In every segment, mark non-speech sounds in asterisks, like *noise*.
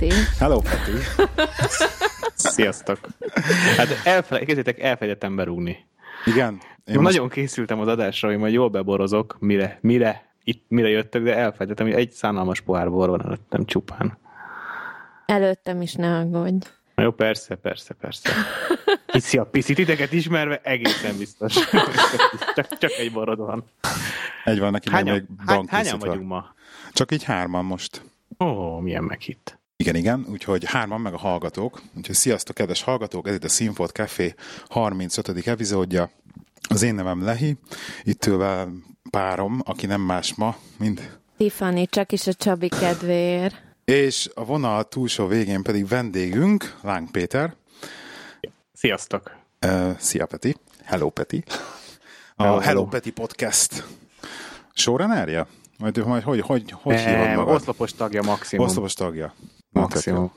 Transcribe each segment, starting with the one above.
Hello, Peti! Hello, Peti! Sziasztok! Hát elfele- kezdjétek, elfelejtettem berúgni. Igen? Én most... Nagyon készültem az adásra, hogy majd jól beborozok, mire, mire, itt, mire jöttök, de elfelejtettem, hogy egy szánalmas pohár bor van előttem csupán. Előttem is ne aggódj. Na jó, persze, persze, persze. Hiszi a piszit, titeket ismerve egészen biztos. csak, csak egy borod van. Egy van neki, hányan, még bank hányan vagyunk ma? Csak így hárman most. Ó, milyen meghitt. Igen, igen, úgyhogy hárman meg a hallgatók. Úgyhogy sziasztok, kedves hallgatók, ez itt a Színfolt Café 35. epizódja. Az én nevem Lehi, itt ül párom, aki nem más ma, mint... Tiffany, csak is a Csabi kedvéért. És a vonal túlsó végén pedig vendégünk, Láng Péter. Sziasztok! Uh, szia Peti. Hello Peti. A Hello, Hello Peti podcast showrunnerja? Majd, majd hogy, hogy, hogy e, hívod magad? Oszlopos tagja maximum. Oszlopos tagja. Maximum.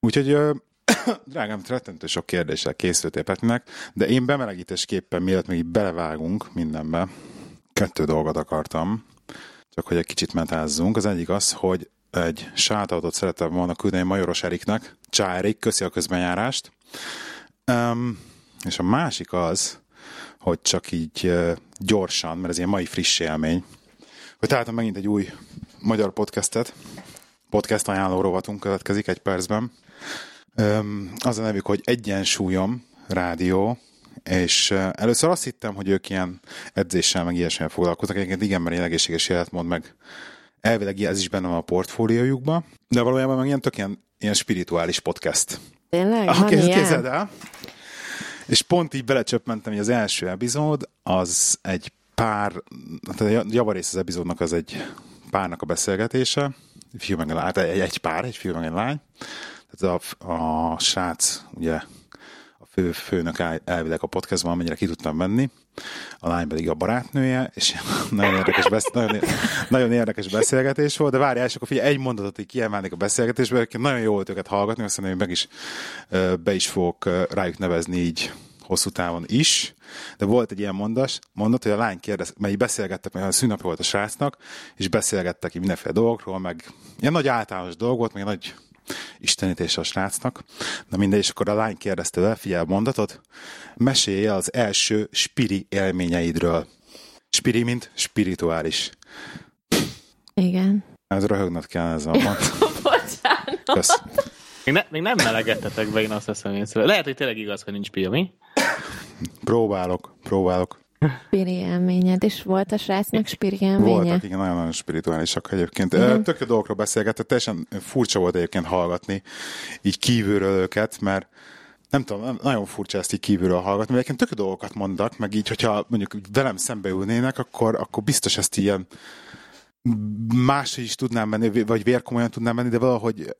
Úgyhogy *coughs* drágám, rettentő sok kérdéssel készültél Petinek, de én bemelegítésképpen, mielőtt még így belevágunk mindenbe, kettő dolgot akartam, csak hogy egy kicsit metázzunk. Az egyik az, hogy egy sátautot szerettem volna küldeni Majoros Eriknek. Csá Erik, köszi a közbenjárást. Um, és a másik az, hogy csak így uh, gyorsan, mert ez ilyen mai friss élmény, hogy találtam megint egy új magyar podcastet, podcast ajánló rovatunk következik egy percben. Az a nevük, hogy Egyensúlyom Rádió, és először azt hittem, hogy ők ilyen edzéssel, meg ilyesmivel foglalkoznak, egyébként igen, mert ilyen egészséges életmód, meg elvileg ez is benne van a portfóliójukban, de valójában meg ilyen tök ilyen, ilyen spirituális podcast. Tényleg? Ah, kéz, képzeld el. És pont így belecsöppentem, hogy az első epizód az egy pár, tehát javarész az epizódnak az egy párnak a beszélgetése, fiú meg a lány, egy, egy pár, egy fiú meg egy lány. Tehát a, a srác ugye a fő, főnök elvileg a podcastban, amennyire ki tudtam venni, a lány pedig a barátnője, és *laughs* nagyon érdekes, besz, nagyon, nagyon érdekes beszélgetés volt, de várjál, és akkor figyelj, egy mondatot így kiemelnék a beszélgetésbe, nagyon jó volt őket hallgatni, azt mondom, hogy meg is, be is fogok rájuk nevezni így hosszú távon is, de volt egy ilyen mondas, mondat, hogy a lány kérdez, mely beszélgettek, mert a szünnap volt a srácnak, és beszélgettek így mindenféle dolgokról, meg ilyen nagy általános dolgot, meg nagy istenítés a srácnak. Na mindegy, és akkor a lány kérdezte le, figyelj mondatot, mesélj az első spiri élményeidről. Spiri, mint spirituális. Igen. Ez röhögnöd kell ez a *laughs* mondat. Bocsánat. Kösz. Még, ne, még nem melegedtetek be, én azt hiszem én szóval. Lehet, hogy tényleg igaz, hogy nincs pia, mi? Próbálok, próbálok. Spiri élményed, és volt a srácnak spiri élménye? Voltak, igen, nagyon-nagyon spirituálisak egyébként. Mm-hmm. Tök jó dolgokról beszélgetett, teljesen furcsa volt egyébként hallgatni így kívülről őket, mert nem tudom, nagyon furcsa ezt így kívülről hallgatni, mert egyébként tök dolgokat mondak, meg így, hogyha mondjuk velem szembe ülnének, akkor, akkor biztos ezt ilyen más is tudnám menni, vagy vérkomolyan tudnám menni, de valahogy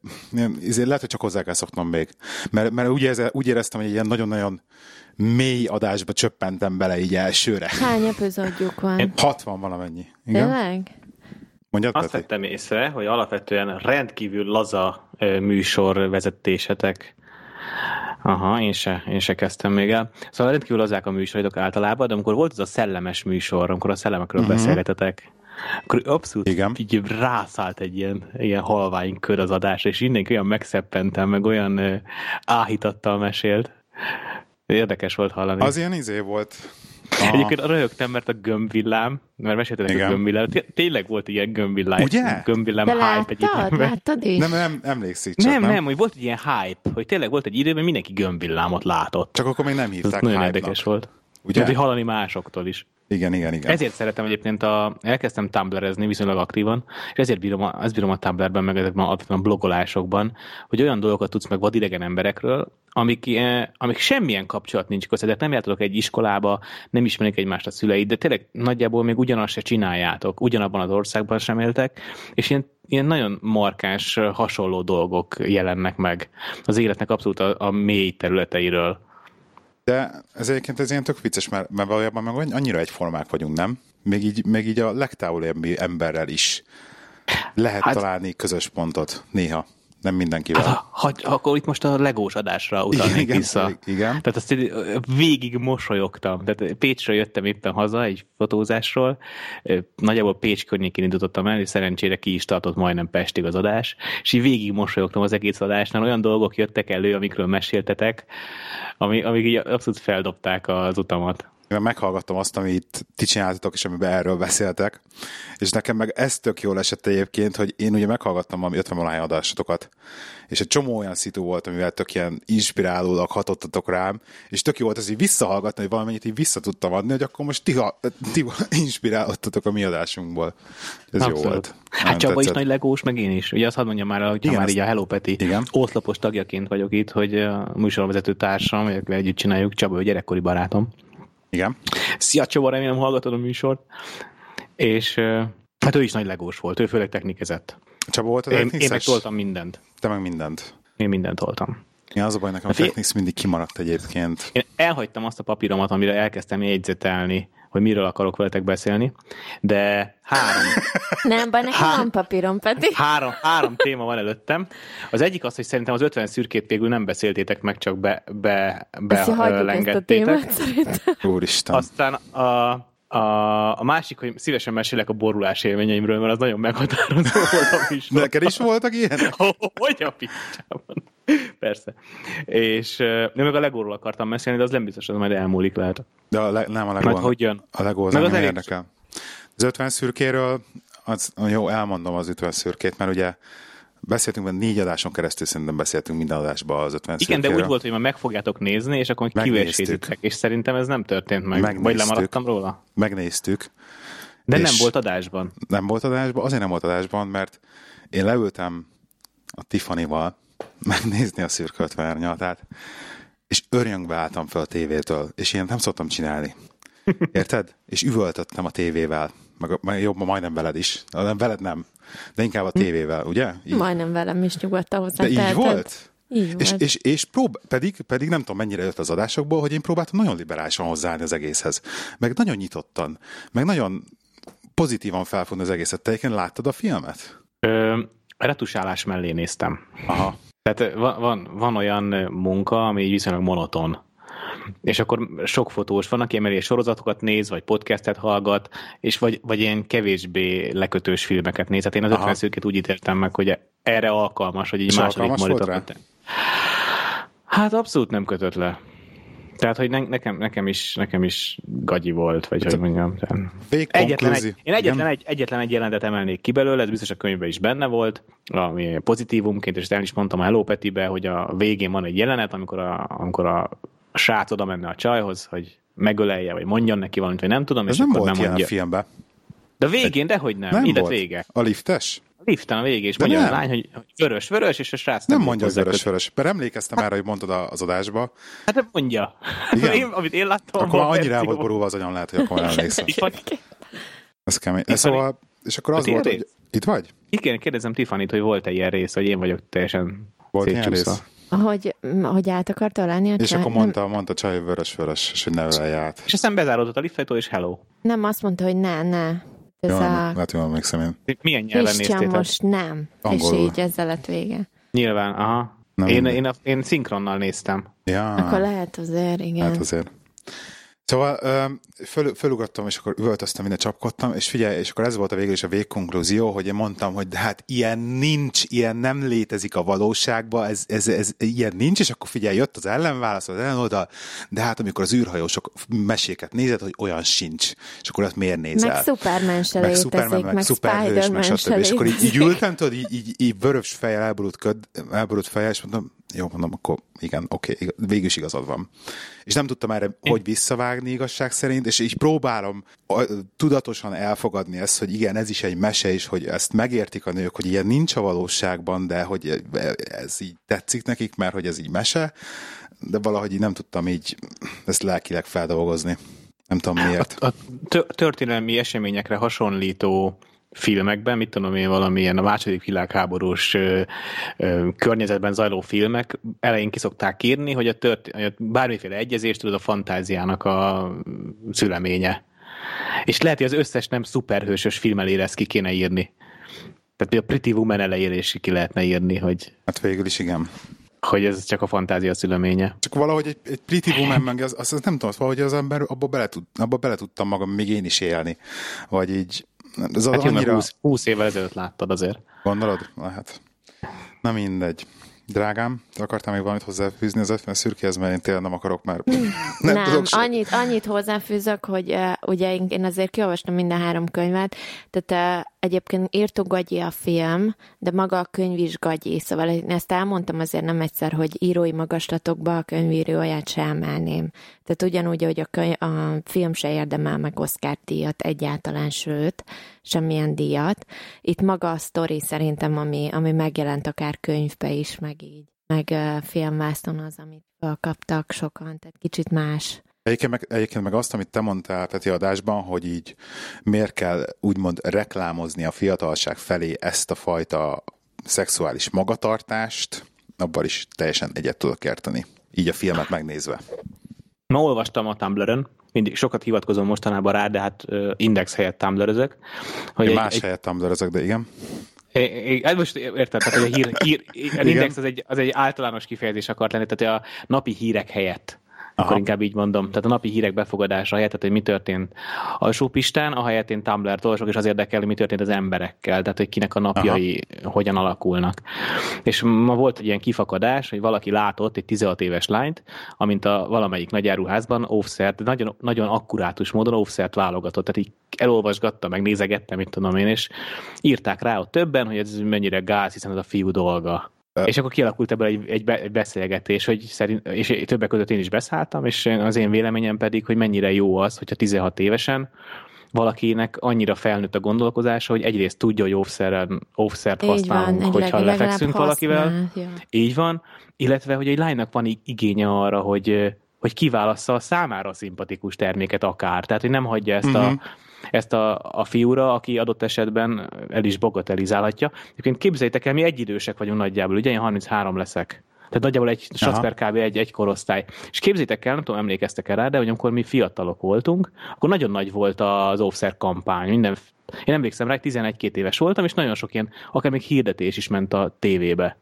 ezért lehet, hogy csak hozzá kell szoknom még. Mert, mert úgy, érze, úgy éreztem, hogy egy ilyen nagyon-nagyon mély adásba csöppentem bele így elsőre. Hány epizódjuk van? 60 valamennyi. Igen? Tényleg? Mondjad, Azt vettem észre, hogy alapvetően rendkívül laza műsor vezetésetek. Aha, én se, én se kezdtem még el. Szóval rendkívül lazák a műsoridok általában, de amikor volt ez a szellemes műsor, amikor a szellemekről uh-huh. beszélgetetek, akkor abszolút Igen. így rászállt egy ilyen, ilyen halvány kör az adásra, és mindenki olyan megszeppentem, meg olyan uh, áhítattal mesélt. Érdekes volt hallani. Az ilyen izé volt. A... Egyébként röhögtem, mert a gömbvillám, mert meséltetek a gömbvillám, tényleg volt ilyen gömbvillám. Ugye? Gömbvillám De hype. Láttad is? Nem, nem emlékszik csak, Nem, nem, nem, hogy volt egy ilyen hype, hogy tényleg volt egy időben mindenki gömbvillámot látott. Csak akkor még nem hívták Ez nagyon érdekes volt. Ugye? Mert, hogy hallani másoktól is. Igen, igen, igen. Ezért szeretem egyébként, a, elkezdtem tumblerezni viszonylag aktívan, és ezért bírom, a, ezt bírom a Tumblrben, meg ezekben a, a blogolásokban, hogy olyan dolgokat tudsz meg vadidegen emberekről, amik, eh, amik semmilyen kapcsolat nincs köztetek, nem jártatok egy iskolába, nem ismerik egymást a szüleid, de tényleg nagyjából még ugyanazt se csináljátok, ugyanabban az országban sem éltek, és ilyen, ilyen nagyon markáns, hasonló dolgok jelennek meg az életnek abszolút a, a mély területeiről. De ez egyébként ez ilyen tök vicces, mert, mert valójában meg annyira egyformák vagyunk, nem? Még így, még így a legtávolabbi emberrel is lehet hát, találni közös pontot néha. Nem mindenkivel. Hát, ha, akkor itt most a legós adásra utalnék igen, vissza. Igen. Tehát azt végig mosolyogtam. Tehát Pécsről jöttem éppen haza egy fotózásról. Nagyjából Pécs környékén indítottam el, és szerencsére ki is tartott majdnem Pestig az adás. És így végig mosolyogtam az egész adásnál. Olyan dolgok jöttek elő, amikről meséltetek, ami, amik így abszolút feldobták az utamat mivel meghallgattam azt, amit ti csináltatok, és amiben erről beszéltek, és nekem meg ez tök jól esett egyébként, hogy én ugye meghallgattam a 50 valány adásotokat, és egy csomó olyan szitu volt, amivel tök ilyen inspirálólag hatottatok rám, és tök jó volt ez így visszahallgatni, hogy valamennyit így vissza tudtam adni, hogy akkor most ti, ti *laughs* inspirálódtatok a mi adásunkból. Ez Abszolút. jó volt. Hát Csaba is nagy legós, meg én is. Ugye azt hadd mondjam már, hogy már így a Hello Peti Igen. oszlopos tagjaként vagyok itt, hogy a műsorvezető társam, vagy együtt csináljuk, Csaba, hogy gyerekkori barátom. Igen. Szia Csaba, remélem hallgatod a műsort. És hát ő is nagy legós volt, ő főleg technikezett. Csaba volt az én, én meg toltam mindent. Te meg mindent. Én mindent toltam. Ja, az a baj, nekem hát a Technics én... mindig kimaradt egyébként. Én elhagytam azt a papíromat, amire elkezdtem jegyzetelni, hogy miről akarok veletek beszélni, de három... *laughs* Nem, bár nekem há... van papírom, pedig. Három, három téma van előttem. Az egyik az, hogy szerintem az 50 szürkét végül nem beszéltétek meg, csak be, be, be lengedtétek. Úristen. Aztán a, a, a másik, hogy szívesen mesélek a borulás élményeimről, mert az nagyon meghatározó volt a is. Neked is voltak ilyenek? hogy a picsában? Persze. És nem meg a legóról akartam mesélni, de az nem biztos, hogy majd elmúlik lehet. De a le, nem a legó. Majd hogy jön? A legó az, az nem érdekel. Az 50 szürkéről, az, jó, elmondom az 50 szürkét, mert ugye beszéltünk, mert négy adáson keresztül szerintem beszéltünk minden adásban az 50 Igen, de úgy volt, hogy már meg fogjátok nézni, és akkor kivérsézitek, és szerintem ez nem történt meg. Megnéztük. Vagy lemaradtam róla? Megnéztük. De nem volt adásban. Nem volt adásban, azért nem volt adásban, mert én leültem a Tiffany-val megnézni a szürkölt várnyatát, és örjöngbe álltam fel a tévétől, és én nem szoktam csinálni. Érted? És üvöltöttem a tévével, meg, jobb, majdnem veled is. Nem, veled nem, de inkább a tévével, ugye? Így. Majdnem velem is nyugodtan hozzá. De így teheted. volt? Így és, és, és prób- pedig, pedig nem tudom mennyire jött az adásokból, hogy én próbáltam nagyon liberálisan hozzáállni az egészhez. Meg nagyon nyitottan, meg nagyon pozitívan felfogni az egészet. Te egyébként láttad a filmet? Ö, retusálás mellé néztem. Aha. Tehát van, van, van olyan munka, ami viszonylag monoton. És akkor sok fotós van, aki emeli sorozatokat néz, vagy podcastet hallgat, és vagy, vagy ilyen kevésbé lekötős filmeket néz. Hát én az ötven úgy ítéltem meg, hogy erre alkalmas, hogy egy második monitort. Hát abszolút nem kötött le. Tehát, hogy ne, nekem, nekem, is, nekem is gagyi volt, vagy hát hogy mondjam. Egyetlen egy, én egyetlen egy, egyetlen egy jelentet emelnék ki belőle, ez biztos a könyvben is benne volt, ami pozitívumként, és el is mondtam a Hello Petibe, hogy a végén van egy jelenet, amikor a, amikor a srác oda menne a csajhoz, hogy megölelje, vagy mondjon neki valamit, vagy nem tudom, ez és nem akkor volt nem ilyen mondja. a filmben. De végén, dehogy nem, nem ide volt. vége. A liftes? liften a végén, és mondja nem. a lány, hogy vörös, vörös, és a srác nem, nem mondja, hogy vörös, vörös. Mert emlékeztem hát, erre, hogy mondtad az adásba. Hát nem mondja. Igen? *laughs* Én, amit én láttam. Akkor már annyira volt borulva az anyam, lehet, hogy akkor emlékszem. Ez kemény. Ez szóval, és akkor az volt, hogy itt vagy? Kéne kérdezem Tiffany-t, hogy volt-e ilyen rész, hogy én vagyok teljesen Volt ilyen rész? Hogy, hogy át akarta lenni a És csaj? akkor mondta, nem... mondta csaj, hogy vörös-vörös, és hogy ne át. És aztán bezáródott a liftajtó, és hello. Nem, azt mondta, hogy ne, ne. Ez Jó, a... Lehet, hogy emlékszem én. Milyen nyelven néztétek? most nem. Angolul. És így ezzel lett vége. Nyilván, aha. Nem én, én, én, én szinkronnal néztem. Ja. Akkor lehet azért, igen. Hát azért. Szóval föl, fölugrottam, és akkor üvöltöztem, minden csapkodtam, és figyelj, és akkor ez volt a végül is a végkonklúzió, hogy én mondtam, hogy de hát ilyen nincs, ilyen nem létezik a valóságban, ez, ez, ez, ilyen nincs, és akkor figyelj, jött az ellenválasz, az ellenoldal, de hát amikor az űrhajósok meséket nézed, hogy olyan sincs, és akkor azt miért nézel? Meg Superman se meg létezik, Superman, meg, meg Spider-Man meg stb. És akkor így, így ültem, tudod, így, így, így vörös fejjel elborult, köd, elborult fejjel, és mondom, jó, mondom, akkor igen, oké, okay, végül is igazad van. És nem tudtam erre, Én... hogy visszavágni igazság szerint, és így próbálom tudatosan elfogadni ezt, hogy igen, ez is egy mese, és hogy ezt megértik a nők, hogy ilyen nincs a valóságban, de hogy ez így tetszik nekik, mert hogy ez így mese, de valahogy így nem tudtam így ezt lelkileg feldolgozni. Nem tudom miért. A, a történelmi eseményekre hasonlító filmekben, mit tudom én, valamilyen a második világháborús ö, ö, környezetben zajló filmek elején kiszokták írni, hogy a tört, bármiféle egyezést tudod a fantáziának a szüleménye. És lehet, hogy az összes nem szuperhősös film elére ezt ki kéne írni. Tehát a Pretty Woman elejére is ki lehetne írni, hogy... Hát végül is igen. Hogy ez csak a fantázia szüleménye. Csak valahogy egy, egy Pretty Woman meg az, az, az, nem tudom, valahogy az ember abba bele, tud, abba bele tudtam magam még én is élni. Vagy így... Ez hát annyira... 20, 20 évvel ezelőtt láttad azért. Gondolod? Lehet. Na mindegy. Drágám, te akartál még valamit hozzáfűzni az 50 szürkéhez, mert én tényleg nem akarok már. Nem, *laughs* nem tudok annyit, annyit hozzáfűzök, hogy uh, ugye én azért kiolvastam minden három könyvet, tehát uh, egyébként írtó gagyi a film, de maga a könyv is gagyi, szóval én ezt elmondtam azért nem egyszer, hogy írói magaslatokba a könyvíróját se emelném. Tehát ugyanúgy, hogy a, könyv, a film se érdemel meg Oscar díjat egyáltalán, sőt, semmilyen díjat. Itt maga a sztori szerintem, ami, ami megjelent akár könyvbe is, meg így. Meg uh, filmvászton az, amit kaptak sokan, tehát kicsit más. Egyébként meg, egyébként meg azt, amit te mondtál Peti adásban, hogy így miért kell úgymond reklámozni a fiatalság felé ezt a fajta szexuális magatartást, abban is teljesen egyet tudok érteni. Így a filmet megnézve. Ma olvastam a Tumblr-ön, mindig sokat hivatkozom mostanában rá, de hát index helyett tumblr Hogy egy, más egy, helyett tumblr de igen. Hát most érted, tehát hogy a hír, hír, *laughs* az index az egy, az egy általános kifejezés akart lenni, tehát a napi hírek helyett Aha. akkor inkább így mondom. Tehát a napi hírek befogadása helyett, tehát hogy mi történt Alsópistán, ahelyett én Tumblr-t olvasok, és az érdekel, hogy mi történt az emberekkel, tehát hogy kinek a napjai Aha. hogyan alakulnak. És ma volt egy ilyen kifakadás, hogy valaki látott egy 16 éves lányt, amint a valamelyik nagyáruházban offszert, nagyon, nagyon akkurátus módon offszert válogatott, tehát így elolvasgatta, meg nézegette, mit tudom én, és írták rá ott többen, hogy ez mennyire gáz, hiszen ez a fiú dolga. És akkor kialakult ebből egy, egy, egy beszélgetés, hogy szerint, és többek között én is beszálltam, és az én véleményem pedig, hogy mennyire jó az, hogyha 16 évesen valakinek annyira felnőtt a gondolkozása, hogy egyrészt tudja, hogy offszert használunk, van, hogyha leg, lefekszünk használ, valakivel. Ja. Így van, illetve, hogy egy lánynak van igénye arra, hogy hogy kiválassza a számára szimpatikus terméket akár. Tehát, hogy nem hagyja ezt uh-huh. a mhm ezt a, a fiúra, aki adott esetben el is bogatelizálhatja. Egyébként képzeljétek el, mi egyidősek vagyunk nagyjából, ugye én 33 leszek. Tehát nagyjából egy Satzper kb. Egy, egy korosztály. És képzétek el, nem tudom, emlékeztek el rá, de hogy amikor mi fiatalok voltunk, akkor nagyon nagy volt az offszer kampány. Minden, én emlékszem rá, 11-2 éves voltam, és nagyon sok ilyen, akár még hirdetés is ment a tévébe.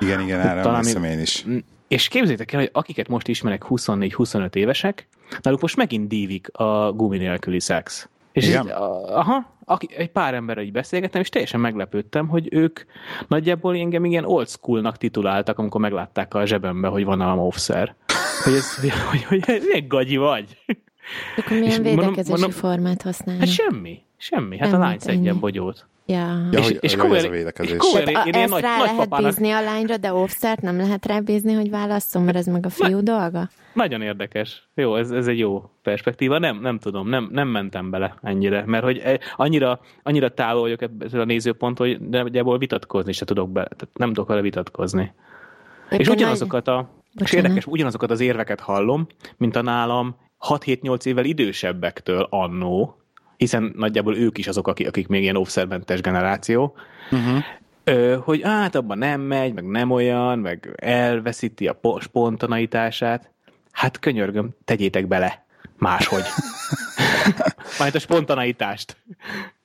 Igen, igen, erre emlékszem én is. És képzétek el, hogy akiket most ismerek 24-25 évesek, náluk most megint dívik a gumi nélküli szex. És Igen? Így, aha, aki, egy pár emberrel így beszélgettem, és teljesen meglepődtem, hogy ők nagyjából engem igen old schoolnak tituláltak, amikor meglátták a zsebembe, hogy van a offszer. Hogy, ez, *laughs* hogy, hogy, hogy milyen gagyi vagy. Akkor milyen védekezési mondom, formát használnak? Hát semmi, semmi. Hát Nem, a lány szedjen bogyót. Ja. ja és, hogy, és, hogy ez a védekezés. És komolyan, én, én ezt nagy, rá lehet bízni a lányra, de offszert nem lehet rá bízni, hogy válasszon, mert ez meg a fiú Na, dolga? Nagyon érdekes. Jó, ez, ez egy jó perspektíva. Nem, nem tudom, nem, nem mentem bele ennyire, mert hogy eh, annyira, annyira távol vagyok ebből a nézőpont, hogy nagyjából vitatkozni se tudok bele, tehát nem tudok vele vitatkozni. Éppen és ugyanazokat a, és érdekes, ugyanazokat az érveket hallom, mint a nálam 6-7-8 évvel idősebbektől annó, hiszen nagyjából ők is azok, akik, akik még ilyen offszermentes generáció, uh-huh. Ö, hogy hát abban nem megy, meg nem olyan, meg elveszíti a spontaneitását. Hát könyörgöm, tegyétek bele máshogy. *laughs* Majd a spontaneitást.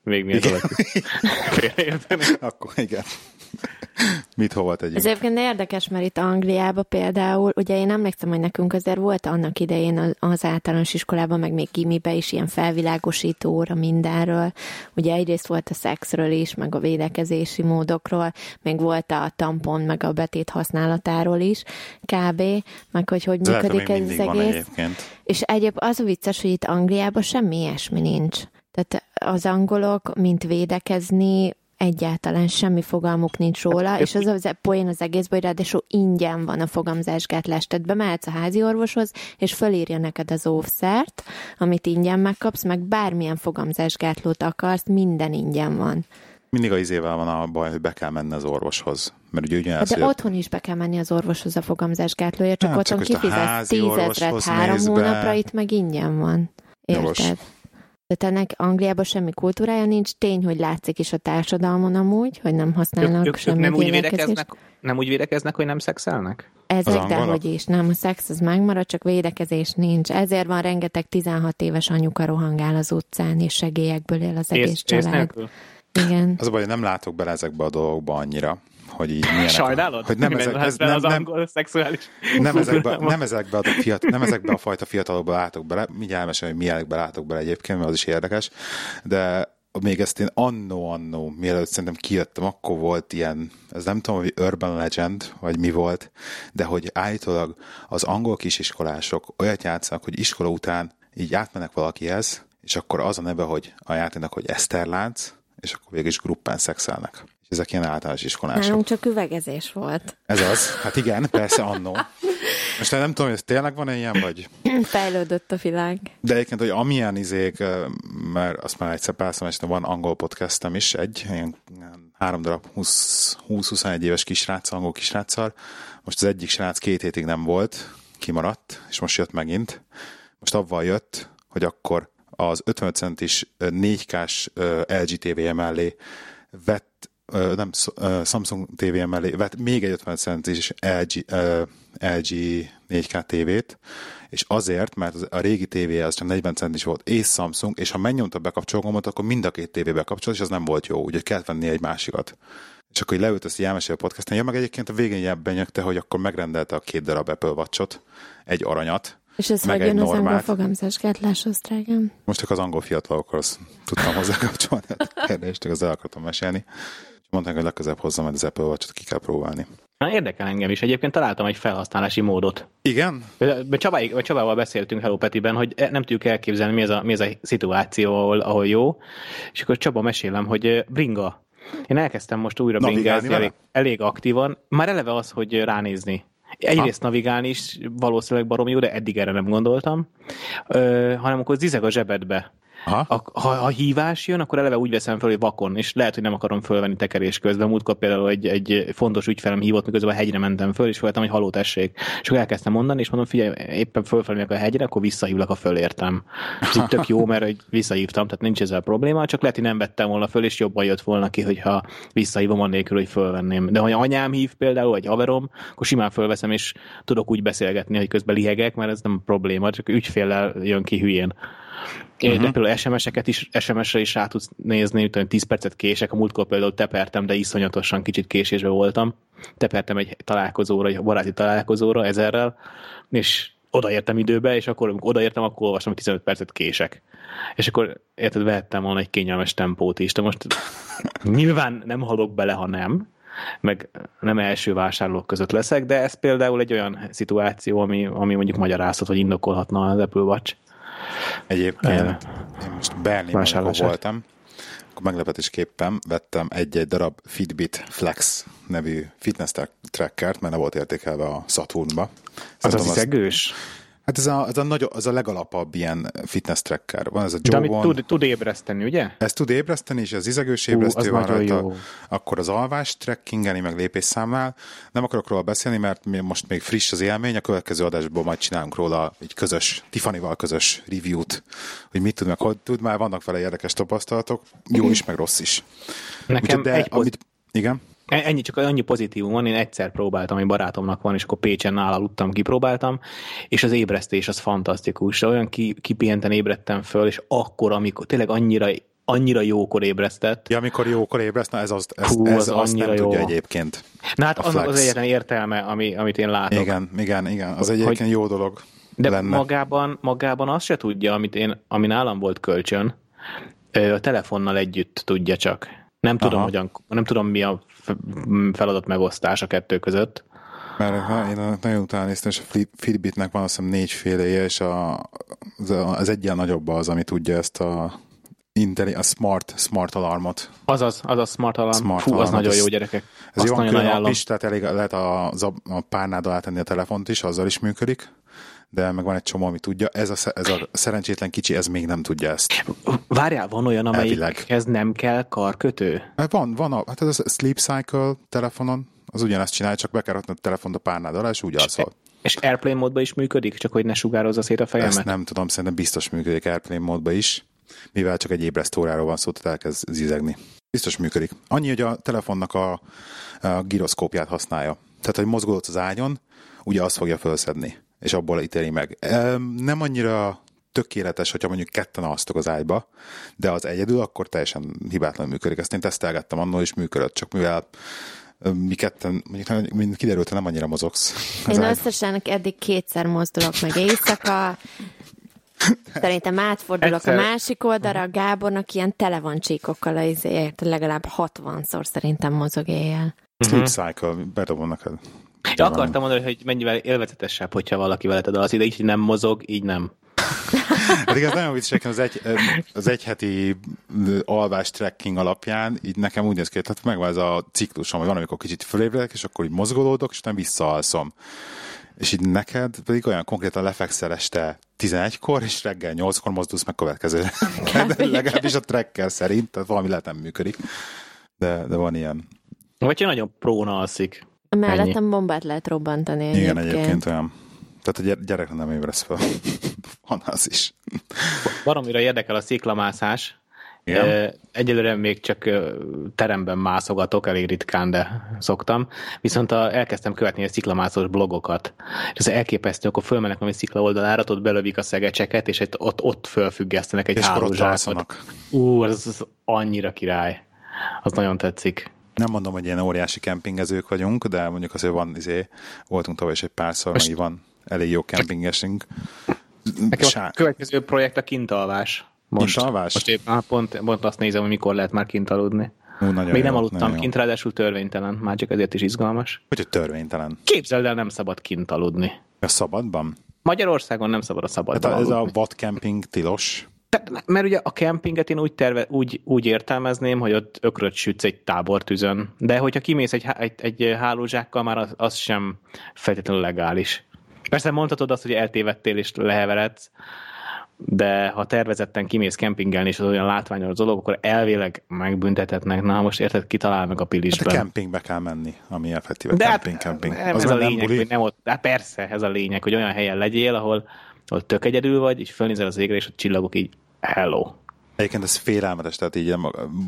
Még mi az *laughs* Akkor igen. Mit hova tegyünk? Ez egyébként érdekes, mert itt Angliában például, ugye én emlékszem, hogy nekünk azért volt annak idején az általános iskolában, meg még gimibe is ilyen felvilágosító óra mindenről. Ugye egyrészt volt a szexről is, meg a védekezési módokról, meg volt a tampon, meg a betét használatáról is, kb. Meg hogy hogy működik ez az egész. Egyébként. És egyéb az a vicces, hogy itt Angliában semmi ilyesmi nincs. Tehát az angolok, mint védekezni, egyáltalán semmi fogalmuk nincs róla, hát, és az az poén az egészben, hogy ráadásul ingyen van a fogamzásgátlás. Tehát bemehetsz a házi orvoshoz, és fölírja neked az óvszert, amit ingyen megkapsz, meg bármilyen fogamzásgátlót akarsz, minden ingyen van. Mindig a izével van a baj, hogy be kell menni az orvoshoz. Mert ugye ugyanaz, De otthon is be kell menni az orvoshoz a fogamzásgátlója, csak hát, otthon kifizetsz tízezret három hónapra, itt meg ingyen van. Érted? Jogos. Tehát ennek Angliában semmi kultúrája nincs, tény, hogy látszik is a társadalmon amúgy, hogy nem használnak ők, ők, semmi nem úgy, védekeznek, nem úgy védekeznek, hogy nem szexelnek? Ezek, de hogy is, nem, a szex az megmarad, csak védekezés nincs. Ezért van rengeteg 16 éves anyuka rohangál az utcán, és segélyekből él az egész ész, család. Ész Igen. Az a baj, hogy nem látok bele ezekbe a dolgokba annyira, hogy így milyenek. Sajnálod? Hogy nem, ezek, ez, nem, az nem, angol szexuális nem, ezekbe, nem, ezekbe a fiat, nem ezekbe a fajta fiatalokba látok bele, mindjárt elmesélem, hogy milyenekbe látok bele egyébként, mert az is érdekes, de még ezt én annó-annó, mielőtt szerintem kijöttem, akkor volt ilyen, ez nem tudom, hogy urban legend, vagy mi volt, de hogy állítólag az angol kisiskolások olyat játszanak, hogy iskola után így átmennek valakihez, és akkor az a neve, hogy a játéknak, hogy Eszterlánc, és akkor végül is gruppán szexelnek. És ezek ilyen általános iskolások. Nálunk csak üvegezés volt. Ez az, hát igen, persze annó. Most nem tudom, hogy ez tényleg van ilyen, vagy... *clears throat* Fejlődött a világ. De egyébként, hogy amilyen izék, mert azt már egyszer pászom, és van angol podcastem is, egy ilyen három darab 20-21 éves kisrác, angol kisráccal. Most az egyik srác két hétig nem volt, kimaradt, és most jött megint. Most avval jött, hogy akkor az 55 centis 4K-s LG TV mellé vett nem, Samsung TV mellé vett még egy 50 centis LG, LG 4K tévét, és azért, mert a régi tévé az csak 40 centis volt, és Samsung, és ha megnyomta a bekapcsológomot, akkor mind a két tévébe kapcsolt, és az nem volt jó, úgyhogy kellett venni egy másikat. És akkor így leült ezt elmesél a podcasten, ja, meg egyébként a végén benyögte, hogy akkor megrendelte a két darab Apple watch egy aranyat, és ez meg hogy jön az angol normát. fogamzásgátláshoz, drágám? Most csak az angol fiatalokhoz tudtam hozzá kapcsolni a kérdést, csak az el akartam mesélni. Mondták, hogy legközelebb hozzam majd az Apple watch ki kell próbálni. Na, érdekel engem is. Egyébként találtam egy felhasználási módot. Igen? Csabáig, Csabával beszéltünk Hello Petiben, hogy nem tudjuk elképzelni, mi ez a, mi ez a szituáció, ahol, ahol jó. És akkor Csaba mesélem, hogy bringa. Én elkezdtem most újra bringázni elég, elég aktívan. Már eleve az, hogy ránézni. Egyrészt navigálni is valószínűleg barom jó, de eddig erre nem gondoltam. Ö, hanem akkor zizeg a zsebedbe. Aha. A, ha, ha hívás jön, akkor eleve úgy veszem fel, hogy vakon, és lehet, hogy nem akarom fölvenni tekerés közben. Múltkor például egy, egy fontos ügyfelem hívott, miközben a hegyre mentem föl, és voltam, hogy haló tessék. És akkor elkezdtem mondani, és mondom, figyelj, éppen fölfelé a hegyre, akkor visszahívlak, a fölértem. Így tök jó, mert hogy visszahívtam, tehát nincs ezzel probléma, csak lehet, hogy nem vettem volna föl, és jobban jött volna ki, hogyha visszahívom annélkül, hogy fölvenném. De ha anyám hív például, vagy haverom, akkor simán fölveszem, és tudok úgy beszélgetni, hogy közben lihegek, mert ez nem probléma, csak ügyféllel jön ki hülyén. Uh-huh. De például SMS-eket is, SMS-re is rá tudsz nézni, utána 10 percet kések, a múltkor például tepertem, de iszonyatosan kicsit késésbe voltam. Tepertem egy találkozóra, egy baráti találkozóra ezerrel, és odaértem időbe, és akkor, amikor odaértem, akkor olvastam, hogy 15 percet kések. És akkor érted, vehettem volna egy kényelmes tempót is, de most nyilván nem halok bele, ha nem, meg nem első vásárlók között leszek, de ez például egy olyan szituáció, ami, ami mondjuk magyarázhat, hogy indokolhatna az Apple Watch. Egyébként Eh, én most Berlinben, voltam, akkor meglepetésképpen vettem egy-egy darab Fitbit Flex nevű fitness tra- trackert, mert ne volt értékelve a Saturnba. Az Szerintem az szegős? Hát ez a, ez, a nagy, az a legalapabb ilyen fitness tracker. Van ez a De Joe amit One. tud, tud ébreszteni, ugye? Ez tud ébreszteni, és az izegős Hú, ébresztő az van rajta. jó. Akkor az alvás trackingeni, meg lépésszámmal. Nem akarok róla beszélni, mert mi most még friss az élmény, a következő adásból majd csinálunk róla egy közös, Tiffany-val közös review-t, hogy mit tud, meg hogy tud, már vannak vele érdekes tapasztalatok, jó is, meg rossz is. Nekem Úgyhogy egy poz- amit, igen? E- Ennyi, csak annyi pozitívum van, én egyszer próbáltam, egy barátomnak van, és akkor Pécsen nála aludtam, kipróbáltam, és az ébresztés az fantasztikus. Olyan ki, kipihenten ébredtem föl, és akkor, amikor tényleg annyira annyira jókor ébresztett. Ja, amikor jókor ébreszt, na ez, az, ez, Hú, ez az azt nem annyira tudja jó. egyébként. Na hát a annak flex. az egyetlen értelme, ami, amit én látok. Igen, igen, igen. Az egyébként jó dolog De lenne. magában, magában azt se tudja, amit én, ami nálam volt kölcsön, a telefonnal együtt tudja csak. Nem tudom, Aha. hogyan, nem tudom mi a feladat megosztás a kettő között. Mert ha én nagyon utána néztem, és a Fit- Fitbitnek van azt hiszem négyféléje, és a, az, az egyen nagyobb az, ami tudja ezt a, intelli, a smart, smart alarmot. Azaz, az a smart alarm. Smart Fú, az alarm, nagyon ez- jó gyerekek. Ez Azt jó, nagyon külön app ajánlom. is, tehát elég lehet a, a párnád alá tenni a telefont is, azzal is működik, de meg van egy csomó, ami tudja. Ez a, ez a szerencsétlen kicsi, ez még nem tudja ezt. Várjál, van olyan, amelyikhez nem kell karkötő? Hát Van, van, a, hát ez a Sleep Cycle telefonon, az ugyanezt csinálja, csak be kell raknod a telefont a párnád alá, és úgy alszol. És Airplane módban is működik, csak hogy ne sugározza szét a fejemet? Ezt nem tudom, szerintem biztos működik Airplane módban is, mivel csak egy ébresztóráról van szó, tehát elkezd zizegni. Biztos működik. Annyi, hogy a telefonnak a, a giroszkópját használja. Tehát, hogy mozgolódsz az ágyon, ugye azt fogja felszedni, és abból ítéli meg. Em, Nem annyira tökéletes, hogyha mondjuk ketten alsztok az ágyba, de az egyedül, akkor teljesen hibátlanul működik. Ezt én tesztelgettem annól, és működött, csak mivel mi ketten, mondjuk mint kiderült, nem annyira mozogsz. Én összesen eddig kétszer mozdulok meg éjszaka, Szerintem átfordulok Egyszer. a másik oldalra, a Gábornak ilyen tele van csíkokkal, ezért legalább 60-szor szerintem mozog éjjel. Sleep cycle, bedobom neked. Ja, akartam mondani, hogy mennyivel élvezetesebb, hogyha valaki veled az ide, így nem mozog, így nem. Hát igaz, nagyon vicces, az, egy, az egyheti alvás trekking alapján így nekem úgy néz ki, tehát megvan ez a ciklusom, hogy van, amikor kicsit fölébredek, és akkor így mozgolódok, és utána visszaalszom. És így neked pedig olyan konkrétan lefekszel este 11-kor, és reggel 8-kor mozdulsz meg következő. *laughs* de legalábbis a trekker szerint, tehát valami lehet nem működik. De, de van ilyen. Vagy ha nagyon próna alszik. Mellettem bombát lehet robbantani egyébként. Igen, egyébként olyan. Tehát a gyerek nem ébresz fel. *laughs* van az is. Baromira érdekel a sziklamászás, igen. Egyelőre még csak teremben mászogatok, elég ritkán, de szoktam. Viszont a, elkezdtem követni a sziklamászós blogokat. És ez elképesztő, akkor fölmennek valami szikla oldalára, ott belövik a szegecseket, és ott, ott fölfüggesztenek egy hálózsákot. Ú, az, az annyira király. Az nagyon tetszik. Nem mondom, hogy ilyen óriási kempingezők vagyunk, de mondjuk azért van, izé, voltunk tavaly is egy párszor, meg van elég jó kempingesünk. Nekem a következő projekt a kintalvás. Most, kint alvás? Most épp, ah, pont, pont azt nézem, hogy mikor lehet már kint aludni. Ú, Még jó, nem aludtam kint, jó. ráadásul törvénytelen, már csak ezért is izgalmas. Hogy, hogy törvénytelen? Képzeld el, nem szabad kint aludni. A szabadban? Magyarországon nem szabad a szabadban hát Ez a vadkemping tilos? Tehát, mert ugye a kempinget én úgy, terve, úgy, úgy értelmezném, hogy ott ökröt sütsz egy tábortűzön, de hogyha kimész egy, egy, egy hálózsákkal, már az, az sem feltétlenül legális. Persze mondhatod azt, hogy eltévedtél és leheveredsz, de ha tervezetten kimész kempingelni, és az olyan látványos dolog, akkor elvileg megbüntethetnek. Na, most érted, ki talál meg a pilisben. Hát a kempingbe kell menni, ami effektíve de kemping, hát, kemping. Nem, az ez a lényeg, hogy nem ott, de hát persze, ez a lényeg, hogy olyan helyen legyél, ahol, ahol tök egyedül vagy, és fölnézel az égre, és a csillagok így hello. Egyébként ez félelmetes, tehát így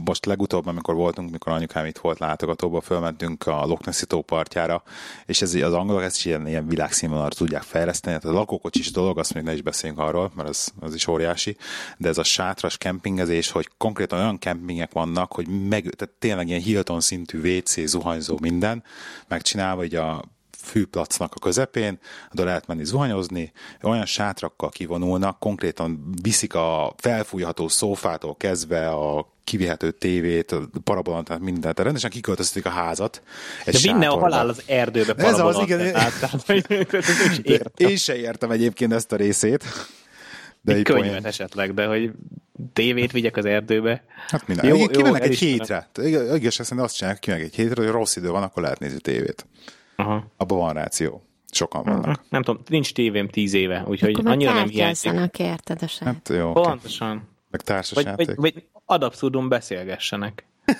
most legutóbb, amikor voltunk, mikor anyukám itt volt látogatóba, fölmentünk a Loch Nessi tó partjára, és ez az angolok ezt is ilyen, ilyen világszínvonalra tudják fejleszteni, tehát a lakókocsis dolog, azt még ne is beszéljünk arról, mert az, az is óriási, de ez a sátras kempingezés, hogy konkrétan olyan kempingek vannak, hogy meg, tehát tényleg ilyen Hilton szintű WC, zuhanyzó, minden, megcsinálva, hogy a fűplacnak a közepén, oda lehet menni zuhanyozni, olyan sátrakkal kivonulnak, konkrétan viszik a felfújható szófától kezdve a kivihető tévét, parabolon, tehát mindent. Tehát rendesen kiköltöztetik a házat. Egy De vinne a halál az erdőbe Ez az, igen. *laughs* Én se értem egyébként ezt a részét. De egy könyvet esetleg, de hogy tévét vigyek az erdőbe. Hát minden. Jó, kimennek egy hétre. Szerint azt csinálják, kimennek egy hétre, hogy rossz idő van, akkor lehet nézni tévét. Aha. Abban van ráció. Sokan vannak. Aha. Nem tudom, nincs tévém tíz éve, úgyhogy Akkor annyira nem hiányzik. érted a Hát jó. Pontosan. Meg társas vagy, játék. Vagy, vagy ad abszurdum beszélgessenek. *laughs*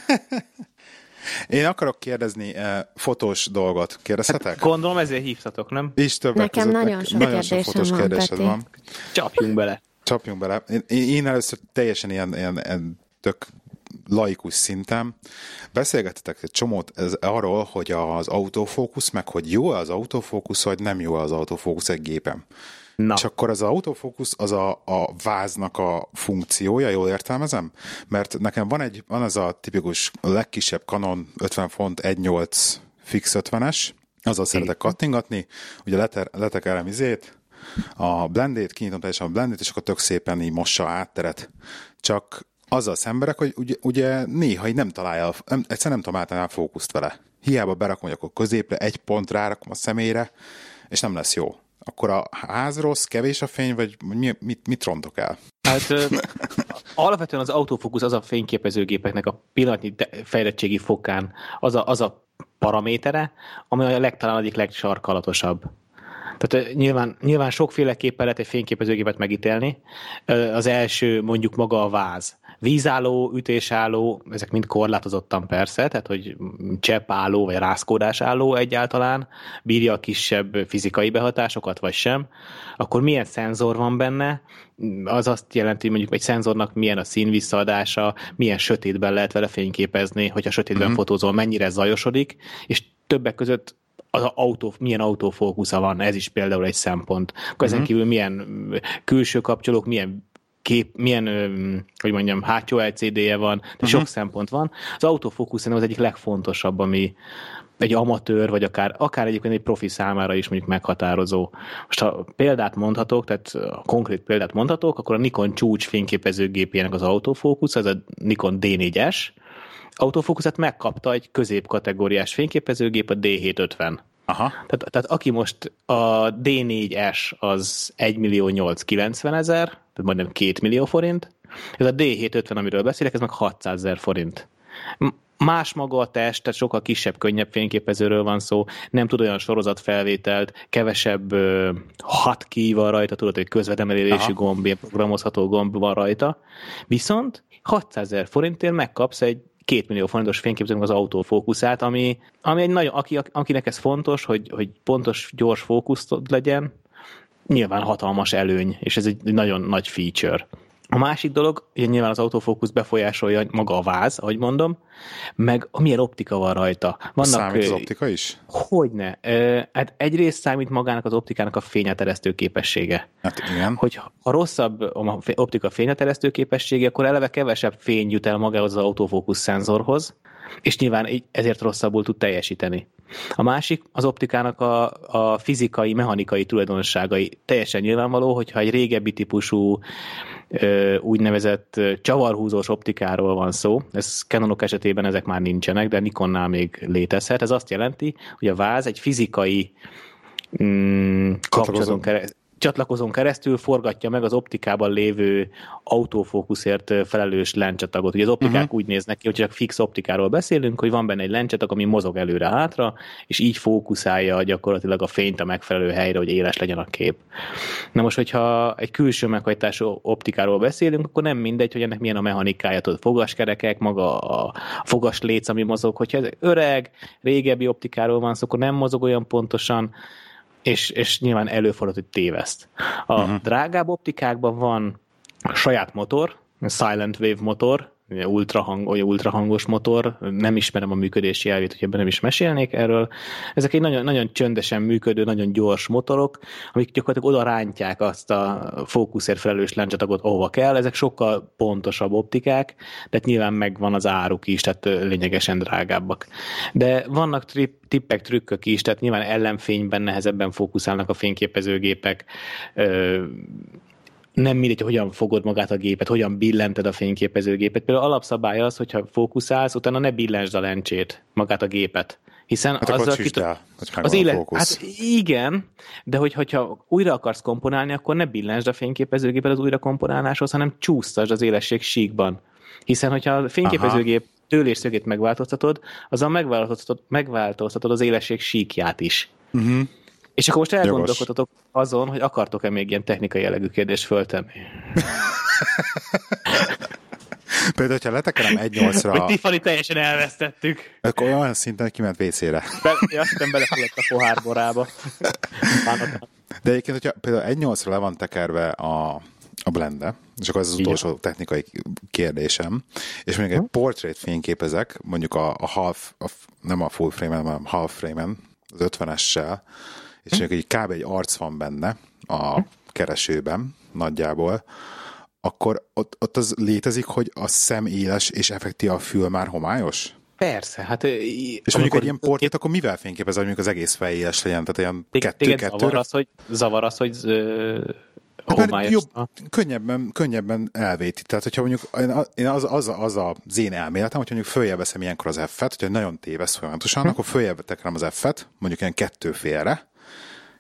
Én akarok kérdezni uh, fotós dolgot. Kérdezhetek? Hát gondolom ezért hívtatok, nem? És többek Nekem között, nagyon sok nagyon sok fotós van, kérdésed van. Csapjunk bele. Csapjunk bele. Én, én először teljesen ilyen, ilyen, ilyen tök laikus szinten. Beszélgettetek egy csomót ez arról, hogy az autofókusz, meg hogy jó az autofókusz, vagy nem jó az autofókusz egy gépen. Na. És akkor az autofókusz az a, a váznak a funkciója, jól értelmezem? Mert nekem van egy, van ez a tipikus legkisebb Canon 50 font 1.8 fix 50-es, azzal szeretek kattingatni, ugye leter, letekerem izét, a blendét, kinyitom teljesen a blendét, és akkor tök szépen így mossa átteret. Csak azzal szemberek, hogy ugye, ugye néha így nem találja, nem, egyszer nem általán a fókuszt vele. Hiába berakom akkor középre, egy pont rárakom a személyre, és nem lesz jó. Akkor a ház rossz, kevés a fény, vagy mi, mit, mit rontok el? Hát ö, alapvetően az autofókusz az a fényképezőgépeknek a pillanatnyi fejlettségi fokán az a, az a paramétere, ami a legtalán legsarkalatosabb. Tehát nyilván, nyilván sokféleképpen lehet egy fényképezőgépet megítélni. Az első mondjuk maga a váz vízálló, ütésálló, ezek mind korlátozottan persze, tehát hogy cseppálló vagy rázkódásálló egyáltalán, bírja a kisebb fizikai behatásokat, vagy sem, akkor milyen szenzor van benne, az azt jelenti, hogy mondjuk egy szenzornak milyen a szín visszaadása, milyen sötétben lehet vele fényképezni, hogyha sötétben mm-hmm. fotózol, mennyire zajosodik, és többek között az autó, milyen autofókusza van, ez is például egy szempont. Akkor ezen uh-huh. kívül milyen külső kapcsolók, milyen kép, milyen, hogy mondjam, hátsó LCD-je van, de uh-huh. sok szempont van. Az autofókusz az egyik legfontosabb, ami egy amatőr, vagy akár, akár egyébként egy profi számára is mondjuk meghatározó. Most ha példát mondhatok, tehát konkrét példát mondhatok, akkor a Nikon csúcs fényképezőgépének az autofókusz, ez a Nikon D4S, autofókuszát megkapta egy középkategóriás fényképezőgép, a D750. Aha. Tehát, tehát aki most a D4S az 1 millió 890 ezer, tehát majdnem 2 millió forint, ez a D750, amiről beszélek, ez meg 600 ezer forint. Más maga a test, tehát sokkal kisebb, könnyebb fényképezőről van szó, nem tud olyan sorozatfelvételt, kevesebb uh, hotkey van rajta, tudod, hogy közvetemelésű gomb, programozható gomb van rajta, viszont 600 ezer forintért megkapsz egy két millió forintos fényképzőnek az autofókuszát, ami, ami egy nagyon, aki, akinek ez fontos, hogy, hogy pontos, gyors fókuszt legyen, nyilván hatalmas előny, és ez egy nagyon nagy feature. A másik dolog, hogy nyilván az autofókusz befolyásolja maga a váz, ahogy mondom, meg milyen optika van rajta. Vannak, számít az optika is? Hogyne. Hát egyrészt számít magának az optikának a fényeteresztő képessége. Hát igen. Hogy ha rosszabb a optika fényeteresztő képessége, akkor eleve kevesebb fény jut el magához az autofókusz szenzorhoz, és nyilván ezért rosszabbul tud teljesíteni. A másik az optikának a, a fizikai, mechanikai tulajdonságai. Teljesen nyilvánvaló, hogyha egy régebbi típusú úgynevezett csavarhúzós optikáról van szó. Ez Canonok esetében ezek már nincsenek, de Nikonnál még létezhet. Ez azt jelenti, hogy a váz egy fizikai mm, kapcsolaton keresztül csatlakozón keresztül forgatja meg az optikában lévő autofókuszért felelős lencsatagot. Ugye az optikák uh-huh. úgy néznek ki, hogy csak fix optikáról beszélünk, hogy van benne egy lencsatag, ami mozog előre-hátra, és így fókuszálja gyakorlatilag a fényt a megfelelő helyre, hogy éles legyen a kép. Na most, hogyha egy külső meghajtású optikáról beszélünk, akkor nem mindegy, hogy ennek milyen a mechanikája, tudod, fogaskerekek, maga a fogasléc, ami mozog. Hogyha ez öreg, régebbi optikáról van szó, akkor nem mozog olyan pontosan, és, és nyilván előfordul, hogy téveszt. A uh-huh. drágább optikákban van saját motor, Silent Wave motor, ultrahang, olyan ultrahangos motor, nem ismerem a működési elvét, hogy ebben nem is mesélnék erről. Ezek egy nagyon, nagyon csöndesen működő, nagyon gyors motorok, amik gyakorlatilag oda rántják azt a fókuszért felelős lencsatagot, ahova kell. Ezek sokkal pontosabb optikák, de nyilván megvan az áruk is, tehát lényegesen drágábbak. De vannak trip, tippek, trükkök is, tehát nyilván ellenfényben nehezebben fókuszálnak a fényképezőgépek, nem mindegy, hogyan fogod magát a gépet, hogyan billented a fényképezőgépet. Például alapszabály az, hogyha fókuszálsz, utána ne billensd a lencsét, magát a gépet. Hiszen hát azzal kit... el, hogy az élet, hát igen, de hogy, hogyha újra akarsz komponálni, akkor ne billensd a fényképezőgépet az újra komponáláshoz, hanem csúsztasd az élesség síkban. Hiszen, hogyha a fényképezőgép Aha. tőlésszögét megváltoztatod, azzal megváltoztatod, megváltoztatod az élesség síkját is. Uh-huh. És akkor most elgondolkodhatok azon, hogy akartok-e még ilyen technikai jellegű kérdést föltenni. *laughs* Például, hogyha letekerem egy nyolcra... Hogy Tiffany teljesen elvesztettük. Akkor olyan szinten, kiment WC-re. Be, azt hiszem belefulladt a pohárborába. *laughs* De egyébként, hogyha például egy nyolcra le van tekerve a, a blende, és akkor ez az utolsó Igen. technikai kérdésem, és mondjuk egy portrait fényképezek, mondjuk a, a half, a, nem a full frame-en, hanem a half frame-en, az 50-essel, és mondjuk egy kb. egy arc van benne a keresőben nagyjából, akkor ott, ott az létezik, hogy a szem éles és effektív a fül már homályos? Persze, hát... És mondjuk egy ilyen portrét, akkor mivel fényképez, hogy mondjuk az egész fej éles legyen? Tehát ilyen kettő-kettő? Zavar az, hogy, zavar az, hogy Hát jobb, könnyebben, könnyebben elvéti. Tehát, hogyha mondjuk én az, az, az, az én elméletem, hogyha mondjuk följebb veszem ilyenkor az F-et, hogyha nagyon tévesz folyamatosan, hm. akkor följebb tekerem az F-et, mondjuk ilyen kettő félre,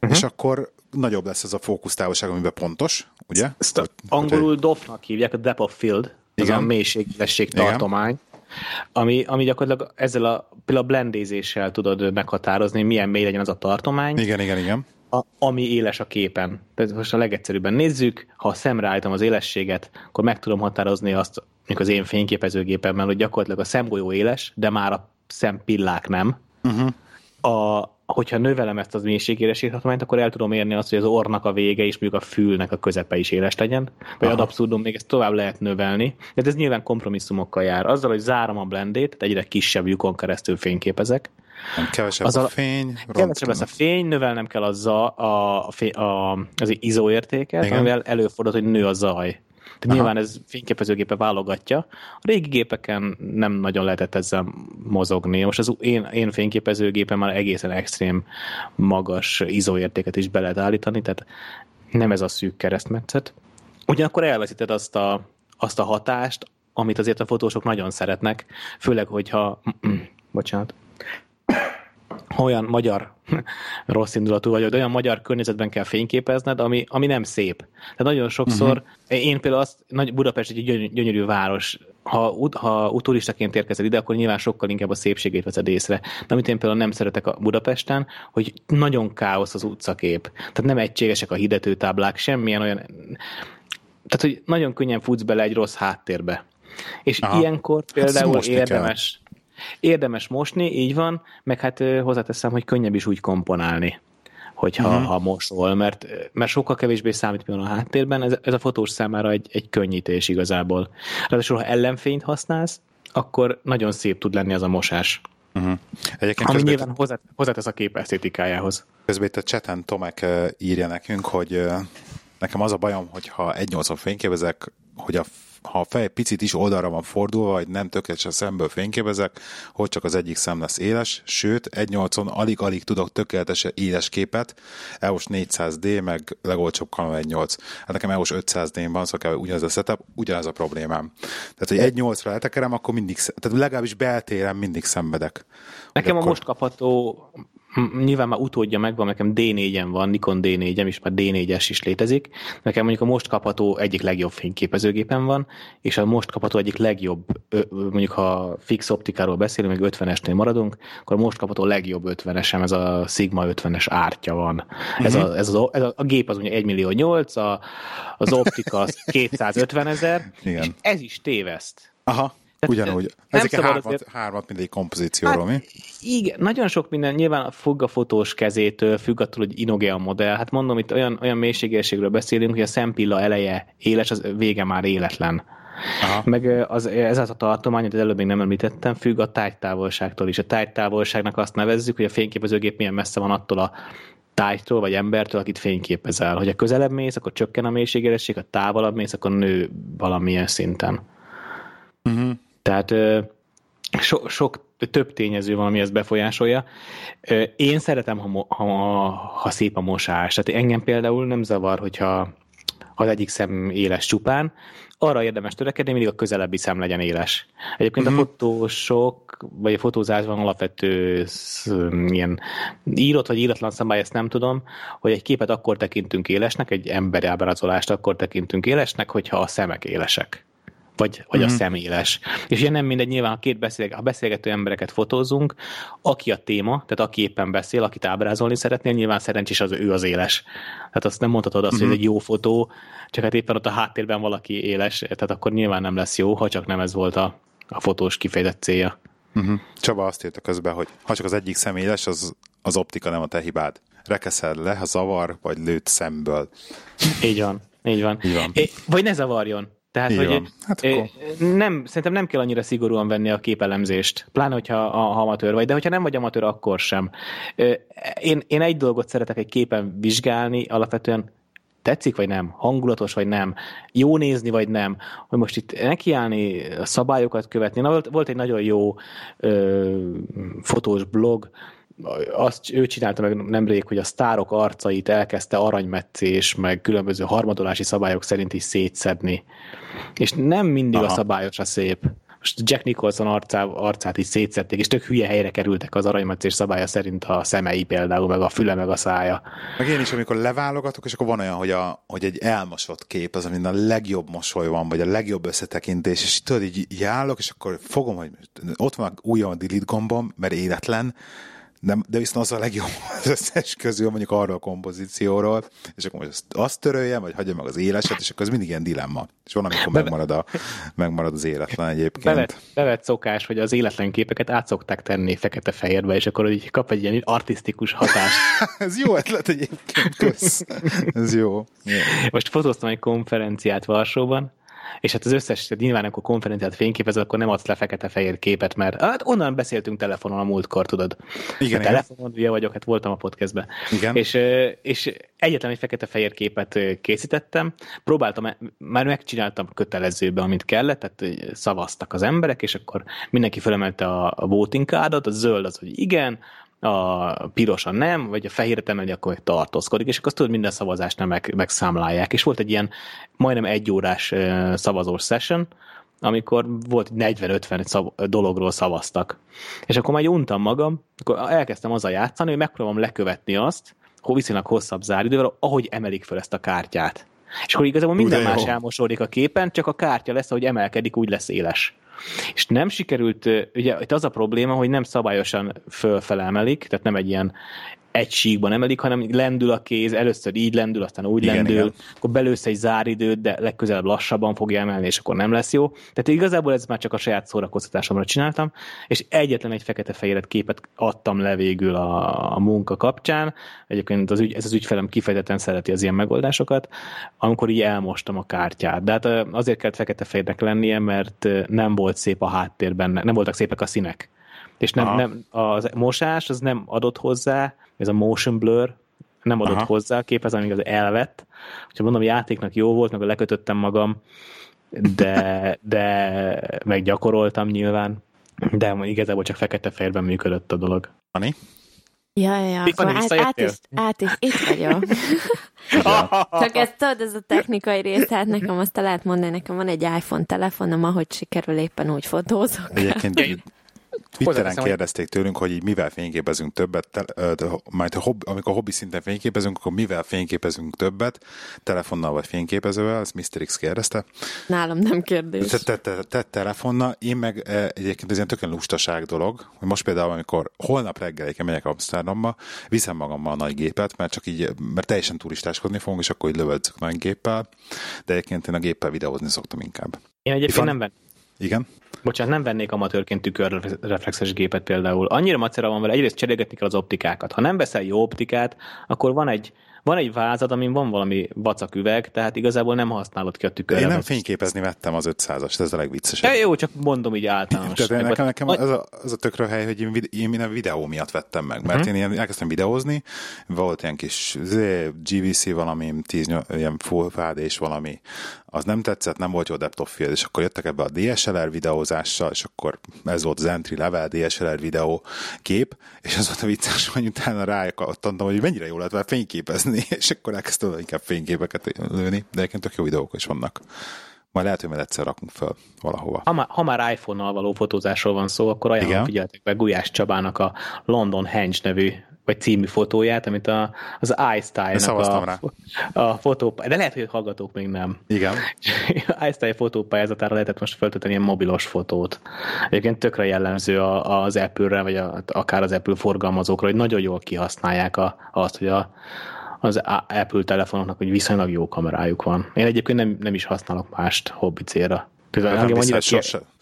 uh-huh. és akkor nagyobb lesz ez a fókusztávolság, amiben pontos, ugye? Ezt a, angolul DOF-nak hívják, a depth of field, ez a mélységlesség tartomány, ami, ami gyakorlatilag ezzel a, például a blendézéssel tudod meghatározni, milyen mély legyen az a tartomány. Igen, igen, igen. A, ami éles a képen. Tehát most a legegyszerűbben nézzük, ha szemreállítom az élességet, akkor meg tudom határozni azt, mondjuk az én fényképezőgépemmel, hogy gyakorlatilag a szemgolyó éles, de már a szempillák nem. Uh-huh. A, hogyha növelem ezt az mélységéresíthatómányt, akkor el tudom érni azt, hogy az ornak a vége és mondjuk a fülnek a közepe is éles legyen. Vagy ad abszurdum, még ezt tovább lehet növelni. De ez nyilván kompromisszumokkal jár. Azzal, hogy zárom a blendét, egyre kisebb lyukon keresztül fényképezek, Nem, kevesebb az a, a fény. Kevesebb lesz a fény, növelnem kell a, za, a, a, a, az izóértéket, Igen. amivel előfordul, hogy nő a zaj. Tehát nyilván ez fényképezőgépe válogatja. A régi gépeken nem nagyon lehetett ezzel mozogni. Most az én, én fényképezőgépen már egészen extrém magas izóértéket is be lehet állítani, tehát nem ez a szűk keresztmetszet. Ugyanakkor elveszíted azt a, azt a hatást, amit azért a fotósok nagyon szeretnek, főleg, hogyha *clears throat* bocsánat, olyan magyar *laughs* rossz indulatú vagy, hogy olyan magyar környezetben kell fényképezned, ami, ami nem szép. Tehát nagyon sokszor, uh-huh. én például azt, nagy Budapest egy gyönyörű, gyönyörű város, ha, ha turistaként érkezel ide, akkor nyilván sokkal inkább a szépségét veszed észre. De amit én például nem szeretek a Budapesten, hogy nagyon káosz az utcakép. Tehát nem egységesek a hirdetőtáblák, semmilyen olyan... Tehát, hogy nagyon könnyen futsz bele egy rossz háttérbe. És Aha. ilyenkor hát például hát érdemes... Kell Érdemes mosni, így van, meg hát hozzáteszem, hogy könnyebb is úgy komponálni hogyha uh-huh. ha mosol, mert, mert sokkal kevésbé számít például a háttérben, ez, ez a fotós számára egy, egy könnyítés igazából. Ráadásul, ha ellenfényt használsz, akkor nagyon szép tud lenni az a mosás. Uh-huh. Egyébként Ami nyilván hozzá, hozzátesz a kép esztétikájához. Közben itt a cseten Tomek írja nekünk, hogy nekem az a bajom, hogy ha 1.80 fényképezek, hogy a ha a fej picit is oldalra van fordulva, vagy nem tökéletesen szemből fényképezek, hogy csak az egyik szem lesz éles, sőt, 1.8-on alig-alig tudok tökéletesen éles képet, EOS 400D, meg legolcsóbb Canon 1.8. Hát nekem EOS 500D-n van, szóval ugyanaz a setup, ugyanaz a problémám. Tehát, hogy 1.8-ra letekerem, akkor mindig, tehát legalábbis beltéren mindig szenvedek. Nekem a most kapható nyilván már utódja megvan, nekem D4-en van, Nikon D4-em, és már D4-es is létezik. Nekem mondjuk a most kapható egyik legjobb fényképezőgépen van, és a most kapható egyik legjobb, mondjuk ha fix optikáról beszélünk, meg 50-esnél maradunk, akkor a most kapható legjobb 50-esem, ez a Sigma 50-es ártya van. Uh-huh. Ez, a, ez, a, ez a, a gép az mondjuk 1 millió 8, a, az optika az *laughs* 250 ezer, és ez is téveszt. Aha. Ugyanúgy. Ezek hármat, azért... hármat mindegy kompozícióról, hát, mi? Igen, nagyon sok minden nyilván függ a fotós kezétől, függ attól, hogy inoge a modell. Hát mondom, itt olyan, olyan mélységérségről beszélünk, hogy a szempilla eleje éles, az vége már életlen. Aha. Meg az, ez az a tartomány, amit előbb még nem említettem, függ a tájtávolságtól is. A tájtávolságnak azt nevezzük, hogy a fényképezőgép milyen messze van attól a tájtól vagy embertől, akit fényképezel. Hogy a közelebb mész, akkor csökken a mélységéresség, a távolabb mész, akkor nő valamilyen szinten. Uh-huh. Tehát so, sok több tényező van, ami ezt befolyásolja. Én szeretem, ha, ha, ha szép a mosás. Tehát engem például nem zavar, hogyha az egyik szem éles csupán. Arra érdemes törekedni, mindig a közelebbi szem legyen éles. Egyébként uh-huh. a mhm. fotósok, vagy a fotózásban alapvető ilyen írott vagy íratlan szabály, ezt nem tudom, hogy egy képet akkor tekintünk élesnek, egy emberi ábrázolást akkor tekintünk élesnek, hogyha a szemek élesek vagy, vagy uh-huh. a mhm. személes. És ugye nem mindegy, nyilván ha két beszélg, ha beszélgető embereket fotózunk, aki a téma, tehát aki éppen beszél, akit ábrázolni szeretnél, nyilván szerencsés az ő az éles. Tehát azt nem mondhatod azt, uh-huh. hogy ez mhm. egy jó fotó, csak hát éppen ott a háttérben valaki éles, tehát akkor nyilván nem lesz jó, ha csak nem ez volt a, a fotós kifejezett célja. Uh-huh. Csaba azt írta közben, hogy ha csak az egyik személyes, az, az optika nem a te hibád. Rekeszed le, ha zavar, vagy lőtt szemből. Így van. Így van. Így van. É, vagy ne zavarjon. Tehát, Igen. hogy hát akkor... nem, szerintem nem kell annyira szigorúan venni a képelemzést, pláne, hogyha a, amatőr vagy, de hogyha nem vagy amatőr, akkor sem. Én, én egy dolgot szeretek egy képen vizsgálni, alapvetően tetszik, vagy nem, hangulatos, vagy nem, jó nézni, vagy nem, hogy most itt nekiállni, a szabályokat követni. Na, volt, volt egy nagyon jó ö, fotós blog, azt ő csinálta meg nemrég, hogy a sztárok arcait elkezdte aranymetszés, meg különböző harmadolási szabályok szerint is szétszedni. És nem mindig Aha. a szabályos a szép. Most Jack Nicholson arcá, arcát is szétszették, és tök hülye helyre kerültek az aranymetszés szabálya szerint a szemei például, meg a füle, meg a szája. Meg én is, amikor leválogatok, és akkor van olyan, hogy, a, hogy egy elmosott kép, az, amin a legjobb mosoly van, vagy a legjobb összetekintés, és tudod, így, így állok, és akkor fogom, hogy ott van újra a delete gombom, mert életlen, de, de viszont az a legjobb *laughs* az összes közül, mondjuk arról a kompozícióról, és akkor most azt töröljem, vagy hagyja meg az éleset, és akkor ez mindig ilyen dilemma. És van, amikor Beve... megmarad, a, megmarad az életlen egyébként. Bevett, bevett szokás, hogy az életlen képeket át szokták tenni fekete-fehérbe, és akkor így kap egy ilyen artistikus hatást. *laughs* ez jó ötlet egyébként, kösz. Ez jó. jó. Most fotóztam egy konferenciát Varsóban, és hát az összes, nyilván akkor konferenciát fényképezed, akkor nem adsz le fekete-fehér képet, mert hát onnan beszéltünk telefonon a múltkor, tudod. Igen, a telefonon ugye vagyok, hát voltam a podcastben. Igen. És, és egyetlen egy fekete-fehér képet készítettem, próbáltam, e, már megcsináltam kötelezőbe, amit kellett, tehát szavaztak az emberek, és akkor mindenki felemelte a, a voting cardot, a zöld az, hogy igen, a pirosan nem, vagy a fehéret emelni, akkor meg tartózkodik, és akkor tudod, minden szavazást nem meg, megszámlálják. És volt egy ilyen majdnem egy órás szavazós session, amikor volt 40-50 szav- dologról szavaztak. És akkor már untam magam, akkor elkezdtem azzal játszani, hogy megpróbálom lekövetni azt, hogy viszonylag hosszabb záridővel, ahogy emelik fel ezt a kártyát. És akkor igazából minden más elmosódik a képen, csak a kártya lesz, ahogy emelkedik, úgy lesz éles. És nem sikerült, ugye itt az a probléma, hogy nem szabályosan fölfele emelik, tehát nem egy ilyen egy síkban emelik, hanem lendül a kéz, először így lendül, aztán úgy igen, lendül, igen. akkor belősz egy záridőt, de legközelebb lassabban fogja emelni, és akkor nem lesz jó. Tehát igazából ez már csak a saját szórakoztatásomra csináltam, és egyetlen egy fekete-fehéret képet adtam le végül a, a munka kapcsán. Egyébként az ügy, ez az ügyfelem kifejezetten szereti az ilyen megoldásokat, amikor így elmostam a kártyát. De hát azért kellett fekete-fehérnek lennie, mert nem volt szép a háttérben, nem voltak szépek a színek. És nem, nem, a mosás az nem adott hozzá, ez a motion blur nem adott Aha. hozzá a képhez, amíg az elvett. Úgyhogy mondom, játéknak jó volt, meg lekötöttem magam, de, *laughs* de meg gyakoroltam nyilván, de igazából csak fekete-fehérben működött a dolog. Ani? Ja, ja, ja. Akkor át, át, is, át is, itt vagyok. *laughs* Csak ezt tudod, ez a technikai rész, tehát nekem azt lehet mondani, nekem van egy iPhone telefonom, ahogy sikerül éppen úgy fotózok. Egyébként *laughs* Twitteren kérdezték tőlünk, hogy így mivel fényképezünk többet, te, majd hobb, amikor hobbi szinten fényképezünk, akkor mivel fényképezünk többet, telefonnal vagy fényképezővel, ezt Mr. X kérdezte. Nálam nem kérdés. Te, te, te, te telefonnal, én meg egyébként ez ilyen tökéletesen lustaság dolog, hogy most például, amikor holnap reggel megyek Amsterdamba, viszem magammal a nagy gépet, mert csak így, mert teljesen turistáskodni fogunk, és akkor így lövödzök nagy géppel, de egyébként én a géppel videózni szoktam inkább. Én egyébként nem vettem. Igen? Bocsánat, nem vennék amatőrként tükörreflexes gépet például. Annyira macera van vele, egyrészt cserélgetni kell az optikákat. Ha nem veszel jó optikát, akkor van egy van egy vázad, amin van valami vacak üveg, tehát igazából nem használod ki a tükörre. Én nem fényképezni vettem az 500-as, ez a legviccesebb. Ja, jó, csak mondom így általános. Tehát nekem, nekem az, a, az a tökre hely, hogy én, én minden videó miatt vettem meg, mert uh-huh. én ilyen, elkezdtem videózni, volt ilyen kis GVC valami, 10, ilyen full HD és valami, az nem tetszett, nem volt jó depth és akkor jöttek ebbe a DSLR videózással, és akkor ez volt az entry level DSLR videó kép, és az volt a vicces, hogy utána rákattantam, hogy mennyire jól lehet fényképezni, *laughs* és akkor elkezdtem inkább fényképeket lőni, de egyébként tök jó videók is vannak. Majd lehet, hogy majd egyszer rakunk fel valahova. Ha már, ha már iPhone-nal való fotózásról van szó, akkor ajánlom figyeltek meg Gulyás Csabának a London Henge nevű vagy című fotóját, amit a, az iStyle-nak a, a fotópályázat, de lehet, hogy hallgatók még nem. Igen. *laughs* iStyle fotópályázatára lehetett most feltölteni ilyen mobilos fotót. Egyébként tökre jellemző az Apple-re, vagy a, akár az Apple forgalmazókra, hogy nagyon jól kihasználják a, azt, hogy a, az Apple telefonoknak, hogy viszonylag jó kamerájuk van. Én egyébként nem, nem is használok mást hobbi célra. Például nem annyira ki...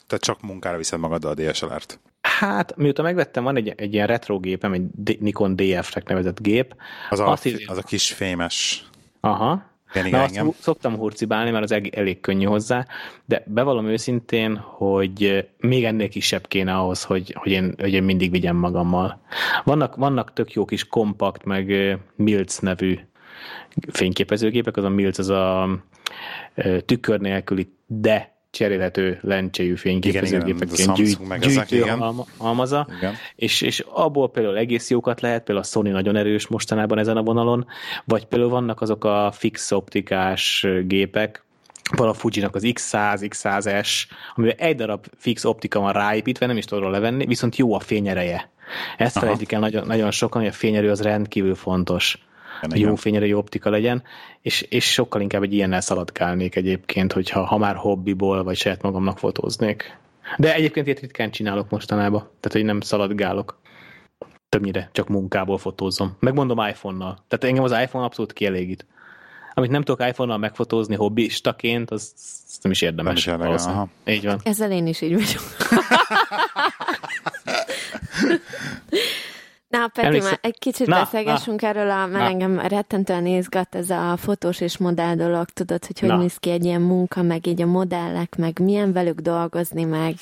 Te csak munkára viszed magaddal a DSLR-t. Hát, mióta megvettem, van egy, egy ilyen retro gépem, egy Nikon DF-nek nevezett gép. Az, a, így, az a kis fémes. Aha. Igen, igen, Na, azt szoktam hurcibálni, mert az elég, elég könnyű hozzá, de bevallom őszintén, hogy még ennél kisebb kéne ahhoz, hogy, hogy, én, hogy én mindig vigyem magammal. Vannak, vannak tök jó kis kompakt, meg Milc nevű fényképezőgépek, az a Milc, az a tükör nélküli, de cserélhető lencséjű fényképezőgépekként gyűjt, gyűjtő igen. És, és abból például egész jókat lehet, például a Sony nagyon erős mostanában ezen a vonalon, vagy például vannak azok a fix optikás gépek, van a Fuji-nak az X100, X100S, amiben egy darab fix optika van ráépítve, nem is tudod levenni, viszont jó a fényereje. Ezt felejtik el nagyon, nagyon sokan, hogy a fényerő az rendkívül fontos jó fényre, jó optika legyen, és, és sokkal inkább egy ilyennel szaladgálnék egyébként, hogyha ha már hobbiból, vagy saját magamnak fotóznék. De egyébként ilyet ritkán csinálok mostanában, tehát hogy nem szaladgálok. Többnyire csak munkából fotózom. Megmondom iPhone-nal. Tehát engem az iPhone abszolút kielégít. Amit nem tudok iPhone-nal megfotózni hobbistaként, az, az nem is érdemes. Nem is érdemes, aha. Így van. Ezzel én is így vagyok. *laughs* *laughs* Na, Peti, Emlékszel... már egy kicsit na, beszélgessünk na, erről, a, mert na. engem rettentően izgat ez a fotós és modell dolog, tudod, hogy hogy na. néz ki egy ilyen munka, meg így a modellek, meg milyen velük dolgozni, meg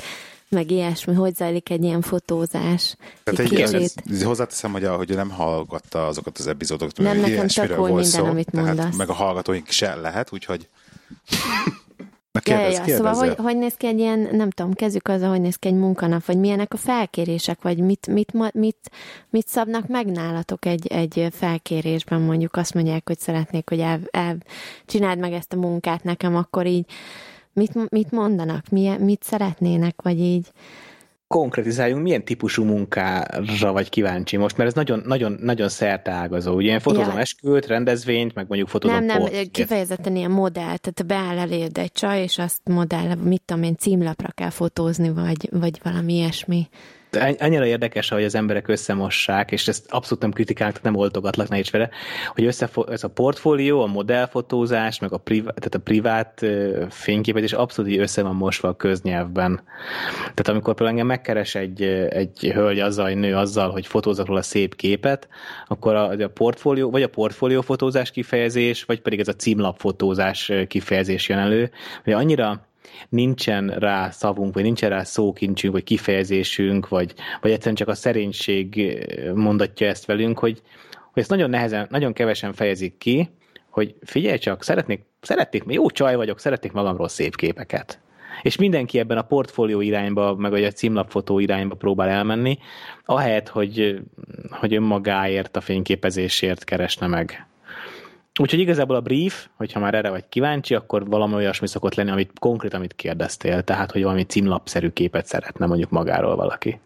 meg ilyesmi, hogy zajlik egy ilyen fotózás. Tehát egy, kicsit. Ez, hozzáteszem, hogy, hogy nem hallgatta azokat az epizódokat, nem, nekem csak úgy minden, szó, amit mondasz. meg a hallgatóink se lehet, úgyhogy *laughs* Na kérdez, ja, ja, Szóval hogy, hogy néz ki egy ilyen, nem tudom, kezdjük azzal, hogy néz ki egy munkanap, vagy milyenek a felkérések, vagy mit, mit, mit, mit szabnak meg nálatok egy, egy felkérésben, mondjuk azt mondják, hogy szeretnék, hogy el, el, csináld meg ezt a munkát nekem, akkor így mit, mit mondanak, milyen, mit szeretnének, vagy így konkretizáljunk, milyen típusú munkára vagy kíváncsi most, mert ez nagyon, nagyon, nagyon szerteágazó. Ugye én fotózom ja. esküvőt, rendezvényt, meg mondjuk fotózom Nem, nem, kifejezetten ilyen modell, tehát beáll eléd egy csaj, és azt modell, mit tudom én, címlapra kell fotózni, vagy, vagy valami ilyesmi annyira érdekes, hogy az emberek összemossák, és ezt abszolút nem kritikáltak, nem oltogatlak, ne vele, hogy össze, ez a portfólió, a modellfotózás, meg a, privát, tehát a privát fényképezés abszolút így össze van mosva a köznyelvben. Tehát amikor például engem megkeres egy, egy hölgy azzal, egy nő azzal, hogy fotózok róla szép képet, akkor a, a portfólió, vagy a portfóliófotózás kifejezés, vagy pedig ez a címlapfotózás kifejezés jön elő. Ugye annyira nincsen rá szavunk, vagy nincsen rá szókincsünk, vagy kifejezésünk, vagy, vagy egyszerűen csak a szerénység mondatja ezt velünk, hogy, hogy ezt nagyon nehezen, nagyon kevesen fejezik ki, hogy figyelj csak, szeretnék, szeretnék, jó csaj vagyok, szeretnék magamról szép képeket. És mindenki ebben a portfólió irányba, meg a címlapfotó irányba próbál elmenni, ahelyett, hogy, hogy önmagáért, a fényképezésért keresne meg Úgyhogy igazából a brief, hogyha már erre vagy kíváncsi, akkor valami olyasmi szokott lenni, amit konkrét, amit kérdeztél, tehát, hogy valami címlapszerű képet szeretne mondjuk magáról valaki.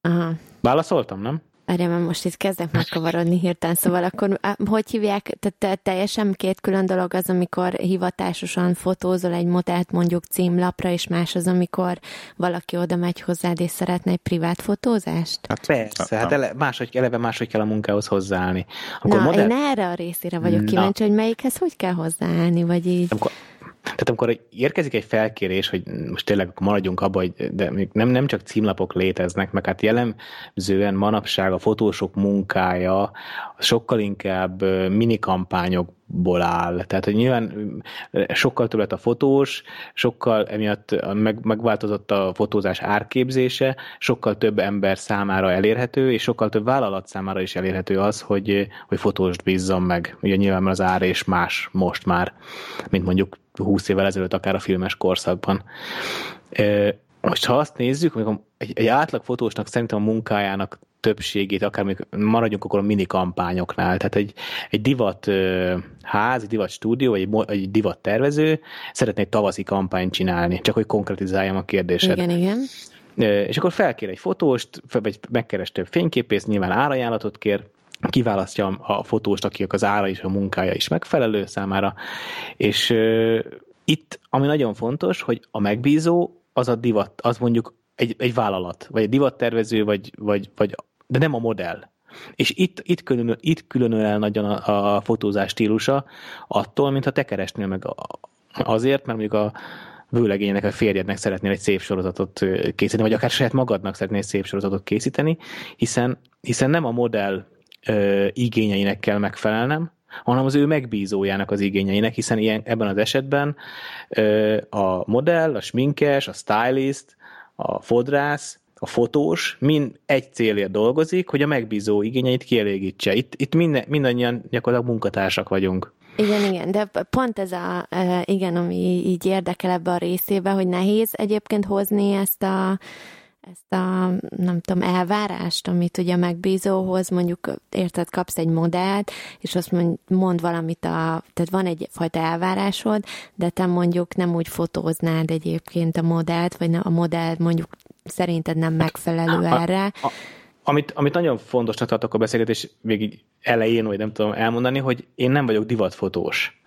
Aha. Válaszoltam, nem? Erre mert most itt kezdek megkavarodni hirtelen, szóval akkor hogy hívják, tehát teljesen két külön dolog az, amikor hivatásosan fotózol egy modellt mondjuk címlapra, és más az, amikor valaki oda megy hozzád, és szeretne egy privát fotózást? Hát persze, hát ele, máshogy, eleve máshogy kell a munkához hozzáállni. Akkor Na, modell... én erre a részére vagyok kíváncsi, hogy melyikhez hogy kell hozzáállni, vagy így. Amikor tehát amikor érkezik egy felkérés, hogy most tényleg maradjunk abba, hogy de nem, nem csak címlapok léteznek, meg hát jellemzően manapság a fotósok munkája sokkal inkább minikampányokból áll. Tehát, hogy nyilván sokkal több lett a fotós, sokkal emiatt meg, megváltozott a fotózás árképzése, sokkal több ember számára elérhető, és sokkal több vállalat számára is elérhető az, hogy, hogy fotóst bízzon meg. Ugye nyilván az ár és más most már, mint mondjuk 20 évvel ezelőtt, akár a filmes korszakban. Most ha azt nézzük, egy, egy átlag fotósnak szerintem a munkájának többségét, akár még maradjunk akkor a mini kampányoknál, tehát egy, egy divat ház, egy divat stúdió, vagy egy, egy divat tervező szeretné egy tavaszi kampányt csinálni, csak hogy konkretizáljam a kérdéset. Igen, igen. És akkor felkér egy fotóst, vagy megkeres több fényképészt, nyilván árajánlatot kér, kiválasztja a fotóst, akinek az ára és a munkája is megfelelő számára, és itt, ami nagyon fontos, hogy a megbízó az a divat, az mondjuk egy, egy vállalat, vagy egy divattervező, vagy, vagy, vagy, de nem a modell. És itt, itt, különül, itt különül el nagyon a, a fotózás stílusa attól, mintha te keresnél meg azért, mert mondjuk a vőlegénynek, a férjednek szeretnél egy szép sorozatot készíteni, vagy akár saját magadnak szeretnél egy szép sorozatot készíteni, hiszen, hiszen nem a modell ö, igényeinek kell megfelelnem, hanem az ő megbízójának az igényeinek, hiszen ilyen, ebben az esetben ö, a modell, a sminkes, a stylist, a fodrász, a fotós mind egy célért dolgozik, hogy a megbízó igényeit kielégítse. Itt, itt minden, mindannyian gyakorlatilag munkatársak vagyunk. Igen, igen, de pont ez a, igen, ami így érdekel ebbe a részébe, hogy nehéz egyébként hozni ezt a ezt a, nem tudom, elvárást, amit ugye a megbízóhoz mondjuk, érted, kapsz egy modellt, és azt mond, mond valamit a, tehát van egyfajta elvárásod, de te mondjuk nem úgy fotóznád egyébként a modellt, vagy a modell mondjuk szerinted nem megfelelő erre. A, a, amit, amit nagyon fontosnak tartok a beszélgetés végig elején, vagy nem tudom elmondani, hogy én nem vagyok divatfotós.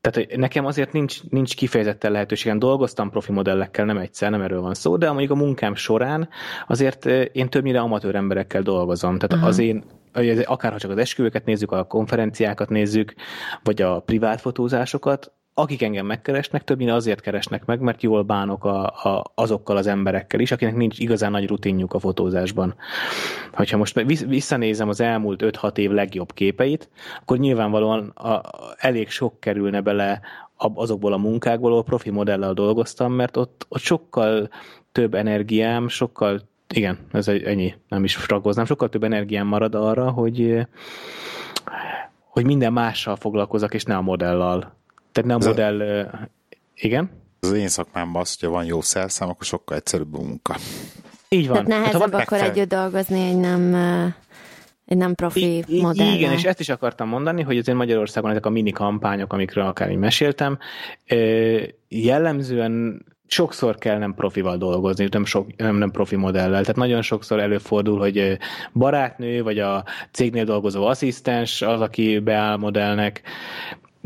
Tehát hogy nekem azért nincs, nincs kifejezetten lehetőségem. Dolgoztam profi modellekkel, nem egyszer, nem erről van szó, de mondjuk a munkám során azért én többnyire amatőr emberekkel dolgozom. Tehát uh-huh. az én akárha csak az esküvőket nézzük, a konferenciákat nézzük, vagy a privát fotózásokat, akik engem megkeresnek, többnyire azért keresnek meg, mert jól bánok a, a, azokkal az emberekkel is, akinek nincs igazán nagy rutinjuk a fotózásban. Hogyha most visszanézem az elmúlt 5-6 év legjobb képeit, akkor nyilvánvalóan a, elég sok kerülne bele azokból a munkákból, ahol profi modellel dolgoztam, mert ott, ott sokkal több energiám, sokkal, igen, ez egy, ennyi, nem is fragoznám, sokkal több energiám marad arra, hogy hogy minden mással foglalkozok, és ne a modellal. Tehát ne a modell... A... Igen? Az én szakmámban az, hogyha van jó szerszám, akkor sokkal egyszerűbb a munka. Így van. Tehát nehezebb hát, akkor együtt dolgozni egy nem egy nem profi I- modell. Igen, és ezt is akartam mondani, hogy azért Magyarországon ezek a mini kampányok, amikről akár így meséltem, jellemzően sokszor kell nem profival dolgozni, nem, sok, nem, nem profi modellel. Tehát nagyon sokszor előfordul, hogy barátnő, vagy a cégnél dolgozó asszisztens az, aki beáll modellnek,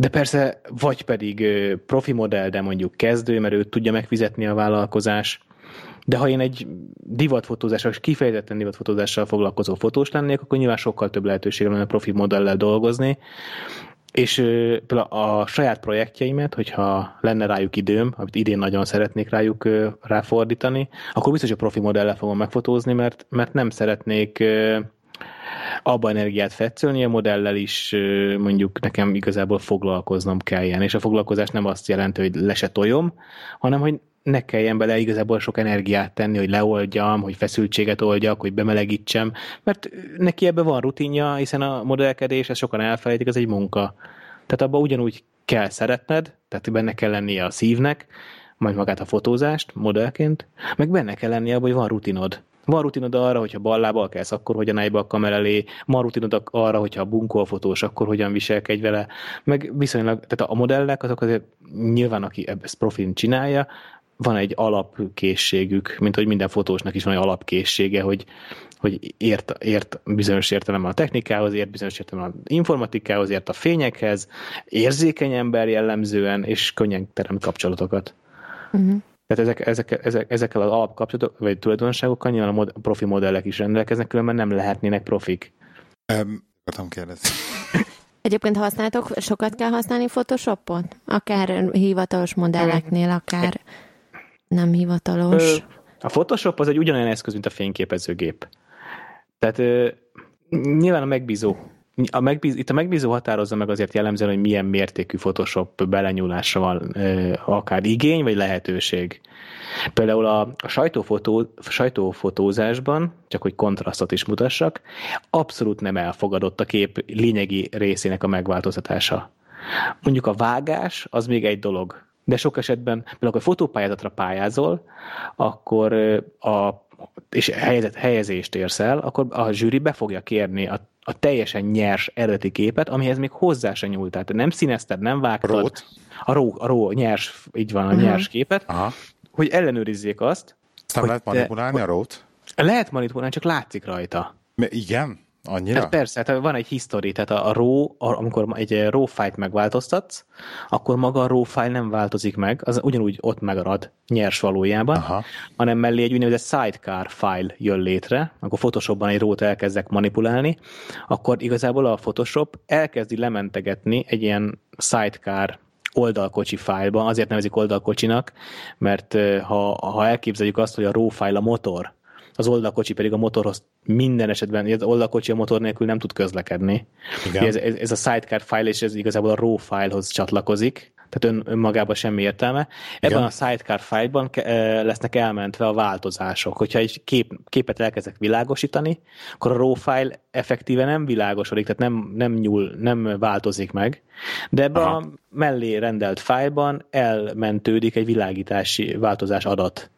de persze, vagy pedig profi modell, de mondjuk kezdő, mert őt tudja megfizetni a vállalkozás. De ha én egy divatfotózással, és kifejezetten divatfotózással foglalkozó fotós lennék, akkor nyilván sokkal több lehetőségem lenne profi modellel dolgozni, és például a saját projektjeimet, hogyha lenne rájuk időm, amit idén nagyon szeretnék rájuk ráfordítani, akkor biztos, hogy profi modellel fogom megfotózni, mert, mert nem szeretnék abba energiát fetszölni, a modellel is mondjuk nekem igazából foglalkoznom kelljen. És a foglalkozás nem azt jelenti, hogy le hanem hogy ne kelljen bele igazából sok energiát tenni, hogy leoldjam, hogy feszültséget oldjak, hogy bemelegítsem, mert neki ebbe van rutinja, hiszen a modellkedés, ezt sokan elfelejtik, az egy munka. Tehát abba ugyanúgy kell szeretned, tehát benne kell lennie a szívnek, majd magát a fotózást modellként, meg benne kell lennie abban, hogy van rutinod. Van rutinod arra, hogyha ballába kelsz, akkor hogyan állj be a kamera elé, van rutinod arra, hogyha a bunkó fotós, akkor hogyan viselkedj vele, meg viszonylag, tehát a modellek azok azért nyilván, aki ezt profin csinálja, van egy alapkészségük, mint hogy minden fotósnak is van egy alapkészsége, hogy, hogy ért, ért bizonyos értelemben a technikához, ért bizonyos értelemben az informatikához, ért a fényekhez, érzékeny ember jellemzően, és könnyen teremt kapcsolatokat. Uh-huh. Tehát ezek, ezek, ezek, ezekkel az alapkapcsolatok, vagy tulajdonságokkal nyilván a, mod, profi modellek is rendelkeznek, különben nem lehetnének profik. Um, akartam kérdezni. *laughs* Egyébként használtok, sokat kell használni Photoshopot? Akár hivatalos modelleknél, akár nem hivatalos. A Photoshop az egy ugyanolyan eszköz, mint a fényképezőgép. Tehát ö, nyilván a megbízó a megbíz, itt a megbízó határozza meg azért jellemzően, hogy milyen mértékű Photoshop belenyúlásra van ö, akár igény, vagy lehetőség. Például a, a sajtófotó, sajtófotózásban, csak hogy kontrasztot is mutassak, abszolút nem elfogadott a kép lényegi részének a megváltoztatása. Mondjuk a vágás, az még egy dolog. De sok esetben, például, hogy fotópályázatra pályázol, akkor a, és helyezet, helyezést érsz el, akkor a zsűri be fogja kérni a, a teljesen nyers eredeti képet, amihez még hozzá se nyúlt. Tehát nem színezted, nem vágtad. Rót. A ró, a ró, nyers, így van, a uh-huh. nyers képet, Aha. hogy ellenőrizzék azt. Aztán lehet manipulálni te, a rót? Lehet manipulálni, csak látszik rajta. Igen? Annyira? Hát persze, tehát van egy history, tehát a, a RAW, amikor egy RAW file megváltoztatsz, akkor maga a RAW file nem változik meg, az ugyanúgy ott megarad nyers valójában, Aha. hanem mellé egy úgynevezett sidecar file jön létre, akkor Photoshopban egy RAW-t elkezdek manipulálni, akkor igazából a Photoshop elkezdi lementegetni egy ilyen sidecar oldalkocsi fájlba, azért nevezik oldalkocsinak, mert ha, ha elképzeljük azt, hogy a RAW file a motor, az oldalkocsi pedig a motorhoz minden esetben, az oldalkocsi a motor nélkül nem tud közlekedni. Ez, ez, ez a sidecar file, és ez igazából a raw filehoz csatlakozik, tehát ön, önmagában semmi értelme. Ebben Igen. a sidecar file-ban e, lesznek elmentve a változások. Hogyha egy kép, képet elkezdek világosítani, akkor a raw file effektíve nem világosodik, tehát nem, nem nyúl, nem változik meg, de ebben Aha. a mellé rendelt fájlban elmentődik egy világítási változás adat.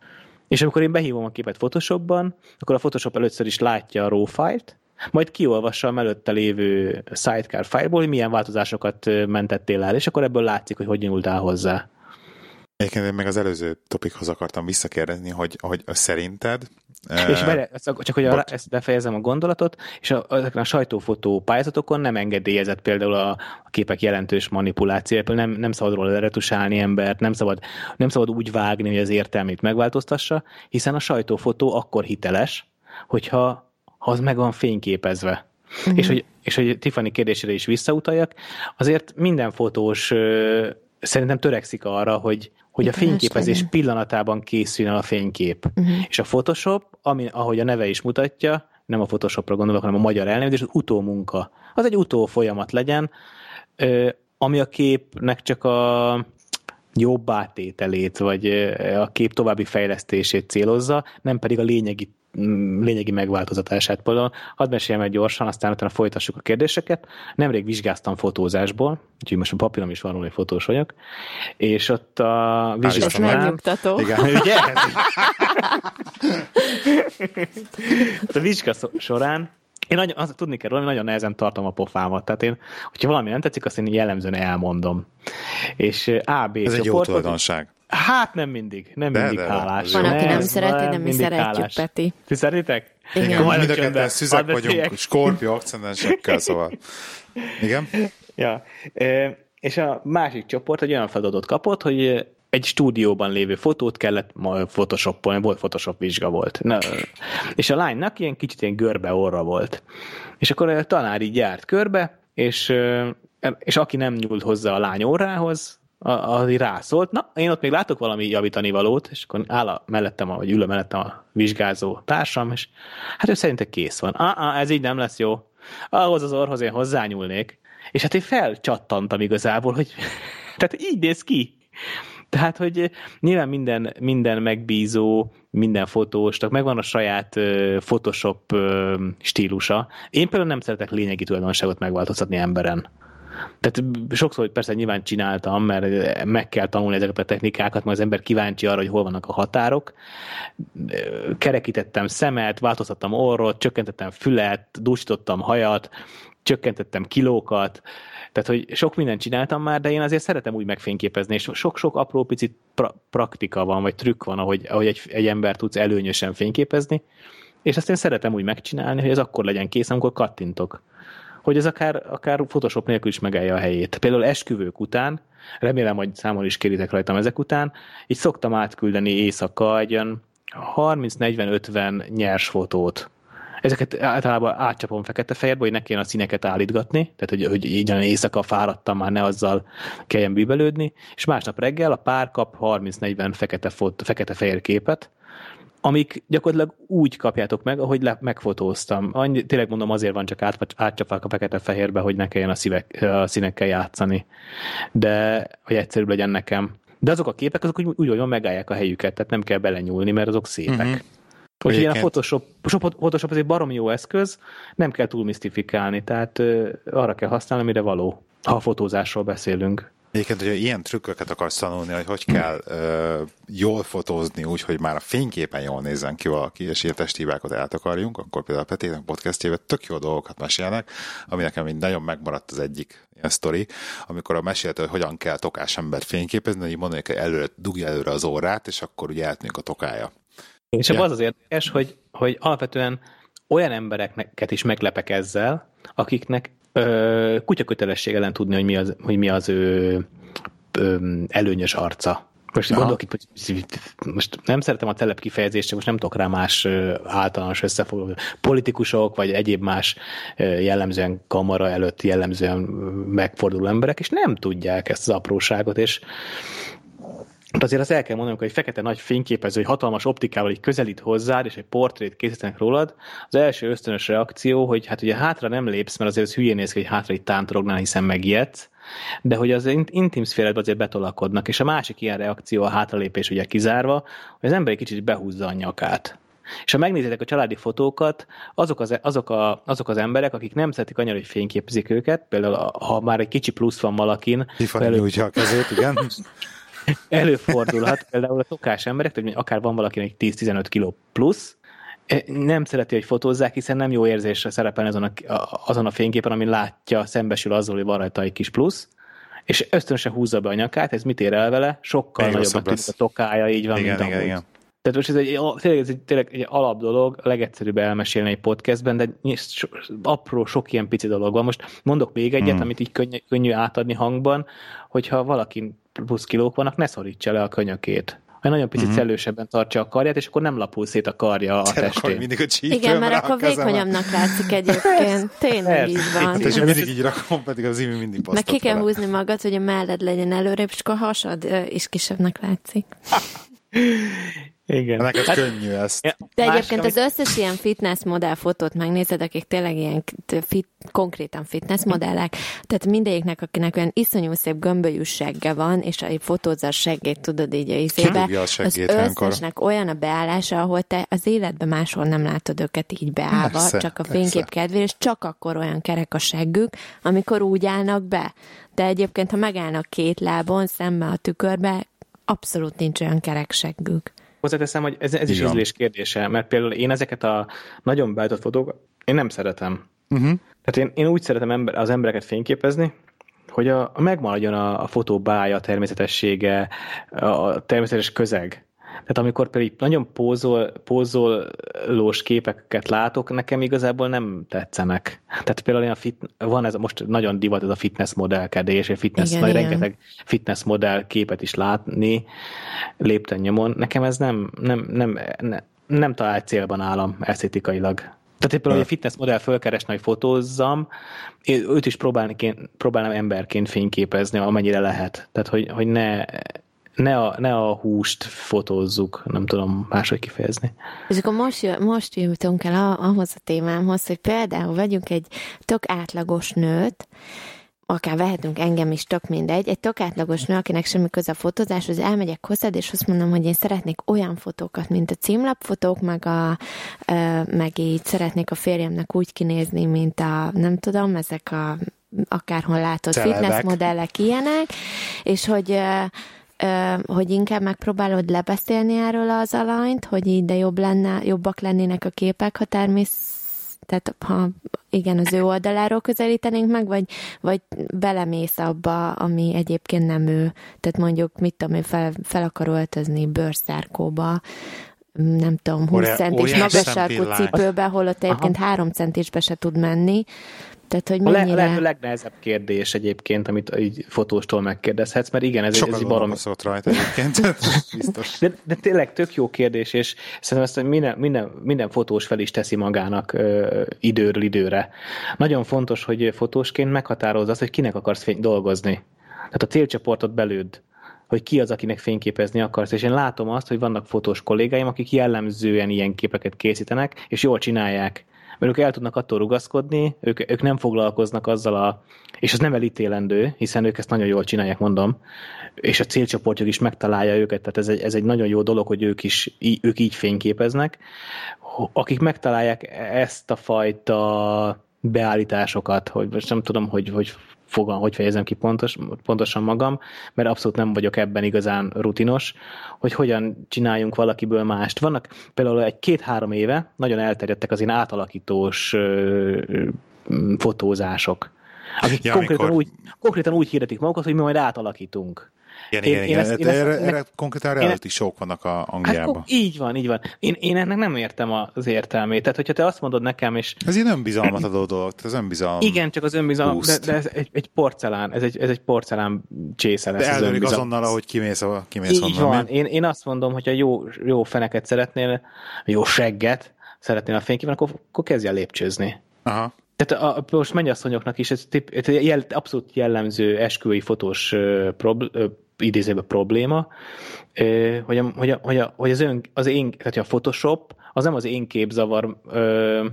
És amikor én behívom a képet Photoshopban, akkor a Photoshop először is látja a RAW fájlt, majd kiolvassa a mellette lévő sidecar fájlból, hogy milyen változásokat mentettél el, és akkor ebből látszik, hogy hogy nyúltál hozzá. Egyébként én meg az előző topikhoz akartam visszakérdezni, hogy, hogy szerinted... És bele, csak hogy a, ezt befejezem a gondolatot, és a, ezeken a sajtófotó pályázatokon nem engedélyezett például a, a képek jelentős manipuláció, például nem, nem szabad róla leretusálni embert, nem szabad, nem szabad úgy vágni, hogy az értelmét megváltoztassa, hiszen a sajtófotó akkor hiteles, hogyha ha az meg van fényképezve. Uh-huh. És, hogy, és hogy Tiffany kérdésére is visszautaljak, azért minden fotós szerintem törekszik arra, hogy, hogy a fényképezés legyen. pillanatában készüljön a fénykép. Uh-huh. És a Photoshop, ami, ahogy a neve is mutatja, nem a Photoshopra gondolok, hanem a magyar elnevezés, az utómunka. Az egy utó folyamat legyen, ami a képnek csak a jobb átételét, vagy a kép további fejlesztését célozza, nem pedig a lényegi lényegi megváltozatását. Például hadd meséljem egy gyorsan, aztán utána folytassuk a kérdéseket. Nemrég vizsgáztam fotózásból, úgyhogy most a papírom is van, hogy fotós vagyok, és ott a vizsgázás során... Igen, ugye? a vizsgázás során én nagyon, azt tudni kell róla, nagyon nehezen tartom a pofámat. Tehát én, hogyha valami nem tetszik, azt én jellemzően elmondom. És A, B Ez egy jó tulajdonság. Hát nem mindig, nem de, mindig de, hálás. Van, aki nem szereti, de mi szeretjük, hálás. Peti. Ti szeretitek? Igen. Igen. Mind a ketten szüzek vagyunk, skorpió akcendensekkel, szóval. Igen? Ja. E, és a másik csoport egy olyan feladatot kapott, hogy egy stúdióban lévő fotót kellett majd photoshopolni, volt photoshop vizsga volt. Na, és a lánynak ilyen kicsit ilyen görbe orra volt. És akkor a tanár így járt körbe, és, és aki nem nyúlt hozzá a lány órához, az rászólt, na, én ott még látok valami javítani valót, és akkor áll a mellettem, vagy ül a mellettem a vizsgázó társam, és hát ő szerintem kész van. Ah, ah, ez így nem lesz jó. Ahhoz az orhoz én hozzányúlnék. És hát én felcsattantam igazából, hogy *laughs* tehát így néz ki. Tehát, hogy nyilván minden, minden megbízó, minden fotósnak megvan a saját uh, Photoshop uh, stílusa. Én például nem szeretek lényegi tulajdonságot megváltoztatni emberen. Tehát sokszor persze nyilván csináltam, mert meg kell tanulni ezeket a technikákat, mert az ember kíváncsi arra, hogy hol vannak a határok. Kerekítettem szemet, változtattam orrot, csökkentettem fület, dúsítottam hajat, csökkentettem kilókat, tehát, hogy sok mindent csináltam már, de én azért szeretem úgy megfényképezni, és sok-sok apró picit pra- praktika van, vagy trükk van, ahogy, ahogy egy, egy ember tudsz előnyösen fényképezni, és azt én szeretem úgy megcsinálni, hogy ez akkor legyen kész, amikor kattintok hogy ez akár, akár Photoshop nélkül is megállja a helyét. Például esküvők után, remélem, hogy számon is kéritek rajtam ezek után, így szoktam átküldeni éjszaka egy olyan 30-40-50 nyers fotót. Ezeket általában átcsapom fekete-fehérbe, hogy ne kelljen a színeket állítgatni, tehát hogy, hogy így éjszaka fáradtam, már ne azzal kelljen bűbelődni, és másnap reggel a pár kap 30-40 fekete, fekete-fehér képet, amik gyakorlatilag úgy kapjátok meg, ahogy le, megfotóztam. Annyi, tényleg mondom, azért van csak át, átcsapák a fekete-fehérbe, hogy ne kelljen a, szívek, a színekkel játszani. De, hogy egyszerűbb legyen nekem. De azok a képek, azok úgy, úgy olyan megállják a helyüket, tehát nem kell belenyúlni, mert azok szépek. Uh-huh. Úgyhogy ilyen a Photoshop, Photoshop az egy baromi jó eszköz, nem kell túl misztifikálni, tehát arra kell használni, amire való, ha a fotózásról beszélünk. Egyébként, hogyha ilyen trükköket akarsz tanulni, hogy hogy kell ö, jól fotózni úgy, hogy már a fényképen jól nézzen ki valaki, és ilyen testhibákat eltakarjunk, akkor például a Petének podcastjében tök jó dolgokat mesélnek, ami nekem így nagyon megmaradt az egyik ilyen sztori, amikor a mesélte, hogy hogyan kell tokás embert fényképezni, hogy mondani, hogy előre, dugja előre az órát, és akkor ugye eltűnik a tokája. És ja. az az érdekes, hogy, hogy alapvetően olyan embereket is meglepek ezzel, akiknek ö, kutyakötelessége ellen tudni, hogy mi az, hogy mi az ő ö, előnyös arca. Most Aha. gondolok itt, most nem szeretem a telep kifejezést, csak most nem tudok rá más általános összefoglaló. Politikusok, vagy egyéb más jellemzően kamara előtt jellemzően megforduló emberek, és nem tudják ezt az apróságot, és de azért azt el kell mondanom, hogy egy fekete nagy fényképező, egy hatalmas optikával így közelít hozzád, és egy portrét készítenek rólad, az első ösztönös reakció, hogy hát ugye hátra nem lépsz, mert azért az hülyén néz ki, hogy hátra itt tántorognál, hiszen megijedsz, de hogy az intim szféredbe azért betolakodnak, és a másik ilyen reakció a hátralépés ugye kizárva, hogy az ember egy kicsit behúzza a nyakát. És ha megnézitek a családi fotókat, azok az, azok, a, azok az emberek, akik nem szeretik annyira, hogy fényképezik őket, például ha már egy kicsi plusz van valakin. Tiffany a kezét, igen. *laughs* Előfordulhat például a szokás emberek, hogy akár van valakinek 10-15 kiló plusz, eh, nem szereti, hogy fotózzák, hiszen nem jó érzésre szerepelni azon a, azon a fényképen, ami látja, szembesül azzal, hogy van rajta egy kis plusz, és ösztönösen húzza be a nyakát, ez mit ér el vele? Sokkal Még nagyobb a tokája, így van, igen, mint igen, igen. Tehát most ez egy, tényleg, ez egy, tényleg egy alap dolog, legegyszerűbb elmesélni egy podcastben, de so, apró, sok ilyen pici dolog van. Most mondok még egyet, hmm. amit így könnyű, könnyű átadni hangban, hogyha valaki plusz kilók vannak, ne szorítsa le a könyökét. hogy nagyon picit uh-huh. szellősebben tartja a karját, és akkor nem lapul szét a karja a testén. mindig a Igen, mert akkor vékonyabbnak látszik egyébként. *laughs* Tényleg így van. Hát, és mindig így rakom, pedig az imi mindig Meg ki kell húzni magad, hogy a melled legyen előrébb, és akkor a hasad is kisebbnek látszik. *laughs* Igen. Neked hát, könnyű ezt. De Más, egyébként amit... az összes ilyen fitness modell fotót megnézed, akik tényleg ilyen fit, konkrétan fitness modellek, tehát mindegyiknek, akinek olyan iszonyú szép gömbölyű segge van, és a fotózza a seggét, tudod így a izébe, az összesnek olyan a beállása, ahol te az életben máshol nem látod őket így beállva, persze, csak a persze. fénykép kedvére, és csak akkor olyan kerek a seggük, amikor úgy állnak be. De egyébként, ha megállnak két lábon szembe a tükörbe, abszolút nincs olyan kerek seggük. Hozzáteszem, hogy ez, ez is ízlés kérdése, mert például én ezeket a nagyon beállított fotók, én nem szeretem. Uh-huh. Tehát én, én úgy szeretem ember, az embereket fényképezni, hogy a, a megmaradjon a, a fotó bája, a természetessége, a természetes közeg. Tehát amikor pedig nagyon pózol, pózolós képeket látok, nekem igazából nem tetszenek. Tehát például a fit, van ez, most nagyon divat ez a fitness modellkedés, és fitness, igen, nagy igen. rengeteg fitness modell képet is látni lépten nyomon. Nekem ez nem, nem, nem, nem, nem talál célban állam esztétikailag. Tehát például, hogy a fitness modell fölkeresne, hogy fotózzam, én őt is próbálnám emberként fényképezni, amennyire lehet. Tehát, hogy, hogy ne ne a, ne a húst fotózzuk, nem tudom máshogy kifejezni. És akkor most, most jutunk el ahhoz a témámhoz, hogy például vegyünk egy tök átlagos nőt, akár vehetünk engem is, tök mindegy, egy tök átlagos nő, akinek semmi köze a fotózáshoz, elmegyek hozzád, és azt mondom, hogy én szeretnék olyan fotókat, mint a címlapfotók, meg, a, meg így szeretnék a férjemnek úgy kinézni, mint a, nem tudom, ezek a akárhol látott fitness modellek ilyenek, és hogy hogy inkább megpróbálod lebeszélni erről az alanyt, hogy így de jobb lenne, jobbak lennének a képek, ha természet tehát ha igen, az ő oldaláról közelítenénk meg, vagy, vagy belemész abba, ami egyébként nem ő. Tehát mondjuk, mit tudom, ő fel, fel akar öltözni bőrszárkóba, nem tudom, 20 centis magas cipőbe, holott egyébként Aha. 3 centisbe se tud menni, tehát, hogy mennyire... A lehető legnehezebb kérdés egyébként, amit így fotóstól megkérdezhetsz, mert igen, ez, ez egy barom... rajta egyébként, *laughs* biztos. De, de, tényleg tök jó kérdés, és szerintem ezt minden, minden, minden fotós fel is teszi magának ö, időről időre. Nagyon fontos, hogy fotósként meghatározd azt, hogy kinek akarsz fény- dolgozni. Tehát a célcsoportot belőd hogy ki az, akinek fényképezni akarsz. És én látom azt, hogy vannak fotós kollégáim, akik jellemzően ilyen képeket készítenek, és jól csinálják mert ők el tudnak attól rugaszkodni, ők, ők nem foglalkoznak azzal a, és ez nem elítélendő, hiszen ők ezt nagyon jól csinálják, mondom, és a célcsoportjuk is megtalálja őket, tehát ez egy, ez egy nagyon jó dolog, hogy ők is ők így fényképeznek. Akik megtalálják ezt a fajta beállításokat, hogy most nem tudom, hogy, hogy fogal, hogy fejezem ki pontos, pontosan magam, mert abszolút nem vagyok ebben igazán rutinos, hogy hogyan csináljunk valakiből mást. Vannak például egy két-három éve nagyon elterjedtek az én átalakítós ö, ö, fotózások, akik ja, konkrétan, amikor... úgy, konkrétan úgy hirdetik magukat, hogy mi majd átalakítunk. Igen, én, igen, én igen. Ezt, én erre, ezt, erre konkrétan reality show vannak a Angliában. Hát, így van, így van. Én, én ennek nem értem az értelmét. Tehát, hogyha te azt mondod nekem, és... Ez egy önbizalmat adó dolog, ez önbizalom. Igen, csak az önbizalom, de, de, ez egy, egy porcelán, ez egy, ez egy porcelán csésze lesz. De eldőlik azonnal, ahogy kimész, a, kimész így onnan. van. Én, én azt mondom, hogyha jó, jó feneket szeretnél, jó segget szeretnél a fényképen, akkor, akkor kezdj el lépcsőzni. Aha. Tehát a, most mennyasszonyoknak is ez tip, jel, abszolút jellemző esküvői fotós uh, prob, uh, idézőbe probléma, hogy, a, hogy, a, hogy, a, hogy az, ön, az én, tehát a Photoshop az nem az én képzavar ö,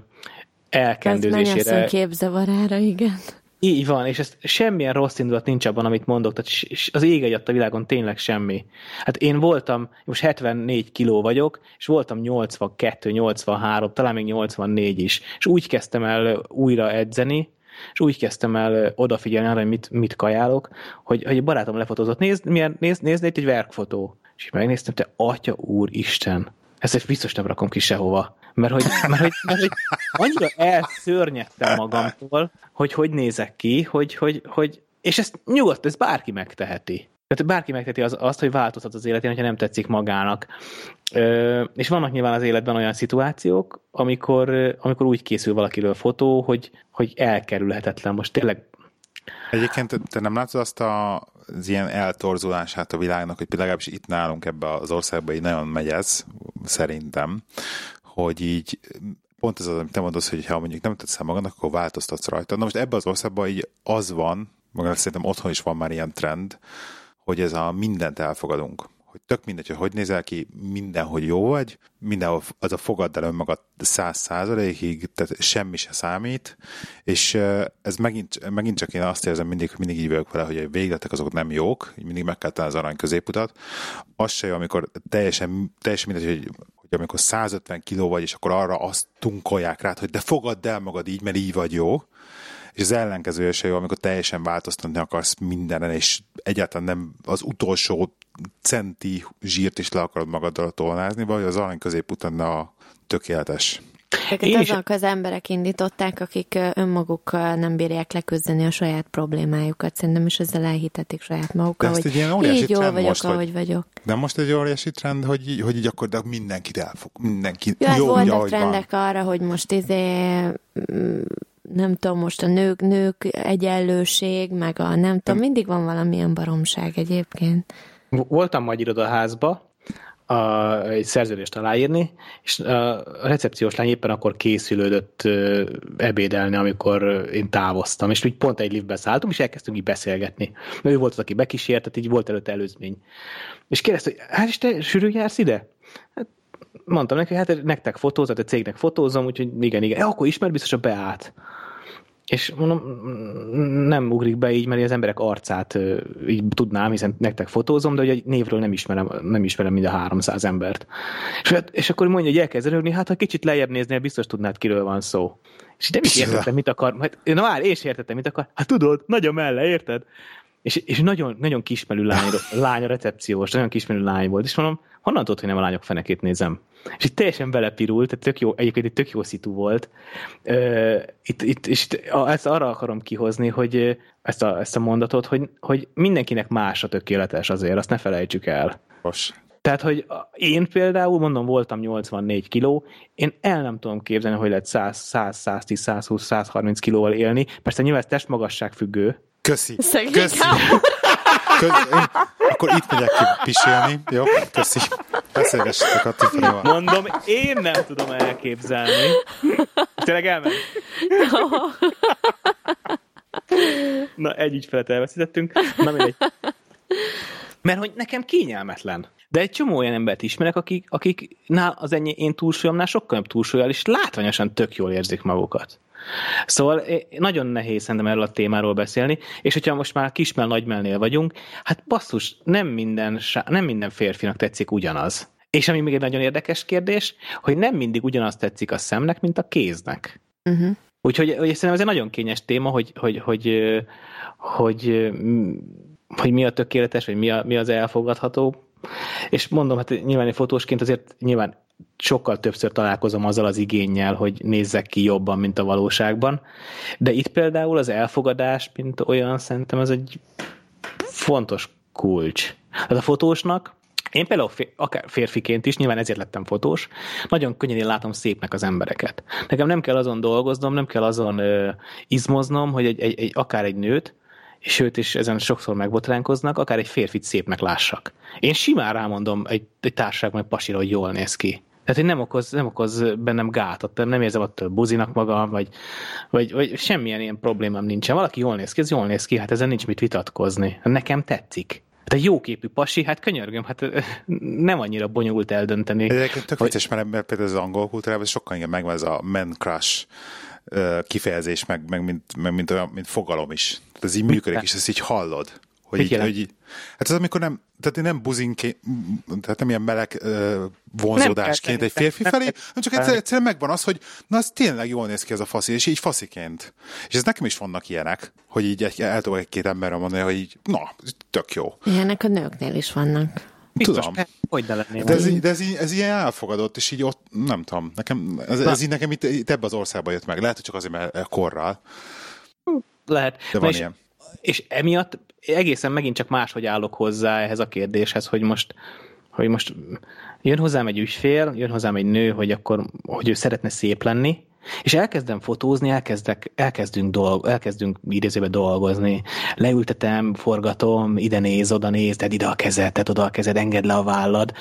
elkendőzésére. Ez képzavarára, igen. Így van, és ez semmilyen rossz indulat nincs abban, amit mondok, tehát az ég egy a világon tényleg semmi. Hát én voltam, most 74 kiló vagyok, és voltam 82, 83, talán még 84 is, és úgy kezdtem el újra edzeni, és úgy kezdtem el odafigyelni arra, hogy mit, mit kajálok, hogy, hogy a barátom lefotózott, nézd, milyen, nézd, nézd itt egy verkfotó. És megnéztem, te atya úr Isten, ezt egy biztos nem rakom ki sehova. Mert hogy, mert hogy, mert hogy annyira elszörnyedtem magamtól, hogy hogy nézek ki, hogy, hogy, hogy és ezt nyugodt, ez bárki megteheti. Tehát bárki megteheti az, azt, hogy változhat az életén, hogyha nem tetszik magának. Ö, és vannak nyilván az életben olyan szituációk, amikor, amikor úgy készül valakiről fotó, hogy, hogy elkerülhetetlen. Most tényleg Egyébként te nem látod azt a, az ilyen eltorzulását a világnak, hogy legalábbis itt nálunk ebbe az országban így nagyon megy ez, szerintem, hogy így pont ez az, amit te mondasz, hogy ha mondjuk nem tetszem magadnak, akkor változtatsz rajta. Na most ebben az országban így az van, maga szerintem otthon is van már ilyen trend, hogy ez a mindent elfogadunk hogy tök mindegy, hogy hogy nézel ki, mindenhogy jó vagy, mindenhol az a fogadd el önmagad száz százalékig, tehát semmi se számít, és ez megint, megint csak én azt érzem mindig, mindig így vagyok vele, hogy a végletek azok nem jók, mindig meg kell az arany középutat. Az se jó, amikor teljesen, teljesen mindegy, hogy, hogy amikor 150 kiló vagy, és akkor arra azt tunkolják rád, hogy de fogadd el magad így, mert így vagy jó, és az ellenkezője se jó, amikor teljesen változtatni akarsz mindenen, és egyáltalán nem az utolsó centi zsírt is le akarod magaddal tolnázni, vagy az arany középutat a tökéletes. Ezeket azok az emberek indították, akik önmagukkal nem bírják leküzdeni a saját problémájukat. Szerintem is ezzel elhitetik saját magukkal, hogy így jól vagyok, most, ahogy vagyok. De most egy óriási trend, hogy, hogy így akkor de mindenkit elfog, mindenki jó, jó voltak trendek van. arra, hogy most izé nem tudom, most a nők, nők egyenlőség, meg a nem tudom, mindig van valamilyen baromság egyébként. Voltam majd irodaházba, a, egy szerződést aláírni, és a recepciós lány éppen akkor készülődött ebédelni, amikor én távoztam, és úgy pont egy liftbe szálltunk, és elkezdtünk így beszélgetni. Ő volt az, aki bekísértett, így volt előtte előzmény. És kérdezte, hogy hát és te sűrű jársz ide? Hát mondtam neki, hát nektek fotózat, a cégnek fotózom, úgyhogy igen, igen. E, akkor ismer biztos a Beát. És mondom, nem ugrik be így, mert az emberek arcát így tudnám, hiszen nektek fotózom, de hogy névről nem ismerem, nem ismerem mind a 300 embert. És, hát, és akkor mondja, hogy elkezd rögni, hát ha kicsit lejjebb néznél, biztos tudnád, kiről van szó. És nem is értettem, mit akar. Hát, na már, és értettem, mit akar. Hát tudod, nagyon melle, érted? És, és nagyon, nagyon kismerű lány, lány a recepciós, nagyon kismerű lány volt, és mondom, honnan tudod, hogy nem a lányok fenekét nézem? És itt teljesen belepirult, tehát tök jó, egyébként egy tök jó szitu volt. Uh, itt, itt, és itt, ezt arra akarom kihozni, hogy ezt a, ezt a mondatot, hogy, hogy mindenkinek más a tökéletes azért, azt ne felejtsük el. Most. Tehát, hogy én például, mondom, voltam 84 kiló, én el nem tudom képzelni, hogy lehet 100, 100 110, 120, 130 kilóval élni. Persze nyilván ez testmagasság függő, Köszi. Szegény Köszi. Én, akkor itt megyek ki pisélni. Jó? Köszi. Beszélgessetek a Tiffany-val. Mondom, én nem tudom elképzelni. Tényleg elmegy? Na, egy ügyfelet elveszítettünk. Na, mindegy. Mert hogy nekem kényelmetlen. De egy csomó olyan embert ismerek, akik, akik nál az ennyi én túlsúlyomnál sokkal jobb túlsúlyal, és látványosan tök jól érzik magukat. Szóval nagyon nehéz szerintem erről a témáról beszélni, és hogyha most már kismel nagymelnél vagyunk, hát basszus, nem minden, nem minden férfinak tetszik ugyanaz. És ami még egy nagyon érdekes kérdés, hogy nem mindig ugyanaz tetszik a szemnek, mint a kéznek. Uh-huh. Úgyhogy hogy szerintem ez egy nagyon kényes téma, hogy, hogy, hogy, hogy, hogy, hogy mi a tökéletes, vagy mi, a, mi az elfogadható. És mondom, hát nyilván egy fotósként azért nyilván sokkal többször találkozom azzal az igényel, hogy nézzek ki jobban, mint a valóságban. De itt például az elfogadás, mint olyan, szerintem ez egy fontos kulcs. Az a fotósnak, én például akár férfiként is, nyilván ezért lettem fotós, nagyon könnyen én látom szépnek az embereket. Nekem nem kell azon dolgoznom, nem kell azon ö, izmoznom, hogy egy, egy, egy, akár egy nőt, és őt is ezen sokszor megbotránkoznak, akár egy férfit szépnek lássak. Én simán rámondom egy, egy társaságban egy pasira, hogy jól néz ki. Tehát én nem okoz, nem okoz bennem gátat, nem érzem attól buzinak magam, vagy, vagy, vagy semmilyen ilyen problémám nincsen. Valaki jól néz ki, ez jól néz ki, hát ezen nincs mit vitatkozni. Nekem tetszik. Hát egy jóképű pasi, hát könyörgöm, hát *laughs* nem annyira bonyolult eldönteni. Egyébként tök hogy... vicces, mert például az angol kultúrában sokkal inkább megvan ez a man crush kifejezés, meg, meg, mint, meg mint, olyan, mint fogalom is. Tehát ez így működik, és ezt így hallod. Hogy így, hogy így, hát az, amikor nem, tehát én nem buzinként, tehát nem ilyen meleg uh, vonzódásként nem, egy férfi felé, hanem csak egyszer, egyszerűen megvan az, hogy na ez tényleg jól néz ki ez a faszi, és így fasziként. És ez nekem is vannak ilyenek, hogy így egy, el tudok egy-két emberre mondani, hogy így, na, tök jó. Ilyenek a nőknél is vannak. Biztos, tudom. Hogy ne lennél. De, ez, de ez, ez, ilyen elfogadott, és így ott, nem tudom, nekem, ez, ez így nekem itt, itt ebbe az országba jött meg. Lehet, hogy csak azért, mert korral. Lehet. De van és, ilyen. És emiatt egészen megint csak máshogy állok hozzá ehhez a kérdéshez, hogy most, hogy most jön hozzám egy ügyfél, jön hozzám egy nő, hogy akkor, hogy ő szeretne szép lenni, És elkezdem fotózni, elkezdek, elkezdünk, dolg, elkezdünk idézőbe dolgozni. Leültetem, forgatom, ide néz, oda néz, tedd ide a kezed, tedd oda a kezed, engedd le a vállad.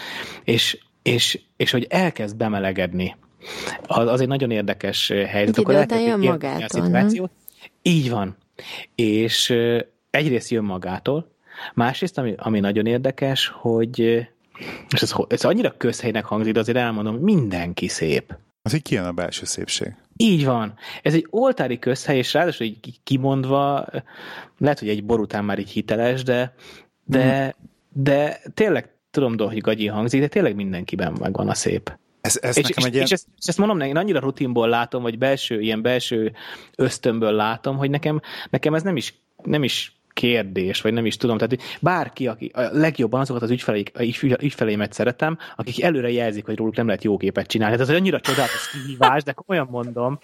És, és, és hogy elkezd bemelegedni. Az, az egy nagyon érdekes helyzet. Egy idő után jön magától, nem? Így van. És egyrészt jön magától, másrészt, ami, ami nagyon érdekes, hogy és ez, ez annyira közhelynek hangzik, de azért elmondom, mindenki szép. Az így kijön a belső szépség. Így van. Ez egy oltári közhely, és ráadásul így kimondva, lehet, hogy egy bor után már így hiteles, de, de, mm. de tényleg tudom, hogy gagyi hangzik, de tényleg mindenkiben megvan a szép. Ez, ez és, és, ilyen... és, ezt, és ezt mondom, én annyira rutinból látom, vagy belső, ilyen belső ösztönből látom, hogy nekem, nekem ez nem is, nem is kérdés, vagy nem is tudom. Tehát bárki, aki a legjobban azokat az ügyfeleik, ügyfeleimet szeretem, akik előre jelzik, hogy róluk nem lehet jó képet csinálni. Tehát ez annyira csodálatos kihívás, de olyan mondom.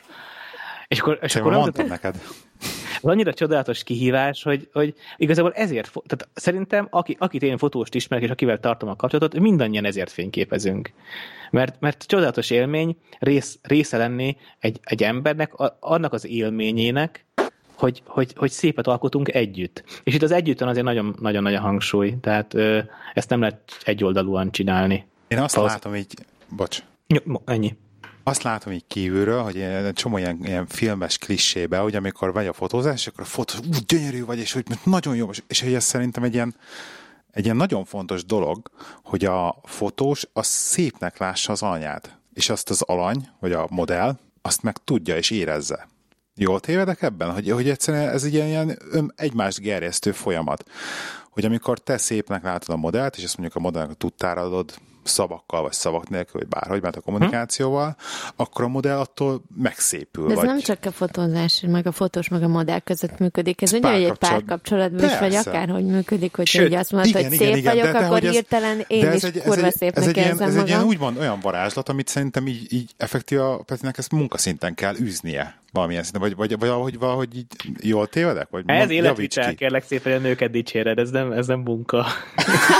És akkor, és akkor mondtam neked. Ez annyira csodálatos kihívás, hogy, hogy igazából ezért, tehát szerintem aki, akit én fotóst ismerek, és akivel tartom a kapcsolatot, mindannyian ezért fényképezünk. Mert, mert csodálatos élmény rész, része lenni egy, egy embernek, a, annak az élményének, hogy, hogy, hogy szépet alkotunk együtt. És itt az együtten azért nagyon, nagyon nagy a hangsúly, tehát ö, ezt nem lehet egyoldalúan csinálni. Én azt az... látom így, bocs. Jó, ennyi. Azt látom így kívülről, hogy egy csomó ilyen, ilyen filmes klissébe, hogy amikor vagy a fotózás, és akkor a fotó, úgy gyönyörű vagy, és hogy nagyon jó, és hogy ez szerintem egy ilyen, egy ilyen nagyon fontos dolog, hogy a fotós az szépnek lássa az anyát, és azt az alany, vagy a modell, azt meg tudja és érezze. Jól tévedek ebben? Hogy, hogy egyszerűen ez egy ilyen, ilyen egymást gerjesztő folyamat. Hogy amikor te szépnek látod a modellt, és ezt mondjuk a modellnek a tudtára adod, szavakkal, vagy szavak nélkül, vagy bárhogy, mert a kommunikációval, hm? akkor a modell attól megszépül. De ez vagy... nem csak a fotózás, meg a fotós, meg a modell között működik. Ez ugye egy párkapcsolatban is, vagy akárhogy működik, hogy Sőt, azt mondod, igen, hogy igen, szép igen, vagyok, de, akkor de, hirtelen én is egy, kurva szépnek ez egy, érzem ez magam. egy ilyen úgymond olyan varázslat, amit szerintem így, így effektív a Petinek ezt munkaszinten kell űznie valamilyen szinten, vagy, vagy valahogy, valahogy így jól tévedek? Vagy ez életvitel, kérlek szépen, hogy a nőket dicséred, ez nem, ez nem munka.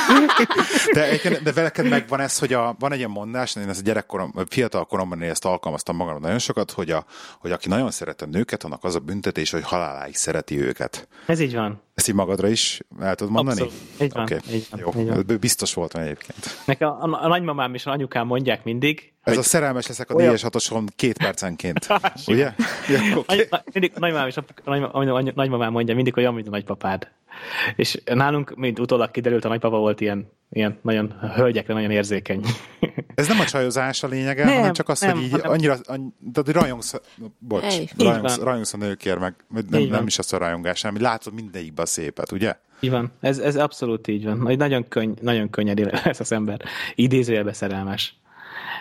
*laughs* de, de veleked megvan ez, hogy a, van egy ilyen mondás, én ezt a gyerekkorom, fiatal koromban én ezt alkalmaztam magamra nagyon sokat, hogy, a, hogy aki nagyon szeret a nőket, annak az a büntetés, hogy haláláig szereti őket. Ez így van. Ezt így magadra is el tudod mondani? Abszolút. Így van. Okay. Így van. Jó. Így van. Biztos voltam egyébként. Nekem a, a, a nagymamám és a anyukám mondják mindig, ez a szerelmes leszek a olyan... díjas hatoson két percenként. *laughs* Ugye? Ja, okay. mindig nagymamám és a, nagymamám mondja mindig, hogy olyan, mint a nagypapád. És nálunk, mint utólag kiderült, a nagypapa volt ilyen, ilyen nagyon hölgyekre nagyon érzékeny. Ez nem a csajozás a lényege, nem, hanem csak az, nem, hogy így hanem... annyira, annyi, de rajongsz, bocs, hey. rajongsz, rajongsz a nőkért, meg nem, nem is az a rajongás, hanem látod mindegyikbe a szépet, ugye? Így van, ez, ez abszolút így van. Hogy nagyon, könny, nagyon könnyed lesz az ember. Idézőjelbe szerelmes.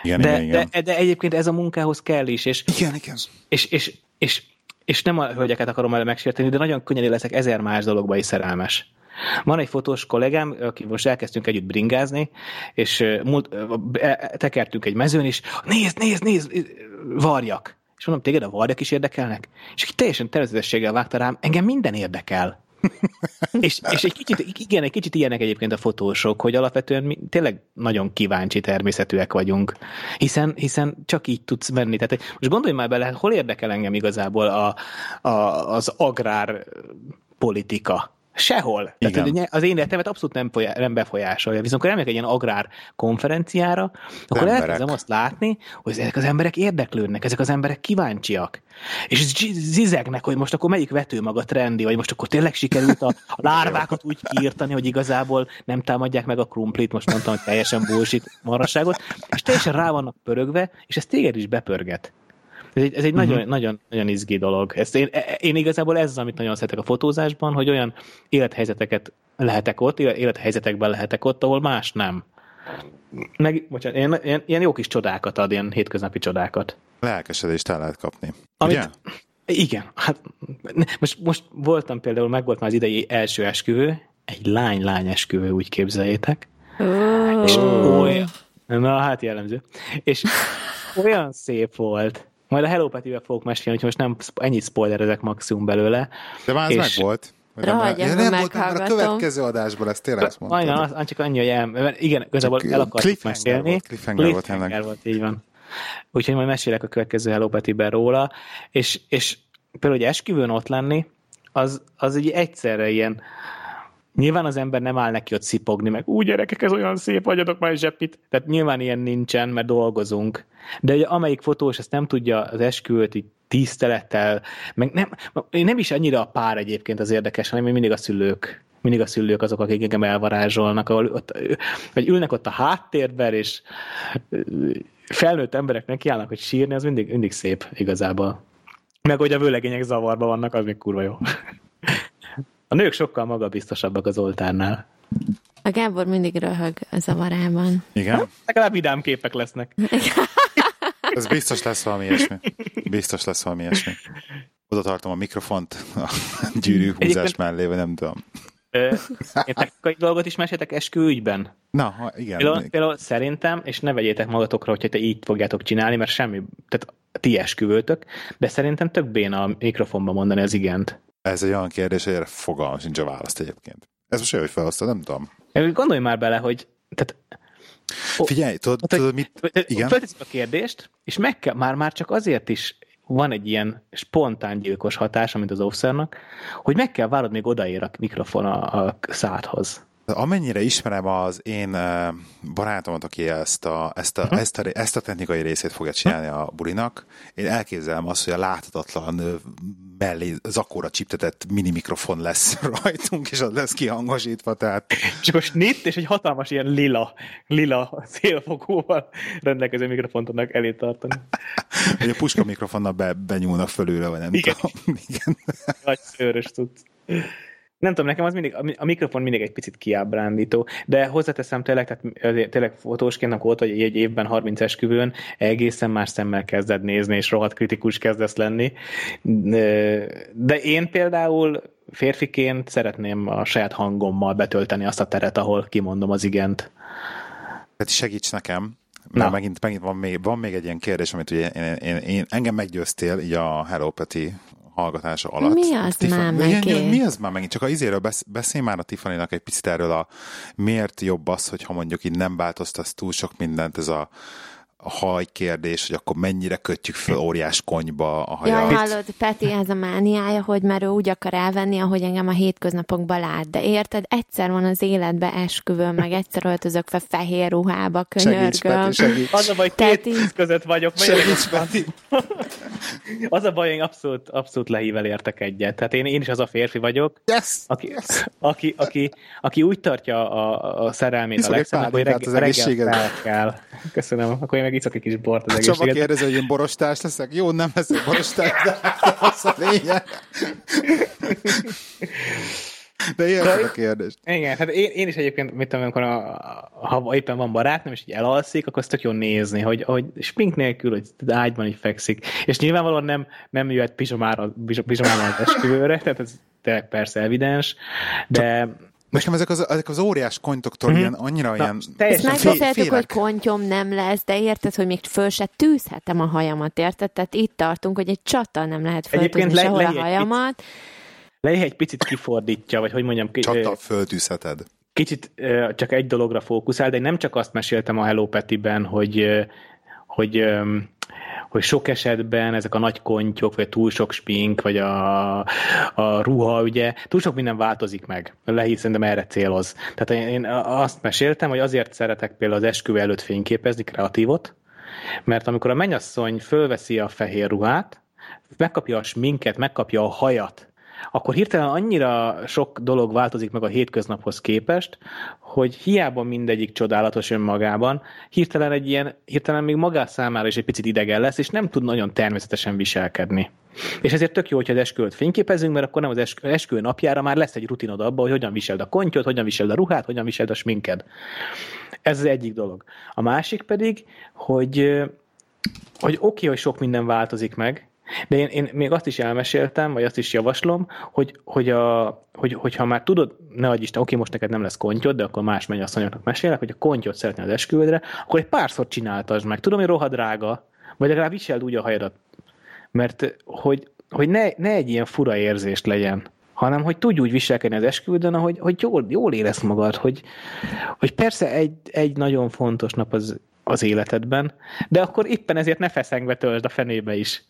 Igen, de, igen, igen. De, de egyébként ez a munkához kell is. És, igen, igen. És, és, és, és nem a hölgyeket akarom el megsérteni, de nagyon könnyen leszek ezer más dologba is szerelmes. Van egy fotós kollégám, aki most elkezdtünk együtt bringázni, és múlt, tekertünk egy mezőn, és nézd, nézd, nézd, varjak. És mondom, téged a varjak is érdekelnek? És aki teljesen természetességgel vágta rám, engem minden érdekel *laughs* és, és egy kicsit, igen, egy kicsit ilyenek egyébként a fotósok, hogy alapvetően mi tényleg nagyon kíváncsi természetűek vagyunk, hiszen, hiszen csak így tudsz menni. Tehát most gondolj már bele, hol érdekel engem igazából a, a, az agrár politika Sehol. Tehát Igen. az én életemet abszolút nem, folyá, nem befolyásolja. Viszont amikor elmegyek egy ilyen agrár konferenciára, akkor elkezdem azt látni, hogy ezek az emberek érdeklődnek, ezek az emberek kíváncsiak. És zizegnek, hogy most akkor melyik vető maga trendi, vagy most akkor tényleg sikerült a, a *laughs* lárvákat úgy kiírtani, hogy igazából nem támadják meg a krumplit, most mondtam, hogy teljesen bullshit marasságot, és teljesen rá vannak pörögve, és ez téged is bepörget. Ez egy, ez egy uh-huh. nagyon, nagyon, nagyon izgi dolog. Ezt én, én igazából ez az, amit nagyon szeretek a fotózásban, hogy olyan élethelyzeteket lehetek ott, élethelyzetekben lehetek ott, ahol más nem. Meg, bocsánat, ilyen, ilyen, ilyen jó kis csodákat ad, ilyen hétköznapi csodákat. Lelkesedést el lehet kapni. Amit, Ugye? Igen. Hát, most, most voltam például, meg volt már az idei első esküvő, egy lány-lány esküvő, úgy képzeljétek. Oh. És olyan, na hát jellemző. És olyan szép volt. Majd a Hello Petivel fogok mesélni, hogy most nem ennyit spoilerezek maximum belőle. De már az és... meg volt. Rahagyja, nem, volt már a következő adásban, ezt tényleg azt mondtad. Majdnem, az, csak annyi, hogy el, igen, igazából el akartuk mesélni. Volt, cliffhanger, cliffhanger volt, volt, így van. úgyhogy majd mesélek a következő Hello Petiben róla, és, és például, hogy esküvőn ott lenni, az, az egy egyszerre ilyen, Nyilván az ember nem áll neki ott szipogni, meg úgy gyerekek, ez olyan szép, adjatok már egy zsepit. Tehát nyilván ilyen nincsen, mert dolgozunk. De ugye amelyik fotós ezt nem tudja az esküvőt így tisztelettel, meg nem, nem is annyira a pár egyébként az érdekes, hanem mindig a szülők mindig a szülők azok, akik engem elvarázsolnak, ahol ott, vagy ülnek ott a háttérben, és felnőtt emberek nekiállnak, hogy sírni, az mindig, mindig szép igazából. Meg hogy a vőlegények zavarba vannak, az még kurva jó. A nők sokkal magabiztosabbak az oltárnál. A Gábor mindig röhög a zavarában. Igen? Hát, legalább vidám képek lesznek. Ez biztos lesz valami ilyesmi. Biztos lesz valami ilyesmi. Oda tartom a mikrofont a gyűrű húzás mellé, vagy nem tudom. Én technikai dolgot is meséltek esküügyben? Na, igen. Például, például szerintem, és ne vegyétek magatokra, hogyha te így fogjátok csinálni, mert semmi, tehát ti esküvőtök, de szerintem tök béna a mikrofonba mondani az igent. Ez egy olyan kérdés, hogy erre fogalmam sincs a választ egyébként. Ez most hogy felhoztad, nem tudom. Gondolj már bele, hogy tehát, Figyelj, tudod, hát, tudod mit? Igen? A kérdést, és meg kell, már, már csak azért is van egy ilyen spontán gyilkos hatása, mint az offszernak, hogy meg kell várod, még odaér a mikrofon a, a szádhoz. Amennyire ismerem az én barátomat, aki ezt a, ezt, a, uh-huh. ezt, a, ezt a technikai részét fogja csinálni a bulinak, én elképzelem azt, hogy a láthatatlan mellé zakóra csiptetett mini mikrofon lesz *laughs* rajtunk, és az lesz kihangosítva, tehát... Csak most snit, és egy hatalmas ilyen lila, lila szélfogóval rendelkező mikrofont tudnak elé tartani. *laughs* Hogy a puska mikrofonnal be, benyúlnak fölülre, vagy nem Igen. tudom. *laughs* Igen. Nagy szőrös tudsz nem tudom, nekem az mindig, a mikrofon mindig egy picit kiábrándító, de hozzáteszem tényleg, tehát tényleg fotósként, ott vagy egy évben 30 esküvőn, egészen más szemmel kezded nézni, és rohadt kritikus kezdesz lenni. De én például férfiként szeretném a saját hangommal betölteni azt a teret, ahol kimondom az igent. Tehát segíts nekem, mert megint, megint van, még, van még egy ilyen kérdés, amit ugye én, én, én, engem meggyőztél így a Hello Peti hallgatása alatt. Mi az Tifa- már megint? Mi az már megint? Csak a izéről beszélj már a tiffany egy picit erről a miért jobb az, hogyha mondjuk így nem változtasz túl sok mindent, ez a a haj kérdés, hogy akkor mennyire kötjük fel óriás konyba a hajat. Jaj, hallod, Peti, ez a mániája, hogy már ő úgy akar elvenni, ahogy engem a hétköznapokban lát. De érted, egyszer van az életbe esküvőm, meg egyszer öltözök fel fehér ruhába, könyörgöm. Segíts, Peti, segíts. Az a baj, két tíz között vagyok. Segíts, Peti. Az a baj, én abszolút, abszolút lehível értek egyet. Tehát én, én is az a férfi vagyok, yes, aki, yes. Aki, aki, aki, úgy tartja a, a szerelmét Hisz a legszebb, hogy reggel, reggel kell. Köszönöm. Akkor én meg iszok egy kis bort az hát Csaba kérdezi, hogy én borostás leszek. Jó, nem leszek borostás, de az a lényeg. De ilyen a kérdést. Igen, hát én, én is egyébként, mit tudom, amikor a, ha éppen van barátnőm, és így elalszik, akkor azt tök jó nézni, hogy, hogy spink nélkül, hogy ágyban így fekszik. És nyilvánvalóan nem, nem jöhet pizsomára, pizsomára az esküvőre, tehát ez tényleg persze evidens, de... Nekem ezek az, ezek az óriás kontoktól mm-hmm. ilyen, annyira Na, ilyen... Ezt megbeszéltük, hogy kontyom nem lesz, de érted, hogy még föl se tűzhetem a hajamat, érted? Tehát itt tartunk, hogy egy csata nem lehet föltűzni le, sehol le, a hajamat. Lehi egy picit kifordítja, vagy hogy mondjam... Csata föltűzheted. Kicsit csak egy dologra fókuszál, de én nem csak azt meséltem a Hello Petiben, hogy, hogy hogy sok esetben ezek a nagy kontyok, vagy túl sok spink, vagy a, a ruha, ugye, túl sok minden változik meg. Lehi szerintem erre céloz. Tehát én azt meséltem, hogy azért szeretek például az esküvő előtt fényképezni kreatívot, mert amikor a mennyasszony fölveszi a fehér ruhát, megkapja a sminket, megkapja a hajat, akkor hirtelen annyira sok dolog változik meg a hétköznaphoz képest, hogy hiába mindegyik csodálatos önmagában, hirtelen egy ilyen, hirtelen még magá számára is egy picit idegen lesz, és nem tud nagyon természetesen viselkedni. És ezért tök jó, hogy az esküvőt fényképezünk, mert akkor nem az esküvő napjára már lesz egy rutinod abban, hogy hogyan viseld a kontyot, hogyan viseld a ruhát, hogyan viseld a sminked. Ez az egyik dolog. A másik pedig, hogy hogy oké, okay, hogy sok minden változik meg, de én, én még azt is elmeséltem, vagy azt is javaslom, hogy, hogy, a, hogy, hogyha már tudod, ne adj Isten, oké, most neked nem lesz kontyod, de akkor más mennyasszonyoknak mesélek, hogy a kontyot szeretnél az esküvődre, akkor egy párszor csináltasd meg. Tudom, hogy rohadrága, vagy legalább viseld úgy a hajadat. Mert hogy, hogy ne, ne egy ilyen fura érzést legyen, hanem hogy tudj úgy viselkedni az esküvődön, hogy, hogy jól, jól érezd magad, hogy, hogy persze egy, egy nagyon fontos nap az az életedben, de akkor éppen ezért ne feszengve töltsd a fenébe is.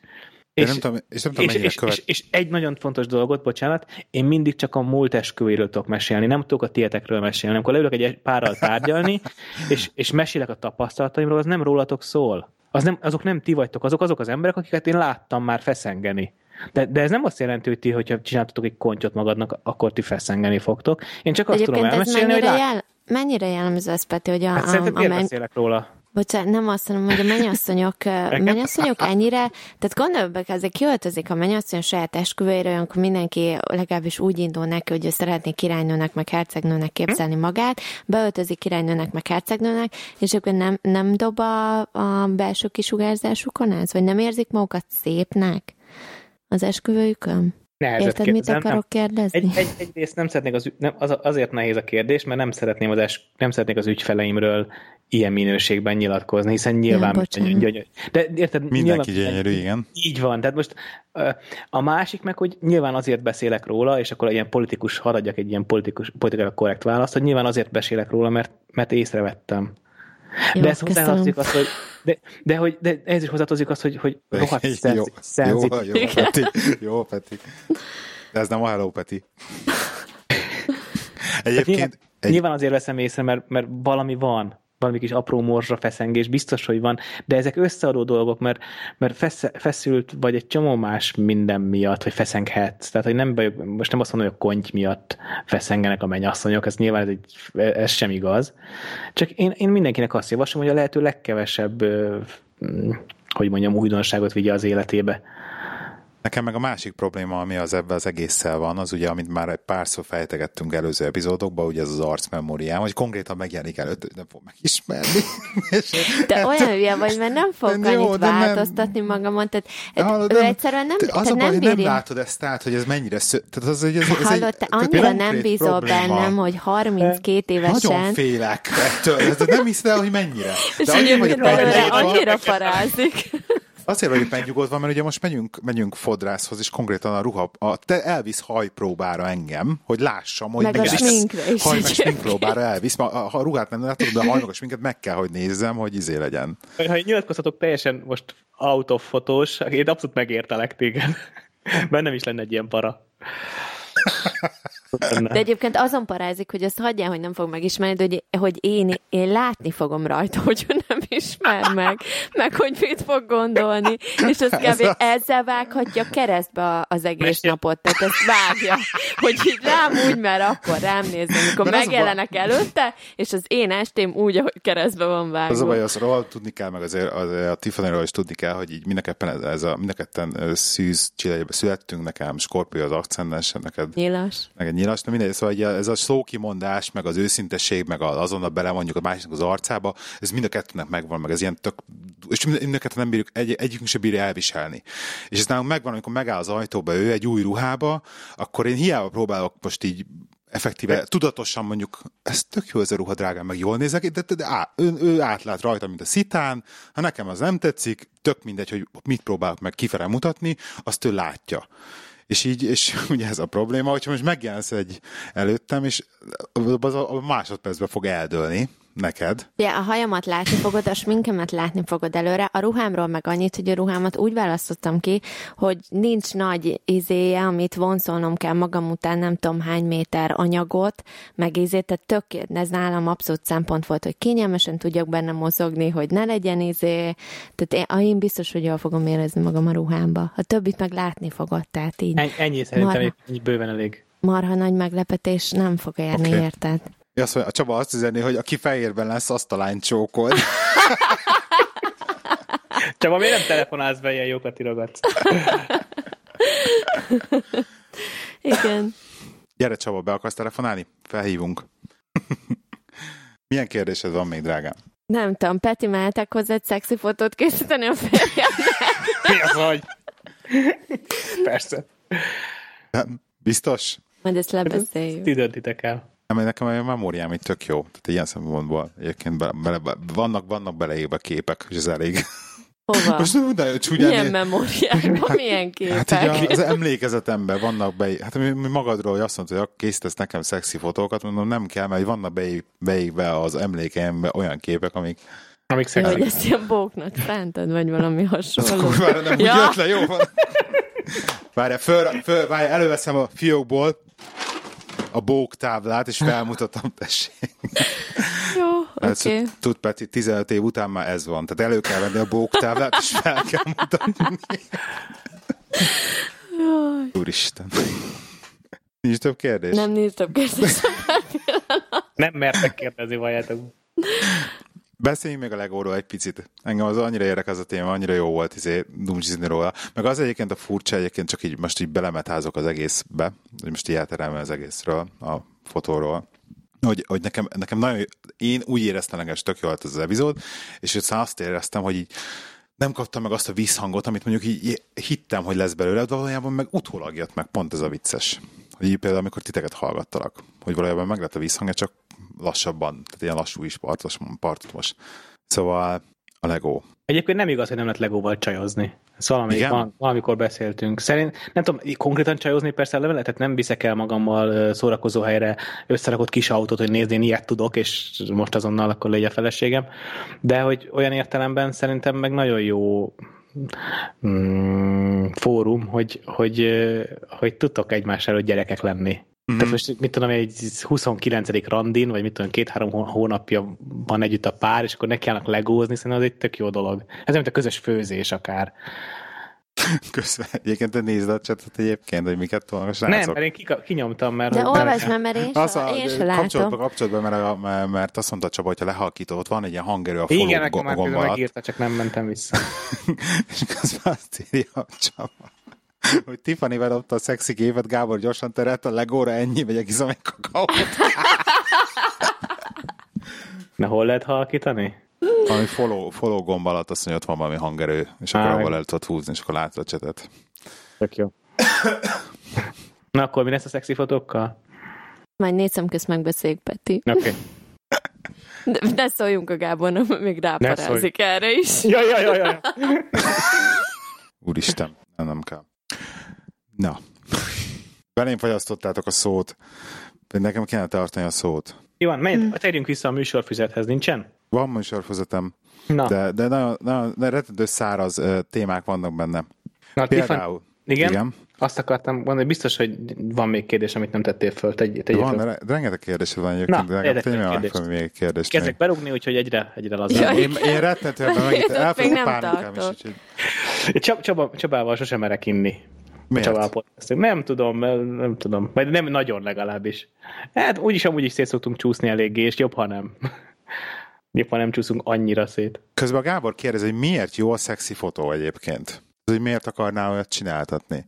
És, nem tudom, és nem tudom, és, és, követ... és, és egy nagyon fontos dolgot, bocsánat, én mindig csak a múlt esküvéről tudok mesélni, nem tudok a tietekről mesélni. Amikor leülök egy párral tárgyalni, *laughs* és, és mesélek a tapasztalataimról, az nem rólatok szól. Az nem, azok nem ti vagytok, azok azok az emberek, akiket én láttam már feszengeni. De, de ez nem azt jelenti, hogy ti, hogyha csináltatok egy kontyot magadnak, akkor ti feszengeni fogtok. Én csak azt Egyébként tudom elmesélni, hogy lát... jel... mennyire jellemző ez, Peti, hogy a... Hát a, a, a men... beszélek róla. Bocsánat, nem azt mondom, hogy a mennyasszonyok, mennyasszonyok ennyire, tehát gondolj be, ezek kiöltözik a mennyasszony saját esküvőjére, olyankor mindenki legalábbis úgy indul neki, hogy ő szeretné királynőnek, meg hercegnőnek képzelni magát, beöltözik királynőnek, meg hercegnőnek, és akkor nem, nem dob a, a belső kisugárzásukon ez? Vagy nem érzik magukat szépnek az esküvőjükön? Nehezet Érted, mit akarok nem, kérdezni? Egy, egy, egyrészt nem szeretnék az, nem, az, azért nehéz a kérdés, mert nem szeretném az, es, nem szeretnék az ügyfeleimről ilyen minőségben nyilatkozni, hiszen nyilván... Ja, gyönyörű. De érted? Mindenki nyilván, gyönyörű, igen. Így van, tehát most a másik meg, hogy nyilván azért beszélek róla, és akkor ilyen politikus, haradjak egy ilyen politikus, politikai korrekt választ, hogy nyilván azért beszélek róla, mert, mert észrevettem. Jó, de ez hozzátartozik az, hogy de, de, hogy, de ez is hozzátartozik az, hogy, hogy rohadt jó, jó, jó, Peti, jó, Peti. De ez nem a Hello, Peti. *laughs* Egyébként... Nyilván, egy... nyilván azért veszem észre, mert, mert valami van valami kis apró morzsa feszengés, biztos, hogy van, de ezek összeadó dolgok, mert, mert fesz, feszült vagy egy csomó más minden miatt, vagy feszenghetsz. Tehát, hogy nem bajok, most nem azt mondom, hogy a konty miatt feszengenek a mennyasszonyok, ez nyilván ez, egy, ez sem igaz. Csak én, én mindenkinek azt javaslom, hogy a lehető legkevesebb, hogy mondjam, újdonságot vigye az életébe. Nekem meg a másik probléma, ami az ebben az egésszel van, az ugye, amit már egy párszor fejtegettünk előző epizódokban, ugye ez az arcmemóriám, hogy konkrétan megjelenik előtt, nem fog megismerni. *laughs* De olyan hülye vagy, mert nem fog de annyit változtatni nem... magamon, tehát hallod, ő nem, egyszerűen nem, az a baj, nem, nem látod ezt át, hogy ez mennyire szö... tehát az, ez, ez, ez hallod, te annyira nem bízol probléma. bennem, hogy 32 évesen... Nagyon félek ettől, nem hiszed el, hogy mennyire. De annyira, annyira, annyira parázik. Azért vagyok megnyugodva, mert ugye most megyünk, megyünk fodrászhoz, és konkrétan a ruha, a, te elvisz hajpróbára engem, hogy lássam, hogy meg a sminkre is. Haj, meg sminkpróbára elvisz. Ma, ha a ruhát nem látod, de a hajnak a sminket meg kell, hogy nézzem, hogy izé legyen. Ha nyilatkozhatok teljesen most out of fotós, én abszolút megértelek téged. Bennem is lenne egy ilyen para. De egyébként azon parázik, hogy azt hagyjál, hogy nem fog megismerni, de hogy, hogy én, én látni fogom rajta, hogy ő nem ismer meg, meg hogy mit fog gondolni, és az kb. ezzel vághatja keresztbe az egész napot, tehát ezt vágja, hogy így rám úgy, mert akkor rám nézni, amikor megjelenek a... előtte, és az én estém úgy, ahogy keresztbe van vágva. Az a baj, az róla tudni kell, meg azért, azért a tiffany is tudni kell, hogy így mindenketten ez, ez a, mindenketten szűz csillagyba születtünk, nekem Scorpio az akcendens, neked nyilas. Meg egy nyilas, de mindegy, szóval ez a szókimondás, meg az őszintesség, meg azonnal belemondjuk a másiknak az arcába, ez mind a kettőnek megvan, meg ez ilyen tök, és mind a kettő nem bírjuk, egy, egyikünk sem bírja elviselni. És ez nálunk megvan, amikor megáll az ajtóba ő egy új ruhába, akkor én hiába próbálok most így effektíve, de... tudatosan mondjuk, ez tök jó ez a ruha, drágám, meg jól nézek, de, de, de á, ő, ő átlát rajta, mint a szitán, ha nekem az nem tetszik, tök mindegy, hogy mit próbálok meg kifele mutatni, azt ő látja. És így, és *laughs* ugye ez a probléma, hogyha most megjelensz egy előttem, és az a másodpercben fog eldőlni, neked. Ja, a hajamat látni fogod, a sminkemet látni fogod előre, a ruhámról meg annyit, hogy a ruhámat úgy választottam ki, hogy nincs nagy izéje, amit vonszolnom kell magam után nem tudom hány méter anyagot, meg izét, tehát tök, ez nálam abszolút szempont volt, hogy kényelmesen tudjak benne mozogni, hogy ne legyen izé, tehát én, én biztos, hogy jól fogom érezni magam a ruhámba. A többit meg látni fogod, tehát így. Ennyi szerintem marha, bőven elég. Marha nagy meglepetés nem fog érni, okay. érted? Azt mondja, a Csaba azt üzeni, hogy aki fehérben lesz, azt a lány csókol. *laughs* Csaba, miért nem telefonálsz be, ilyen jókat írogatsz? *laughs* Igen. Gyere Csaba, be akarsz telefonálni? Felhívunk. *laughs* Milyen kérdésed van még, drágám? Nem tudom, Peti, mehetek hozzá egy szexi fotót készíteni a férjemnek? Mi az, hogy? Persze. Nem, biztos? Majd ezt lebeszéljük. Ti döntitek el. Nem, nekem a memóriám itt tök jó. Tehát ilyen szempontból egyébként bele, bele, vannak, vannak beleégve képek, és ez elég. Hova? *laughs* Most de csúnyán... Milyen memóriában, hát, milyen képek? Hát így az emlékezetemben vannak be, hát mi, mi magadról, hogy azt mondta, hogy készítesz nekem szexi fotókat, mondom, nem kell, mert vannak beégve az emlékeimben olyan képek, amik Amik Ja, hogy szexi. ezt ilyen bóknak szántad, vagy valami hasonló. Kurvára nem Ja. úgy jött le, jó van. *laughs* Várjál, föl, föl, várjál, előveszem a fiókból a bók táblát, és felmutatom, *laughs* tessék. Jó, Ez, oké. Tud, Peti, 15 év után már ez van. Tehát elő kell venni a bók táblát, és fel kell mutatni. Úristen. Nincs több kérdés? Nem nincs több kérdés. *laughs* Nem mertek kérdezni, valljátok. Beszéljünk még a Legóról egy picit. Engem az annyira érdekel az a téma, annyira jó volt izé, dumcsizni róla. Meg az egyébként a furcsa, egyébként csak így most így belemetázok az egészbe, hogy most így elterelme az egészről, a fotóról. Hogy, hogy nekem, nekem nagyon, én úgy éreztem nekem, tök jó ez az epizód, és aztán azt éreztem, hogy így nem kaptam meg azt a visszhangot, amit mondjuk így hittem, hogy lesz belőle, de valójában meg utólag jött meg, pont ez a vicces. Hogy így például, amikor titeket hallgattalak, hogy valójában meg lett a visszhangja, csak lassabban, tehát ilyen lassú is partos, partot most. Szóval a Lego. Egyébként nem igaz, hogy nem lehet Legóval csajozni. Ezt valamelyik, Igen? val- valamikor beszéltünk. Szerint, nem tudom, konkrétan csajozni persze lehet, tehát nem viszek el magammal szórakozó helyre összerakott kis autót, hogy nézd, én ilyet tudok, és most azonnal akkor legyen a feleségem. De hogy olyan értelemben szerintem meg nagyon jó mm, fórum, hogy, hogy, hogy tudtok egymás előtt gyerekek lenni. Mm-hmm. Tehát most mit tudom, egy 29. randin, vagy mit tudom, két-három hó- hónapja van együtt a pár, és akkor nekiállnak legózni, szerintem az egy tök jó dolog. Ez mint a közös főzés akár. *laughs* Közben egyébként te nézd a csatot egyébként, hogy miket tolnak a Nem, srácok. mert én kika, kinyomtam, mert... De olvasd már, mert én, se, a, én se kapcsolatban, látom. kapcsolatban mert, a, mert, mert azt mondta Csaba, hogyha lehalkítod, ott van egy ilyen hangerő a Igen, nekem már közben megírta, csak nem mentem vissza. *laughs* és közben azt írja a Csaba, hogy Tiffany bedobta a szexi képet, Gábor gyorsan terelt a legóra, ennyi, megyek izom egy kakaót. Na hol lehet halkítani? Valami follow, follow gomb alatt azt mondja, hogy ott van valami hangerő, és akkor meg- el tudod húzni, és akkor látod a csetet. Tök jó. *coughs* Na akkor mi lesz a szexi fotókkal? Majd négy szem közt megbeszéljük, Peti. Oké. Okay. *coughs* De ne szóljunk a Gábornak, még ráparázik erre is. Ja, ja, ja, ja. *coughs* Úristen, nem, nem kell. Na. Belém fagyasztottátok a szót. Nekem kéne tartani a szót. Jó, van, menj, térjünk vissza a műsorfüzethez, nincsen? Van műsorfüzetem, Na, de, de nagyon, nagyon de rettentő száraz témák vannak benne. Na Például. igen? Igen. Azt akartam mondani, hogy biztos, hogy van még kérdés, amit nem tettél föl. Tegy, tegy Van, föl. re- rengeteg kérdésed van egyébként, Na, de tényleg megfelelő még egy kérdést. Kezdek berúgni, úgyhogy egyre, egyre lazán. Jaj. Én, én rettentően megint elfogyok nem pánikám is, úgyhogy Csab, Csaba, Csabával sosem merek inni. miért? Nem tudom, nem tudom. Majd nem nagyon legalábbis. Hát úgyis amúgy is szét szoktunk csúszni eléggé, és jobb, ha nem. Ha nem csúszunk annyira szét. Közben a Gábor kérdezi, hogy miért jó a szexi fotó egyébként? Hogy miért akarná olyat csináltatni?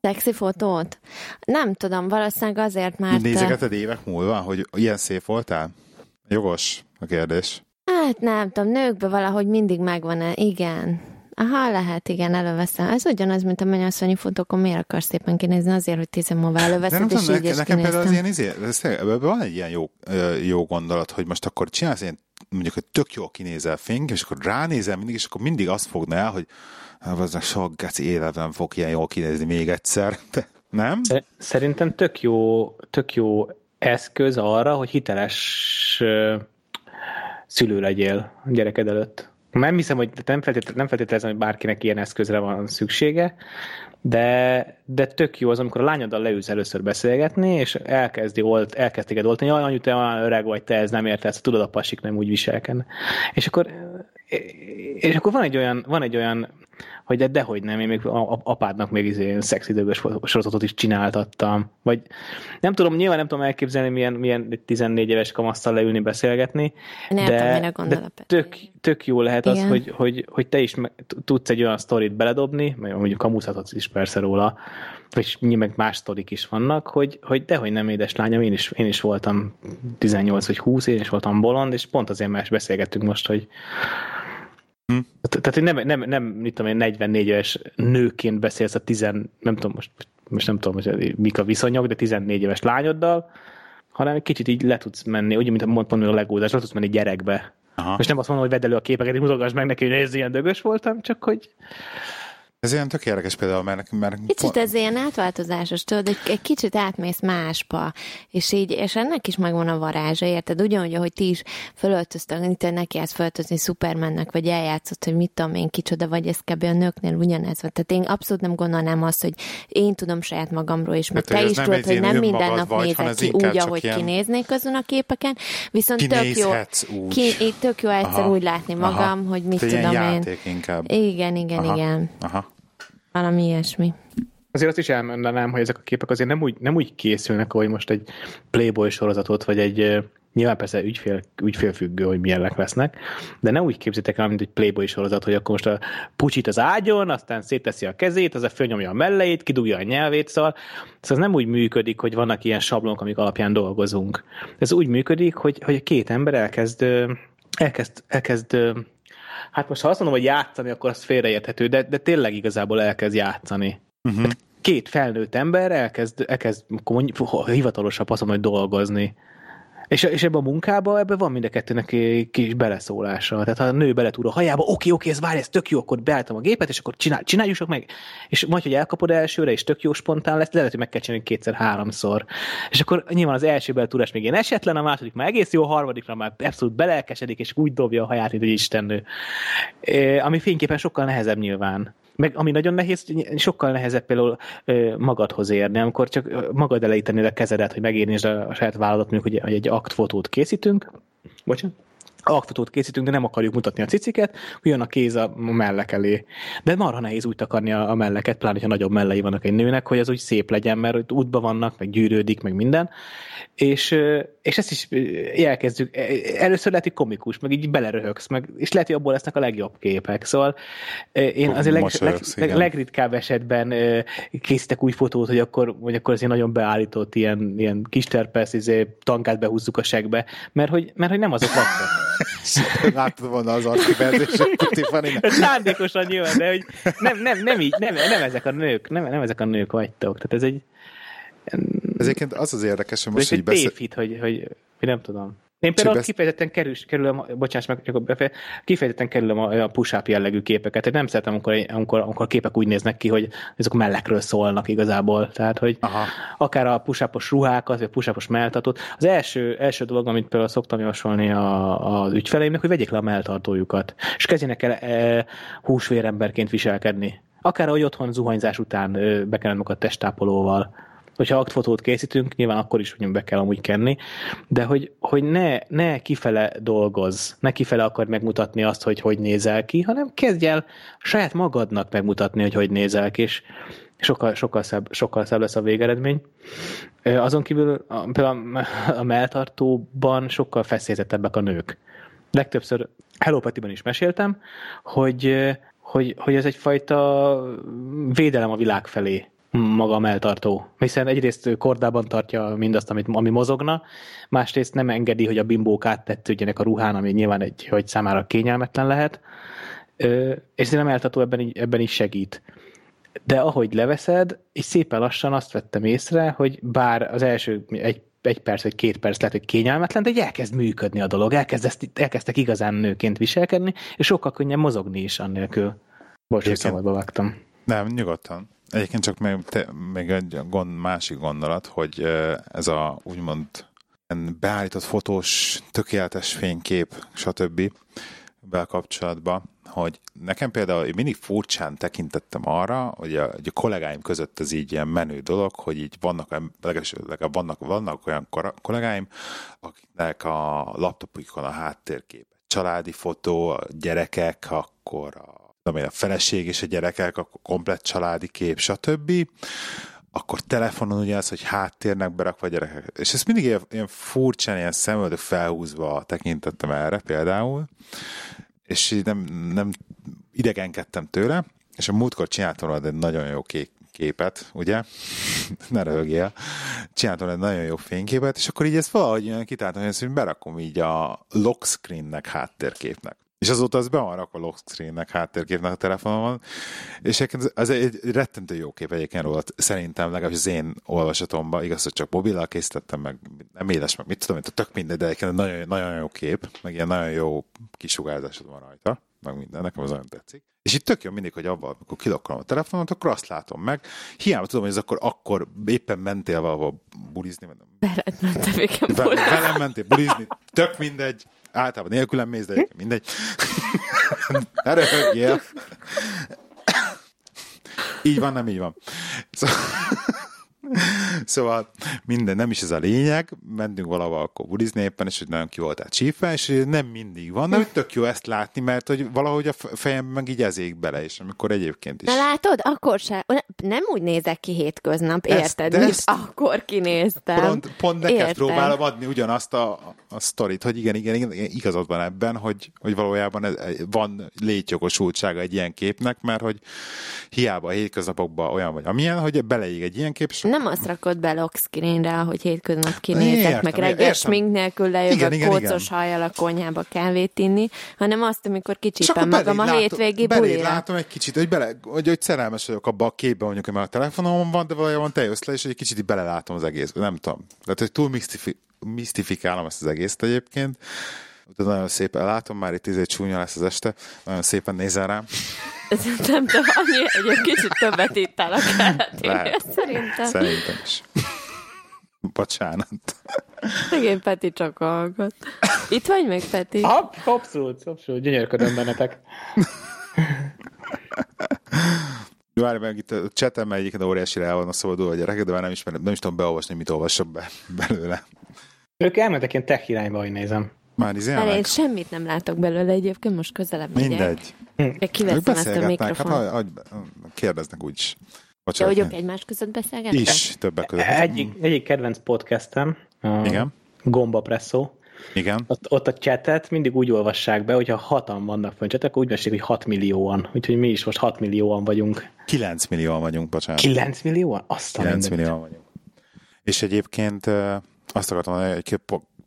Szexi fotót? Nem tudom, valószínűleg azért, mert... Nézegeted évek múlva, hogy ilyen szép voltál? Jogos a kérdés. Hát nem tudom, nőkben valahogy mindig megvan-e, igen. Aha, lehet, igen, előveszem. Ez ugyanaz, mint a mennyasszonyi fotókon, miért akarsz szépen kinézni? Azért, hogy tíz év múlva De nem előveszed, és tudom, így nekem, például az ilyen izé, ez ebből van egy ilyen jó, jó gondolat, hogy most akkor csinálsz ilyen, mondjuk, hogy tök jól kinézel fink, és akkor ránézel mindig, és akkor mindig azt fogna el, hogy "Hát, az a sok geci életben fog ilyen jól kinézni még egyszer. *laughs* De, nem? Sze- Szerintem tök jó, tök jó eszköz arra, hogy hiteles szülő legyél a gyereked előtt. Nem hiszem, hogy nem feltétlenül, nem feltételezem, hogy bárkinek ilyen eszközre van szüksége, de, de tök jó az, amikor a lányoddal leülsz először beszélgetni, és elkezdi olt, elkezd téged oltani, jaj, anyu, te olyan öreg vagy, te ez nem értesz, tudod, a pasik nem úgy viselkedne. És akkor, és akkor van egy olyan, van egy olyan hogy de dehogy nem, én még apádnak még izé szexi dögös sorozatot is csináltattam. Vagy nem tudom, nyilván nem tudom elképzelni, milyen, milyen egy 14 éves kamasszal leülni, beszélgetni, mire de, gondol de tök, tök jó lehet az, hogy, hogy, hogy te is tudsz egy olyan sztorit beledobni, mondjuk kamuszhatsz is persze róla, és nyilván meg más sztorik is vannak, hogy, hogy dehogy nem édeslányom, én is, én is voltam 18 vagy 20, én is voltam bolond, és pont azért más beszélgettünk most, hogy Hm. Te- Tehát, hogy nem, nem, nem, mit tudom én, 44 éves nőként beszélsz a 10, nem tudom, most, most nem tudom, hogy mik a viszonyok, de 14 éves lányoddal, hanem kicsit így le tudsz menni, úgy, mint mondtam, hogy a legózás, le tudsz menni gyerekbe. Aha. Most nem azt mondom, hogy vedd elő a képeket, és mutogass meg neki, hogy nézd, ilyen dögös voltam, csak hogy Ez ilyen tök érdekes például, mert... mert kicsit ez ilyen átváltozásos, tudod, egy, egy kicsit átmész másba, és így, és ennek is megvan a varázsa, érted? Ugyanúgy, ahogy ti is fölöltöztek, te neki ezt fölöltözni Supermannek, vagy eljátszott, hogy mit tudom én, kicsoda vagy, ez kb. a nőknél ugyanez van. Tehát én abszolút nem gondolnám azt, hogy én tudom saját magamról is, mert hát, te is tudod, hogy nem minden nap vagy, nézek ki úgy, ahogy ilyen... kinéznék azon a képeken, viszont tök jó, ki, tök jó egyszer Aha. úgy látni magam, Aha. hogy mit Te tudom én. Inkább. Igen, igen, Aha. igen. Aha. Valami ilyesmi. Azért azt is elmondanám, hogy ezek a képek azért nem úgy, nem úgy készülnek, ahogy most egy Playboy sorozatot, vagy egy Nyilván persze ügyfél, ügyfélfüggő, hogy milyenek lesznek, de ne úgy képzitek el, mint egy Playboy sorozat, hogy akkor most a pucsit az ágyon, aztán szétteszi a kezét, az a fölnyomja a melleit, kidugja a nyelvét, szóval, szóval ez nem úgy működik, hogy vannak ilyen sablonok, amik alapján dolgozunk. Ez úgy működik, hogy, hogy két ember elkezd, elkezd, elkezd hát most ha azt mondom, hogy játszani, akkor az félreérthető, de, de tényleg igazából elkezd játszani. Uh-huh. Két felnőtt ember elkezd, elkezd hivatalosabb azt mondom, hogy dolgozni. És, és ebben a munkában ebben van mind a kettőnek kis beleszólása. Tehát ha a nő beletúr a hajába, oké, oké, ez várj, ez tök jó, akkor beálltam a gépet, és akkor csinál, csináljuk meg. És majd, hogy elkapod elsőre, és tök jó spontán lesz, lehet, hogy meg kell csinálni kétszer-háromszor. És akkor nyilván az első beletúrás még ilyen esetlen, a második már egész jó, a harmadikra már abszolút belelkesedik, és úgy dobja a haját, mint egy istennő. Ami fényképen sokkal nehezebb nyilván. Meg ami nagyon nehéz, sokkal nehezebb például magadhoz érni, amikor csak magad elejteni a kezedet, hogy megérni a saját vállalat, mondjuk, hogy egy aktfotót készítünk, bocsánat, alkotót készítünk, de nem akarjuk mutatni a ciciket, jön a kéz a mellek elé. De marha nehéz úgy takarni a, a melleket, pláne, ha nagyobb mellei vannak egy nőnek, hogy az úgy szép legyen, mert útban vannak, meg gyűrődik, meg minden. És, és ezt is elkezdjük. Először lehet, hogy komikus, meg így beleröhögsz, meg, és lehet, hogy abból lesznek a legjobb képek. Szóval én azért leg, leg, leg, legritkább esetben készítek új fotót, hogy akkor, hogy akkor azért nagyon beállított ilyen, ilyen kis terpesz, izé, tankát behúzzuk a segbe, mert hogy, mert hogy nem azok laktak. *laughs* Láttad volna az Tiffany-nek. *laughs* Szándékosan nyilván, de hogy nem, nem, nem, így, nem, nem ezek a nők, nem, nem ezek a nők vagytok. Tehát ez egy... Ez egyébként az az érdekes, hogy most így beszél... tévhit, hogy, hogy, hogy nem tudom. Én például besz... kifejezetten kerül, kerülöm, bocsáss meg, csak befe, kifejezetten kerülöm a, a push-up jellegű képeket. Én nem szeretem, amikor, amikor, amikor képek úgy néznek ki, hogy azok mellekről szólnak igazából. Tehát, hogy Aha. akár a push ruhákat, vagy a push melltartót. Az első, első dolog, amit például szoktam javasolni a, az ügyfeleimnek, hogy vegyék le a melltartójukat, és kezdjenek el e, húsvéremberként viselkedni. Akár, hogy otthon zuhanyzás után bekened a testápolóval hogyha aktfotót készítünk, nyilván akkor is ugyan be kell amúgy kenni, de hogy, hogy ne, ne kifele dolgozz, ne kifele akar megmutatni azt, hogy hogy nézel ki, hanem kezdj el saját magadnak megmutatni, hogy hogy nézel ki, és sokkal, sokkal, szebb, sokkal szebb lesz a végeredmény. Azon kívül például a melltartóban sokkal feszélyezettebbek a nők. Legtöbbször Hello Petiben is meséltem, hogy, hogy, hogy ez egyfajta védelem a világ felé maga a melltartó. Hiszen egyrészt kordában tartja mindazt, amit, ami mozogna, másrészt nem engedi, hogy a bimbók áttetődjenek a ruhán, ami nyilván egy, hogy számára kényelmetlen lehet, és nem eltartó ebben, ebben is segít. De ahogy leveszed, és szépen lassan azt vettem észre, hogy bár az első egy, egy perc vagy két perc lehet, hogy kényelmetlen, de elkezd működni a dolog, elkezd ezt, elkezdtek igazán nőként viselkedni, és sokkal könnyebb mozogni is annélkül. Bocs, hogy szabadba vágtam. Nem, nyugodtan. Egyébként csak még, te, még egy gond, másik gondolat, hogy ez a úgymond beállított fotós, tökéletes fénykép, stb. bekapcsolatban, hogy nekem például én mindig furcsán tekintettem arra, hogy a, hogy a kollégáim között ez így ilyen menő dolog, hogy így vannak, legalább vannak, vannak olyan kollégáim, akiknek a laptopukon a háttérkép családi fotó, a gyerekek, akkor a tudom én, a feleség és a gyerekek, a komplett családi kép, stb. Akkor telefonon ugye az, hogy háttérnek berakva a gyerekek. És ezt mindig ilyen, ilyen furcsán, ilyen szemöldök felhúzva tekintettem erre például, és így nem, nem idegenkedtem tőle, és a múltkor csináltam egy nagyon jó kép, képet, ugye? *laughs* ne röhögjél. Csináltam egy nagyon jó fényképet, és akkor így ezt valahogy kitáltam, hogy ezt berakom így a lock screennek háttérképnek. És azóta az be van rakva lock screennek, háttérképnek a telefonomon, és ez egy rettentő jó kép egyébként róla, szerintem legalábbis az én olvasatomban, igaz, hogy csak mobillal készítettem, meg nem éles, meg mit tudom, tök mindegy, de egyébként nagyon, nagyon jó kép, meg ilyen nagyon jó kisugárzásod van rajta meg minden, nekem az nagyon tetszik. És itt tök jó mindig, hogy abban, amikor kilokkolom a telefonot, akkor azt látom meg. Hiába tudom, hogy ez akkor, akkor éppen mentél valahol bulizni. Veled mentem igen. Velem mentél bulizni, tök mindegy. Általában nélkülem mész, de egyébként mindegy. *laughs* ne röhögjél. Így van, nem így van. Szóval, szóval minden, nem is ez a lényeg, mentünk valahol akkor bulizni éppen, és hogy nagyon ki voltál csípve, és nem mindig van, de tök jó ezt látni, mert hogy valahogy a fejem meg így ezék bele, és amikor egyébként is. De látod, akkor se, nem úgy nézek ki hétköznap, Ezt- érted, mint ezt- akkor kinéztem. Pont, pont neked Érted? próbálom adni ugyanazt a, a sztorit, hogy igen, igen, igen, igen, igazad van ebben, hogy, hogy valójában ez, van létjogosultsága egy ilyen képnek, mert hogy hiába a hétköznapokban olyan vagy amilyen, hogy beleég egy ilyen kép, és Nem azt rakod be lock screenre, hogy hétköznap kinézek, Értem, meg reggel smink nélkül lejövök Igen, igen, kócos igen. hajjal a konyhába kávét inni, hanem azt, amikor kicsípem magam a beléd hétvégi bulira. látom egy kicsit, hogy, bele, hogy, hogy szerelmes vagyok abba a képben, mondjuk, hogy már a telefonomon van, de valójában te jössz le, és egy kicsit így belelátom az egész. Nem tudom. Tehát, hogy túl misztifi, misztifikálom ezt az egészet egyébként. De nagyon szépen látom, már itt izé csúnya lesz az este. Nagyon szépen nézel rám. Nem tudom, annyi, egy kicsit többet ittál a Lehet. szerintem. Szerintem is. Bocsánat. Szegény Peti csak hallgat. Itt vagy még, Peti? Ab, abszolút, abszolút, gyönyörködöm bennetek. Várj meg, itt a chatem egyébként óriási rá van a szabadul a gyerekek, de már nem ismerem, nem is tudom beolvasni, mit olvasok be belőle. Ők elmentek ilyen tech irányba, hogy nézem. Már izé Mert én semmit nem látok belőle egyébként, most közelebb megyek. Mindegy. De Ők kiveszem ezt a beszélgetnek, hát hagy, kérdeznek úgyis. De Bocsánat. hogy ők egymás között beszélgetnek? Is, többek között. Egyik, egyik kedvenc podcastem, Igen, Gomba Presso, igen. ott, ott a chatet mindig úgy olvassák be, hogyha hatan vannak fönn chatek, akkor úgy veszik, hogy 6 millióan. Úgyhogy mi is most 6 millióan vagyunk. 9 millióan vagyunk, bocsánat. 9 millióan? Azt a 9 mindenit. millióan vagyunk. És egyébként azt akartam mondani, hogy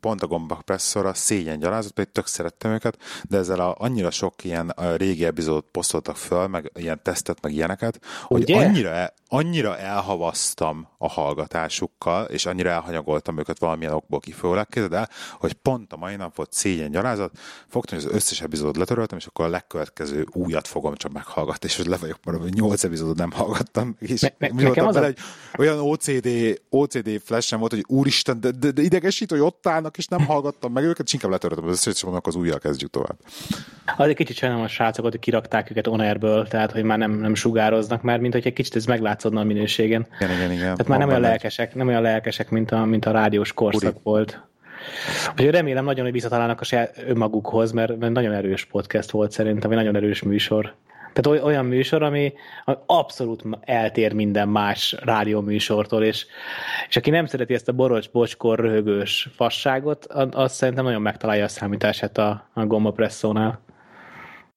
pont a gomba presszorra szégyen gyalázat, pedig tök szerettem őket, de ezzel a, annyira sok ilyen régi epizódot posztoltak föl, meg ilyen tesztet, meg ilyeneket, hogy Ugye? annyira, el- annyira elhavasztam a hallgatásukkal, és annyira elhanyagoltam őket valamilyen okból kifőleg, képzeld el, hogy pont a mai nap volt szégyen gyalázat, fogtam, hogy az összes epizódot letöröltem, és akkor a legkövetkező újat fogom csak meghallgatni, és hogy le vagyok maradva, hogy 8 epizódot nem hallgattam, és Ne- ne- mi voltam az a- bele, hogy olyan OCD, OCD flash volt, hogy úristen, de, de, de idegesít, hogy ott állnak, és nem hallgattam meg őket, és inkább letöröltem az összes, és mondom, az újjal kezdjük tovább. Az egy kicsit sajnálom a srácokat, hogy kirakták őket on airből, tehát hogy már nem, nem sugároznak már, mint hogy egy kicsit ez meglátszódna a minőségen. Igen, igen, igen. Tehát már nem olyan lelkesek, nem olyan lelkesek, mint a, mint a rádiós korszak Uri. volt. Úgyhogy remélem nagyon, hogy visszatalálnak a saját önmagukhoz, mert, mert nagyon erős podcast volt szerintem, vagy nagyon erős műsor. Tehát oly- olyan műsor, ami ami abszolút eltér minden más rádióműsortól, és, és aki nem szereti ezt a borocs, bocskor, röhögős fasságot, az, szerintem nagyon megtalálja a számítását a, a Gomba Presszónál.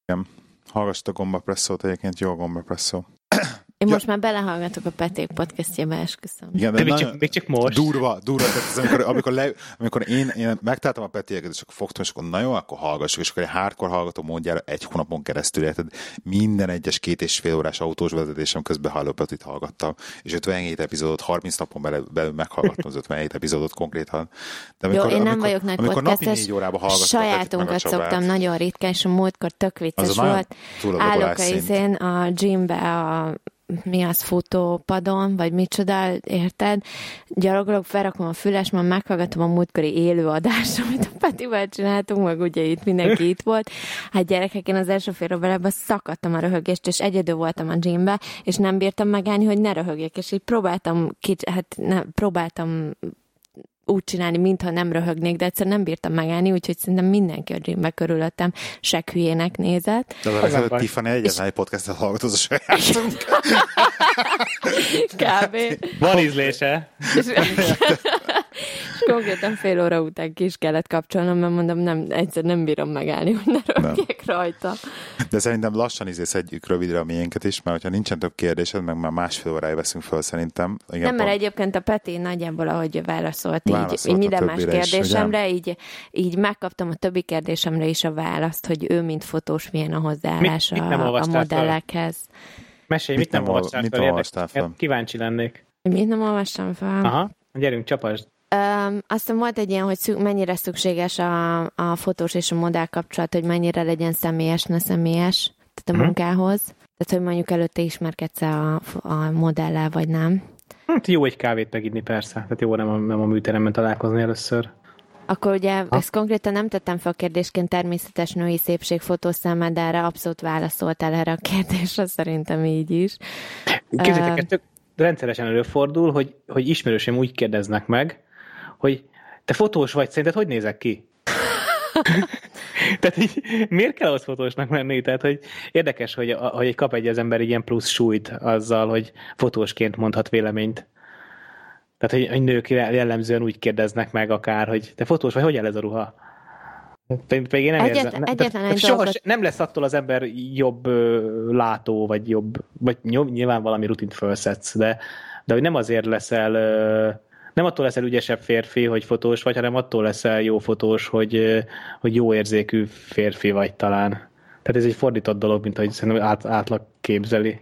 Igen. Hallgassd a gomba presszót, egyébként jó a gomba presszó. Én Ja. most már belehallgatok a Peték podcastjébe, esküszöm. Igen, De még csak, még csak most. Durva, durva. Tehát ez amikor, amikor, le, amikor én, én megtaláltam a petieket, és akkor fogtam, és akkor na jó, akkor hallgassuk, és akkor egy hardcore hallgató módjára egy hónapon keresztül, érted? Minden egyes két és fél órás autós vezetésem közben Halló Petit hallgattam, és 57 epizódot, 30 napon belül, belül meghallgattam az 57 epizódot konkrétan. De Jó, én nem amikor, vagyok nagy amikor napi podcastes, négy órába hallgattam sajátunkat Csabát, szoktam nagyon ritkán, és a múltkor tök vicces Az volt. Állok a izén a gymbe, a mi az futópadon, vagy micsoda, érted? Gyalogolok, felrakom a füles, már meghallgatom a múltkori élő adást, *laughs* amit a Petivel csináltunk, meg ugye itt mindenki itt volt. Hát gyerekek, én az első fél órában szakadtam a röhögést, és egyedül voltam a gymbe, és nem bírtam megállni, hogy ne röhögjek, és így próbáltam, kics- hát nem, próbáltam úgy csinálni, mintha nem röhögnék, de egyszer nem bírtam megállni, úgyhogy szerintem mindenki a gymbe körülöttem sek hülyének nézett. De az baj. Tiffany egyetlen egy podcastet hallgat, az a *laughs* sajátunk. Kb. Van ízlése. *laughs* *laughs* és, konkrétan fél óra után ki is kellett kapcsolnom, mert mondom, nem, egyszer nem bírom megállni, hogy ne röhögjek rajta. De szerintem lassan izé szedjük rövidre a miénket is, mert ha nincsen több kérdésed, meg már másfél órája veszünk föl szerintem. Igen, nem, mert pont- egyébként a Peti nagyjából, ahogy válaszolt, így, Válaszolt így minden más többire is, kérdésemre, így, így megkaptam a többi kérdésemre is a választ, hogy ő, mint fotós, milyen a hozzáállása Mit- mit a, a fel? modellekhez. Mesélj, Mit mit, nem nem ol- olvastál mit fel? olvastál fel? Kíváncsi lennék. Mit nem olvastam fel? Aha, gyerünk, csapasd. Um, aztán volt egy ilyen, hogy szü- mennyire szükséges a, a fotós és a modell kapcsolat, hogy mennyire legyen személyes, ne személyes, tehát a Mhm. munkához. Tehát, hogy mondjuk előtte ismerkedsz a, a modellel, vagy nem. Hát jó egy kávét meginni persze, tehát jó nem a, nem a műteremben találkozni először. Akkor ugye ezt konkrétan nem tettem fel a kérdésként természetes női szépségfotó számára, de erre abszolút válaszoltál erre a kérdésre, szerintem így is. Képzeljétek, tök rendszeresen előfordul, hogy, hogy ismerősém úgy kérdeznek meg, hogy te fotós vagy, szerinted hogy nézek ki? *laughs* Tehát így, miért kell ahhoz fotósnak menni? Tehát, hogy érdekes, hogy, hogy kap egy az ember ilyen plusz súlyt azzal, hogy fotósként mondhat véleményt. Tehát, hogy, hogy nők jellemzően úgy kérdeznek meg akár, hogy te fotós vagy, hogy áll ez a ruha? Pedig én nem Egyetlen- érzem. egyetlen egy soha dolgot- nem lesz attól az ember jobb ö, látó, vagy jobb, vagy nyilván valami rutint felszetsz, de, de hogy nem azért leszel, ö, nem attól leszel ügyesebb férfi, hogy fotós vagy, hanem attól leszel jó fotós, hogy, ö, hogy jó érzékű férfi vagy talán. Tehát ez egy fordított dolog, mint ahogy szerintem át, átlag képzeli.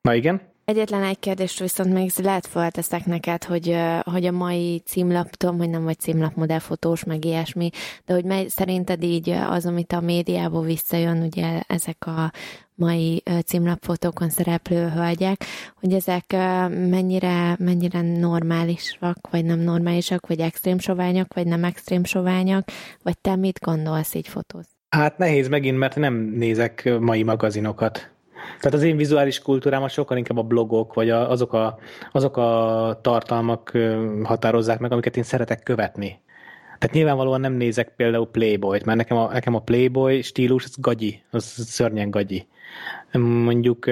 Na igen? Egyetlen egy kérdést viszont még lehet felteszek neked, hogy, hogy a mai címlap, tudom, hogy nem vagy címlapmodellfotós, meg ilyesmi, de hogy mely, szerinted így az, amit a médiából visszajön, ugye ezek a mai címlapfotókon szereplő hölgyek, hogy ezek mennyire, mennyire normálisak, vagy nem normálisak, vagy extrém soványak, vagy nem extrém soványak, vagy te mit gondolsz így fotóz? Hát nehéz megint, mert nem nézek mai magazinokat. Tehát az én vizuális kultúrámat sokkal inkább a blogok, vagy a, azok, a, azok a tartalmak határozzák meg, amiket én szeretek követni. Tehát nyilvánvalóan nem nézek például Playboy-t, mert nekem a, nekem a Playboy stílus az gagyi, az szörnyen gagyi. Mondjuk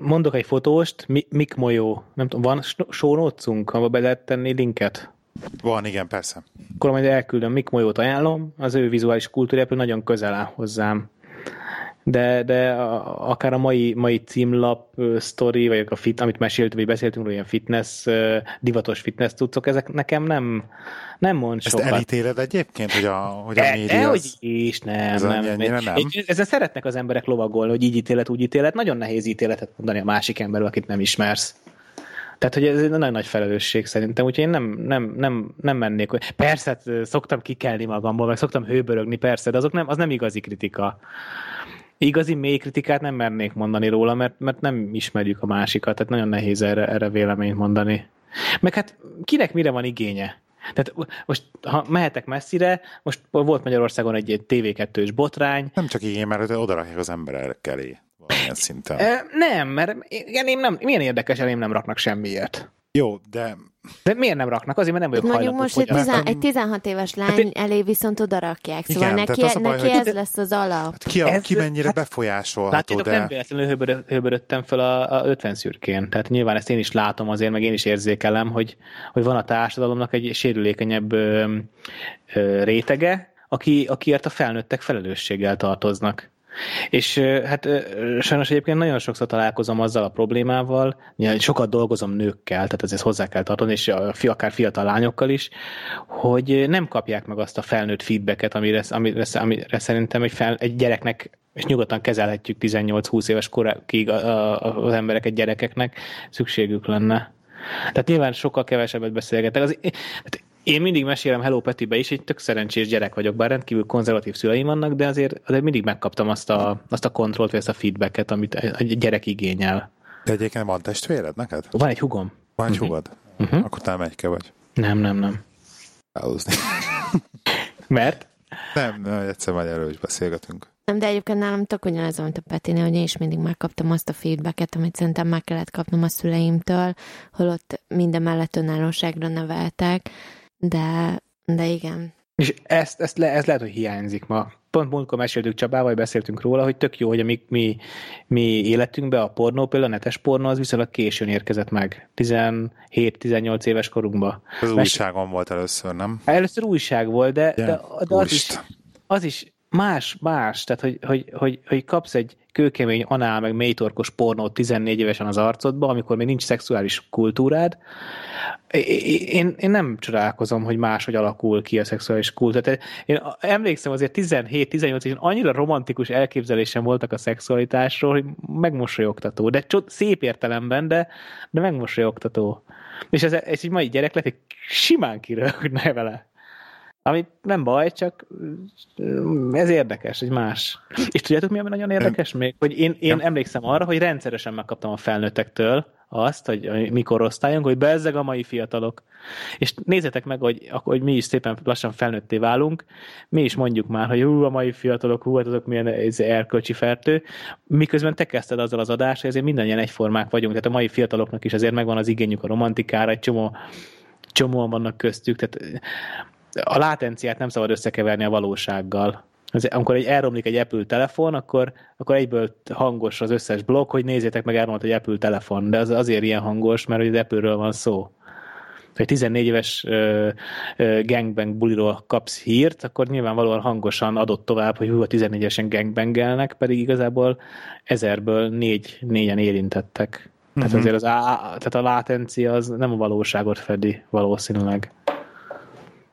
mondok egy fotóst, Mi- Mik Molyó, nem tudom, van notes-unk, ahol be lehet tenni linket? Van, igen, persze. akkor majd elküldöm, Mik Molyót ajánlom, az ő vizuális kultúrájából nagyon közel áll hozzám. De, de a, akár a mai, mai címlap ö, sztori, vagy a fit, amit meséltünk, vagy beszéltünk róla, ilyen fitness, ö, divatos fitness tudszok, ezek nekem nem, nem mond Ezt sokat. elítéled egyébként, hogy a, hogy a De, média de, hogy is, nem, Ez nem. nem? Egy- Ezzel szeretnek az emberek lovagolni, hogy így ítélet, úgy ítélet. Nagyon nehéz ítéletet mondani a másik emberről, akit nem ismersz. Tehát, hogy ez egy nagyon nagy felelősség szerintem, úgyhogy én nem, nem, nem, nem mennék. Persze, hát, szoktam kikelni magamból, meg szoktam hőbörögni, persze, de azok nem, az nem igazi kritika. Igazi mély kritikát nem mernék mondani róla, mert, mert nem ismerjük a másikat, tehát nagyon nehéz erre, erre véleményt mondani. Meg hát kinek mire van igénye? Tehát most, ha mehetek messzire, most volt Magyarországon egy, egy TV2-s botrány, Nem csak igény, mert oda rakják az emberek elé valamilyen szinten. E, nem, mert én nem, milyen érdekes, elém nem raknak semmiért. Jó, de De miért nem raknak? Azért, mert nem vagyok Mondjuk most egy, fogyasztani. tizen, egy 16 éves lány Hát én- elé viszont oda rakják, szóval Igen, neki, baj, neki hogy- ez lesz az alap. hát ki, a, Ez- ki mennyire hát- befolyásolható, Látjátok, de... nem véletlenül höbörö- höbörödtem fel a, a 50 szürkén. Tehát nyilván ezt én is látom azért, meg én is érzékelem, hogy, hogy van a társadalomnak egy sérülékenyebb ö, ö, rétege, aki, akiért a felnőttek felelősséggel tartoznak. És hát sajnos egyébként nagyon sokszor találkozom azzal a problémával, sokat dolgozom nőkkel, tehát ezért hozzá kell tartani, és akár fiatal lányokkal is, hogy nem kapják meg azt a felnőtt feedbacket, amire, amire, amire szerintem egy, fel, egy gyereknek és nyugodtan kezelhetjük 18-20 éves koráig az embereket, gyerekeknek, szükségük lenne. Tehát nyilván sokkal kevesebbet beszélgetek. Az, hát én mindig mesélem Hello Petibe is, egy tök szerencsés gyerek vagyok, bár rendkívül konzervatív szüleim vannak, de azért, azért mindig megkaptam azt a, azt a kontrollt, vagy ezt a feedbacket, amit egy gyerek igényel. De egyébként van testvéred neked? Van egy hugom? Van egy hugod? Uh-huh. Akkor te megyke vagy. Nem, nem, nem. Elhúzni. *laughs* Mert? nem, nem, egyszer majd erről is beszélgetünk. Nem, de egyébként nálam tök ugyanaz, mint a Petinél, hogy én is mindig megkaptam azt a feedbacket, amit szerintem meg kellett kapnom a szüleimtől, holott minden mellett önállóságra neveltek, de, de igen. És ezt, ezt le, ez lehet, hogy hiányzik ma. Pont múltkor meséltük Csabával, beszéltünk róla, hogy tök jó, hogy a mi, mi, mi életünkbe a pornó, például a netes pornó, az viszonylag későn érkezett meg. 17-18 éves korunkba. Ez Mes- újságon volt először, nem? Először újság volt, de, de, de az, is, az is más, más, tehát hogy, hogy, hogy, hogy kapsz egy kőkemény anál, meg mélytorkos pornót 14 évesen az arcodba, amikor még nincs szexuális kultúrád. Én, én nem csodálkozom, hogy máshogy alakul ki a szexuális kultúra. Én emlékszem azért 17-18 évesen annyira romantikus elképzelésem voltak a szexualitásról, hogy megmosolyogtató, de csod, szép értelemben, de, de megmosolyogtató. És ez, ez egy mai gyerek lehet, hogy simán kiröhögne vele. Ami nem baj, csak ez érdekes, egy más. És tudjátok, mi ami nagyon érdekes még? Hogy én, én ja. emlékszem arra, hogy rendszeresen megkaptam a felnőttektől azt, hogy mikor osztályunk, hogy bezzeg a mai fiatalok. És nézzetek meg, hogy, hogy mi is szépen lassan felnőtté válunk, mi is mondjuk már, hogy hú, a mai fiatalok, hú, hát azok milyen ez erkölcsi fertő, miközben te kezdted azzal az adást, hogy ezért mindannyian egyformák vagyunk, tehát a mai fiataloknak is azért megvan az igényük a romantikára, egy csomó csomóan vannak köztük, tehát a látenciát nem szabad összekeverni a valósággal. Az, amikor egy elromlik egy Apple telefon, akkor, akkor egyből hangos az összes blokk, hogy nézzétek meg elromlott egy Apple telefon, de az azért ilyen hangos, mert az Apple-ről van szó. Ha egy 14 éves uh, uh, gangbang buliról kapsz hírt, akkor nyilvánvalóan hangosan adott tovább, hogy hú, a 14 évesen gangbangelnek, pedig igazából ezerből négy, négyen érintettek. Uh-huh. Tehát mhm. azért az á, tehát a látencia az nem a valóságot fedi valószínűleg.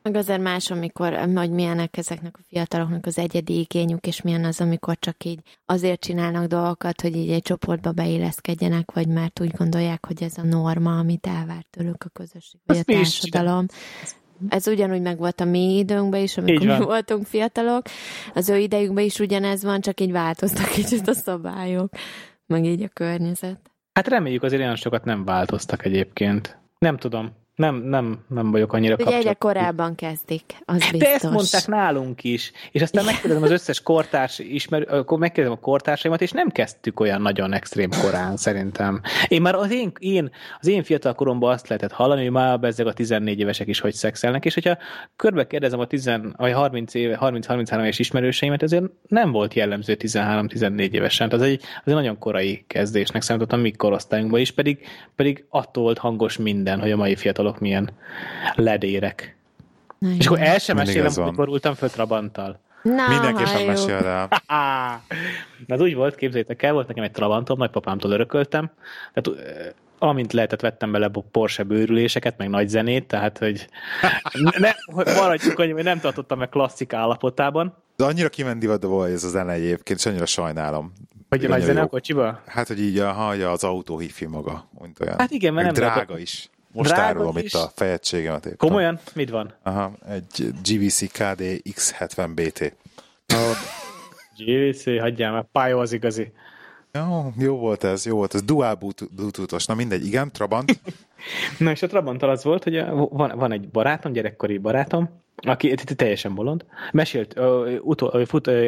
Meg azért más, amikor, hogy milyenek ezeknek a fiataloknak az egyedi igényük, és milyen az, amikor csak így azért csinálnak dolgokat, hogy így egy csoportba beilleszkedjenek, vagy mert úgy gondolják, hogy ez a norma, amit elvárt tőlük a közösség, vagy a társadalom. Ez ugyanúgy meg volt a mi időnkben is, amikor mi voltunk fiatalok. Az ő idejükben is ugyanez van, csak így változtak kicsit a szabályok, meg így a környezet. Hát reméljük azért olyan sokat nem változtak egyébként. Nem tudom. Nem, nem, nem vagyok annyira Ugye egyre korábban kezdik, az biztos. De ezt mondták nálunk is. És aztán megkérdezem az összes kortárs ismer, akkor megkérdezem a kortársaimat, és nem kezdtük olyan nagyon extrém korán, szerintem. Én már az én, én, az én fiatal koromban azt lehetett hallani, hogy már ezek a 14 évesek is hogy szexelnek, és hogyha körbe kérdezem a 10, vagy 30 éve, 30-33 éves ismerőseimet, ezért nem volt jellemző 13-14 évesen. Az egy, az egy nagyon korai kezdésnek számítottam mi korosztályunkban is, pedig, pedig attól volt hangos minden, hogy a mai fiatal fiatalok milyen ledérek. Na, és akkor el sem mesélem, hogy borultam föl Trabanttal. Na, Mindenképpen mesél el. *laughs* Na, az úgy volt, képzeljétek el, volt nekem egy Trabantom, nagypapámtól örököltem. Tehát amint lehetett, vettem bele Porsche bőrüléseket, meg nagy zenét, tehát, hogy ne, maradjunk hogy nem tartottam meg klasszik állapotában. De annyira kimendi volt ez a zene egyébként, és annyira sajnálom. Hogy a nagy zene a kocsiba? Hát, hogy így a, az autó hifi maga, mint olyan. Hát igen, mert nem drága lehet, is. Most Drága árulom is. itt a fejegységemet éppen. Komolyan? Mit van? Aha, egy GVC KD X70 BT. Oh, GVC, hagyjál már, pályó az igazi. Jó, jó volt ez, jó volt ez. Dual Bluetooth-os, na mindegy, igen, Trabant. *laughs* na és a Trabant az volt, hogy van, van egy barátom, gyerekkori barátom, aki teljesen bolond. Mesélt,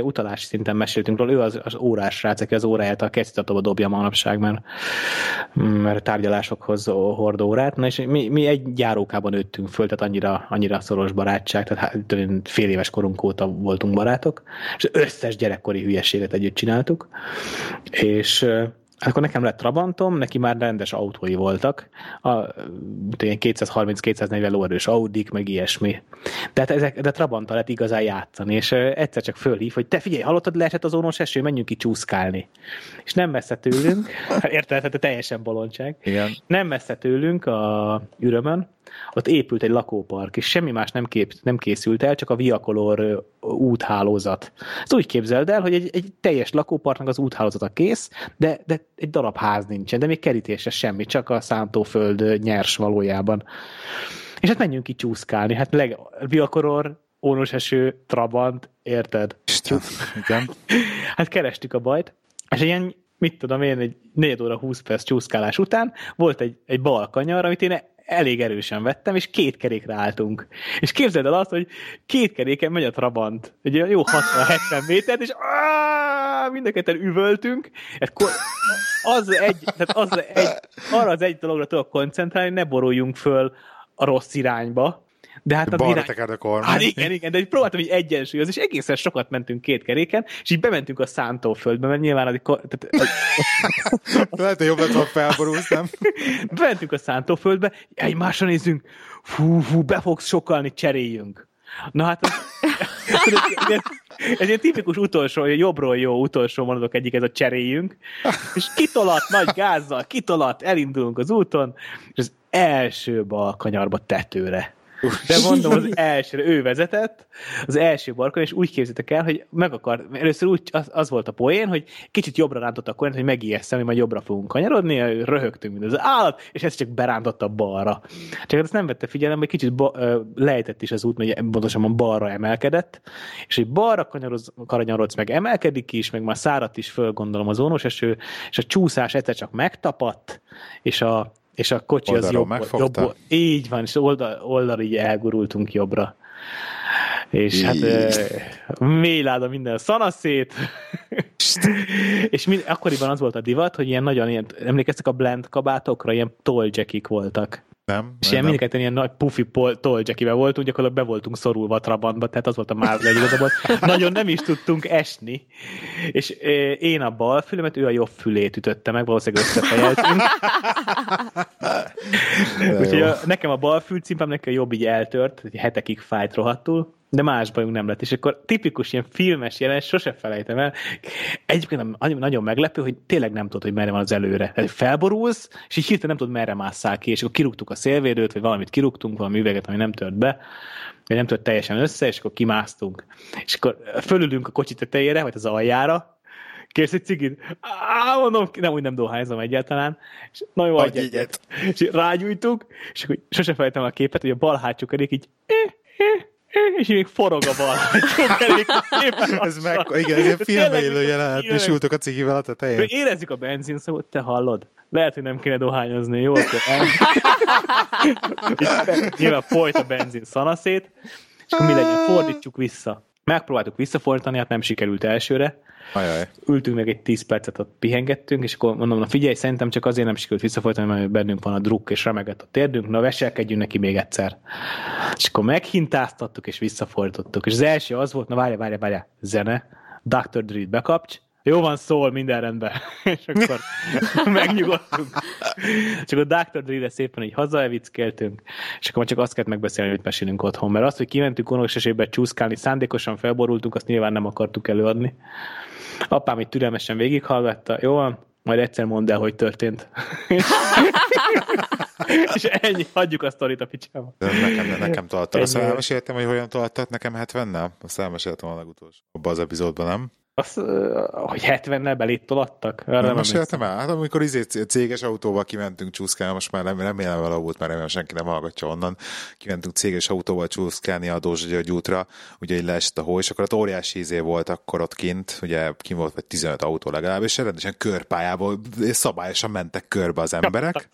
utalás szinten meséltünk róla, ő az, az órás srác, aki az óráját a kesztyűtatóba dobja manapság, mert, mert tárgyalásokhoz hord órát. Na és mi, mi egy gyárókában nőttünk föl, tehát annyira, annyira szoros barátság, tehát hát, fél éves korunk óta voltunk barátok, és összes gyerekkori hülyeséget együtt csináltuk, és akkor nekem lett Trabantom, neki már rendes autói voltak, a 230-240 lóerős Audik, meg ilyesmi. De, hát ezek, de Trabanttal lehet igazán játszani, és egyszer csak fölhív, hogy te figyelj, hallottad, leesett az ónos eső, menjünk ki csúszkálni. És nem messze tőlünk, *laughs* érted, hát teljesen bolondság. Igen. Nem messze tőlünk a ürömön, ott épült egy lakópark, és semmi más nem, kép, nem készült el, csak a Viacolor úthálózat. Ezt úgy képzeld el, hogy egy, egy teljes lakóparknak az úthálózata kész, de, de egy darab ház nincsen, de még kerítése semmi, csak a szántóföld nyers valójában. És hát menjünk ki csúszkálni, hát leg, Viacolor, ónos eső, Trabant, érted? Isten, igen. *laughs* hát kerestük a bajt, és ilyen mit tudom én, egy 4 óra 20 perc csúszkálás után volt egy, egy bal kanyar, amit én elég erősen vettem, és két kerékre álltunk. És képzeld el azt, hogy két keréken megy a Trabant, egy jó 60-70 métert, és mind a ketten üvöltünk, az egy, tehát az egy, arra az egy dologra tudok koncentrálni, ne boruljunk föl a rossz irányba, de hát a irány... a kormány. Hát igen, igen, de próbáltam így egyensúlyozni, és egészen sokat mentünk két keréken, és így bementünk a szántóföldbe, mert nyilván az... Tehát, *laughs* Lehet, hogy jobb lett, ha felborulsz, nem? *laughs* bementünk a szántóföldbe, egymásra nézzünk, fú, fú, be fogsz sokalni, cseréljünk. Na hát, az, *laughs* Ez egy tipikus utolsó, jobbról jó utolsó mondatok egyik, ez a cseréljünk, és kitolat nagy gázzal, kitolat, elindulunk az úton, és az első bal kanyarba tetőre. De mondom, az elsőre ő vezetett, az első barkon, és úgy képzeltek el, hogy meg akar, először úgy az, az volt a poén, hogy kicsit jobbra rántotta a kormányt, hogy megijesztem, hogy majd jobbra fogunk kanyarodni, röhögtünk, mint az állat, és ez csak berántotta balra. Csak azt nem vette figyelembe, hogy kicsit ba, lejtett is az út, hogy pontosan balra emelkedett, és hogy balra kanyarodsz, kanyarodsz, meg emelkedik is, meg már szárat is föl, gondolom az ónos eső, és a csúszás egyszer csak megtapadt, és a, és a kocsi Oldalról az jobb, jobb, így van, és oldal, oldal így elgurultunk jobbra. És hát mély láda minden szanaszét. és mind, akkoriban az volt a divat, hogy ilyen nagyon ilyen, emlékeztek a blend kabátokra, ilyen tolljackik voltak. Nem. És ilyen mindketten ilyen nagy pufi tolljackivel voltunk, gyakorlatilag be voltunk szorulva a trabantba, tehát az volt a már igazából. Nagyon nem is tudtunk esni. És én a bal fülemet, ő a jobb fülét ütötte meg, valószínűleg összefejeltünk. Úgyhogy a, nekem a bal fülcimpám, nekem a jobb így eltört, hetekig fájt rohadtul de más bajunk nem lett. És akkor tipikus ilyen filmes jelen, sose felejtem el. Egyébként nagyon meglepő, hogy tényleg nem tudod, hogy merre van az előre. Tehát felborulsz, és így hirtelen nem tudod, merre másszál ki, és akkor kirúgtuk a szélvédőt, vagy valamit kirúgtunk, valami üveget, ami nem tört be, vagy nem tört teljesen össze, és akkor kimásztunk. És akkor fölülünk a kocsi tetejére, vagy az aljára, kérsz egy cigit? Á, mondom, nem, úgy nem dohányzom egyáltalán. És nagyon vagy egyet. És rágyújtuk, és akkor sose felejtem a képet, hogy a bal hátsó kerék így eh, eh, és még forog a bal *laughs* Ez meg, igen, ez egy filmélő jelenet, és ültök a cikivel a tetején. Érezzük a benzin szóval, te hallod? Lehet, hogy nem kéne dohányozni, jó? *laughs* Nyilván folyt a benzin szanaszét, és akkor mi legyen? Fordítsuk vissza. Megpróbáltuk visszafordítani, hát nem sikerült elsőre, Ajaj. Ültünk meg egy 10 percet, ott pihengettünk, és akkor mondom, na figyelj, szerintem csak azért nem sikerült visszafolytani, mert bennünk van a druk, és remegett a térdünk, na veselkedjünk neki még egyszer. És akkor meghintáztattuk, és visszafordítottuk. És az első az volt, na várja, várja, várja, zene, Dr. Dre bekapcs, jó van, szól, minden rendben. *laughs* és akkor *laughs* megnyugodtunk. Csak a Dr. Dre-re szépen így hazaevickeltünk, és akkor csak azt kellett megbeszélni, hogy mesélünk otthon. Mert azt, hogy kimentünk unokos esélybe csúszkálni, szándékosan felborultunk, azt nyilván nem akartuk előadni. Apám így türelmesen végighallgatta, jó van, majd egyszer mondd el, hogy történt. *laughs* és ennyi, hagyjuk a sztorit a picsába. Nekem, nekem találtak. Azt elmeséltem, hogy hogyan találtak nekem 70-nel? Azt elmeséltem a legutolsó. Abban az epizódban, nem? Az, hogy 70-nel belét tolattak? Arra nem meséltem el? Hát amikor izé céges autóval kimentünk csúszkálni, most már remélem vele volt, mert remélem senki nem hallgatja onnan. Kimentünk céges autóval csúszkálni a Dózsa György útra, ugye így leesett a hó, és akkor ott óriási izé volt akkor ott kint, ugye kim volt vagy 15 autó legalább, és rendesen körpályából szabályosan mentek körbe az emberek.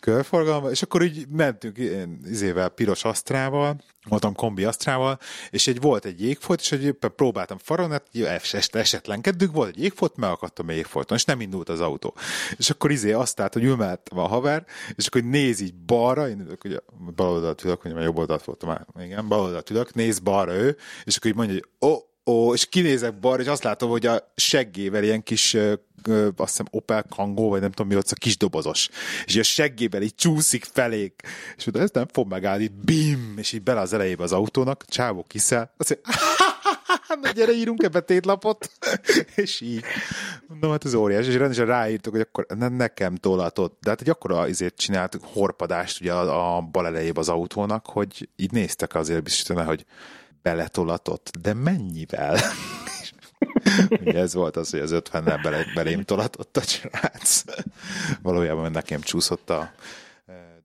Körforgalomba, és akkor így mentünk izével, piros asztrával, voltam kombi asztrával, és egy volt egy jégfolt, és hogy próbáltam faronát, esetlenkedünk, volt egy jégfolt, megakadtam a jégfolton, és nem indult az autó. És akkor izé azt állt, hogy ülmeltem a haver, és akkor néz így balra, én ülök, ugye bal oldalt ülök, ugye már jobb oldalt voltam már, igen, bal oldalt ülök, néz balra ő, és akkor így mondja, hogy ó, oh, ó, és kinézek balra, és azt látom, hogy a seggével ilyen kis azt hiszem Opel Kangoo, vagy nem tudom mi ott, a kis dobozos. És a seggével így csúszik felék. És mondta, ez nem fog megállni, bim, és így bele az elejébe az autónak, csávó kiszel, azt mondja, na gyere, írunk ebbe tétlapot, *laughs* és így. Mondom, hát ez óriás, és rendesen ráírtuk, hogy akkor ne, nekem tolatott. De hát egy akkora azért csináltuk horpadást ugye a, a bal elejébe az autónak, hogy így néztek azért biztosan, hogy beletolatott, de mennyivel? *laughs* Ugye ez volt az, hogy az 50-nel bele, belém tolatott a srác. Valójában nekem csúszott a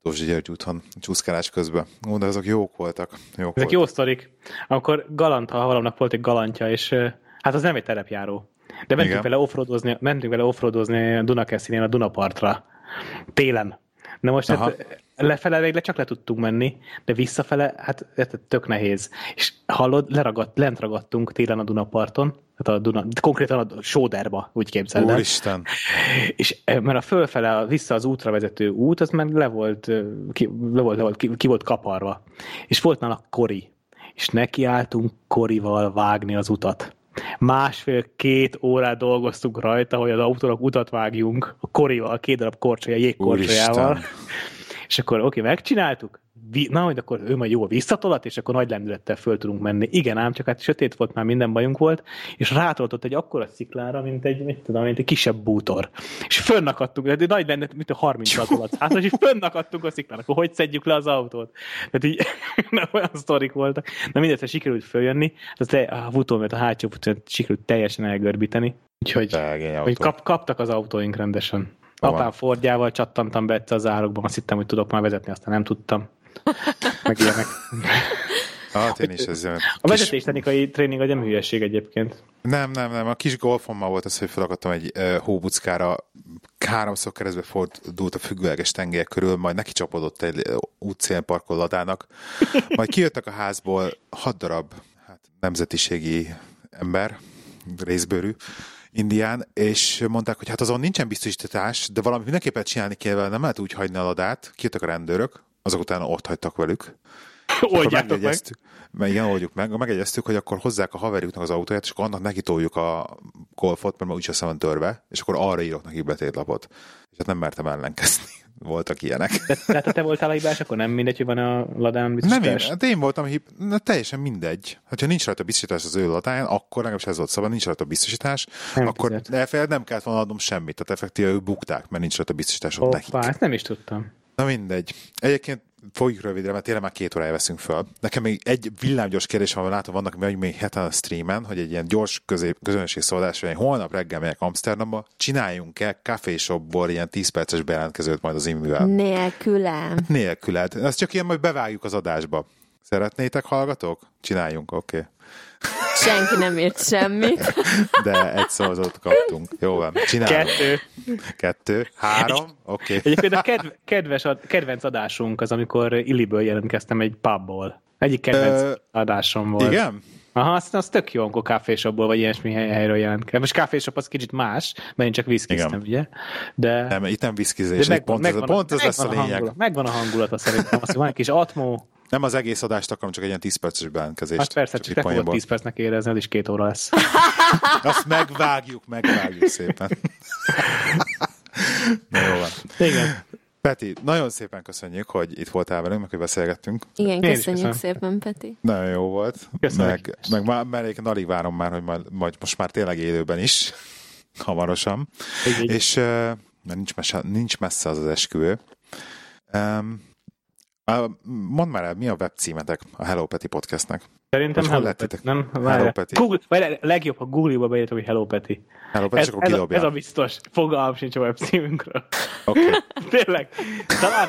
Dózsi György úton csúszkálás közben. Ó, de azok jók voltak. Jók Ezek voltak. jó sztorik. Akkor galant, ha valamnak volt egy galantja, és hát az nem egy terepjáró. De mentünk Igen. vele offroadozni, mentünk vele offroadozni a Dunakeszinén a Dunapartra. Télen. Na most hát Aha. hát lefele végre csak le tudtunk menni, de visszafele, hát tök nehéz. És hallod, leragadt, lent ragadtunk télen a Dunaparton, tehát a Duna, konkrétan a Sóderba, úgy képzeld el. Úristen. És eh, mert a fölfele, vissza az útra vezető út, az már le volt, eh, ki, le volt, le volt ki, ki volt kaparva. És volt nála kori. És nekiálltunk korival vágni az utat. Másfél-két órát dolgoztunk rajta, hogy az autónak utat vágjunk a korival, két darab korcsolya, jégkorcsolyával. És akkor oké, okay, megcsináltuk, na, majd akkor ő majd jól visszatolat, és akkor nagy lendülettel föl tudunk menni. Igen ám, csak hát sötét volt már, minden bajunk volt, és rátoltott egy akkora sziklára, mint egy, mit tudom, mint egy kisebb bútor. És fönnakadtunk, de nagy lendület, mint a 30 *laughs* alatt. Hát, és fönnakadtunk a sziklára, akkor hogy szedjük le az autót? Tehát így, *laughs* na, olyan sztorik voltak. Na mindegy, sikerült följönni, az a futó, mert a hátsó futó sikerült teljesen elgörbíteni. Úgyhogy hogy kap, kaptak az autóink rendesen. Apám Fordjával csattantam be az árokban, azt hittem, hogy tudok már vezetni, aztán nem tudtam meg ilyenek. *laughs* Hát én is ez A kis... vezetéstechnikai tréning az nem hülyeség egyébként. Nem, nem, nem. A kis golfommal volt az, hogy felakadtam egy uh, hóbuckára, háromszor keresztbe fordult a függőleges tengelyek körül, majd neki csapodott egy útszélen parkolladának. Majd kijöttek a házból hat darab hát, nemzetiségi ember, részbőrű, indián, és mondták, hogy hát azon nincsen biztosítás, de valamit mindenképpen csinálni kell, nem lehet úgy hagyni a ladát. Kijöttek a rendőrök, azok utána ott hagytak velük. Oldjátok meg. Mert igen, oldjuk meg. Megegyeztük, hogy akkor hozzák a haverjuknak az autóját, és akkor annak neki toljuk a golfot, mert már úgyse van törve, és akkor arra írok neki betétlapot. És hát nem mertem ellenkezni. *laughs* Voltak ilyenek. De, *laughs* tehát ha te voltál a hibás, akkor nem mindegy, hogy van a ladán biztosítás? Nem, én, hát én voltam hib... Na, teljesen mindegy. Ha nincs rajta biztosítás az ő ladáján, akkor legalábbis ez volt szabad, nincs rajta biztosítás, nem akkor elfél, nem kellett volna adnom semmit. Tehát effektíve ők bukták, mert nincs rajta biztosítás ott nekik. ezt nem is tudtam. Na mindegy. Egyébként fogjuk rövidre, mert tényleg már két órája veszünk föl. Nekem még egy villámgyors kérdés van, látom, vannak még, még heten a streamen, hogy egy ilyen gyors közép, közönség szólás, hogy holnap reggel megyek Amsterdamba, csináljunk-e kávéshopból ilyen 10 perces bejelentkezőt majd az immivel? Nélkülem. *laughs* Nélküled. Ezt csak ilyen majd bevágjuk az adásba. Szeretnétek, hallgatók? Csináljunk, oké. Okay. Senki nem írt semmit. *laughs* De egy szavazatot kaptunk. Jó van, csinálunk. Kettő. Kettő. Három. Oké. Okay. Egyébként a kedv, kedves, kedvenc adásunk az, amikor Illiből jelentkeztem egy pubból. Egyik kedvenc Ö, adásom volt. Igen? Aha, azt, az tök jó, amikor kávéshopból vagy ilyesmi hely, helyről jelentkezik. Most kávéshop az kicsit más, mert én csak viszkiztem, ugye? De... Nem, itt nem viszkizés, megvan, pont, megvan, ez, pont ez lesz a lényeg. Hangulat, megvan a hangulata szerintem, azt van egy kis atmó, nem az egész adást akarom, csak egy ilyen 10 perces bejelentkezést. Hát persze, csak, csak te fogod 10 percnek érezni, az is két óra lesz. *laughs* Azt megvágjuk, megvágjuk szépen. *laughs* Na jó van. Igen. Peti, nagyon szépen köszönjük, hogy itt voltál velünk, meg hogy beszélgettünk. Igen, köszönjük szépen, Peti. Nagyon jó volt. Köszönjük. Meg, meg már, mert alig várom már, hogy majd, majd most már tényleg élőben is, *laughs* hamarosan. Igen. És mert nincs messze, nincs messze az az esküvő. Um, Mondd már el, mi a webcímetek a Hello Peti podcastnek? Szerintem Hello, Peti, nem? Hello Peti. Google, vagy legjobb, ha Google-ba beírtam, hogy Hello Peti. Hello Peti, ez, akkor ez, a, ez a biztos. Fogalmam sincs a webcímünkről. Oké. Okay. *laughs* Tényleg. Talán...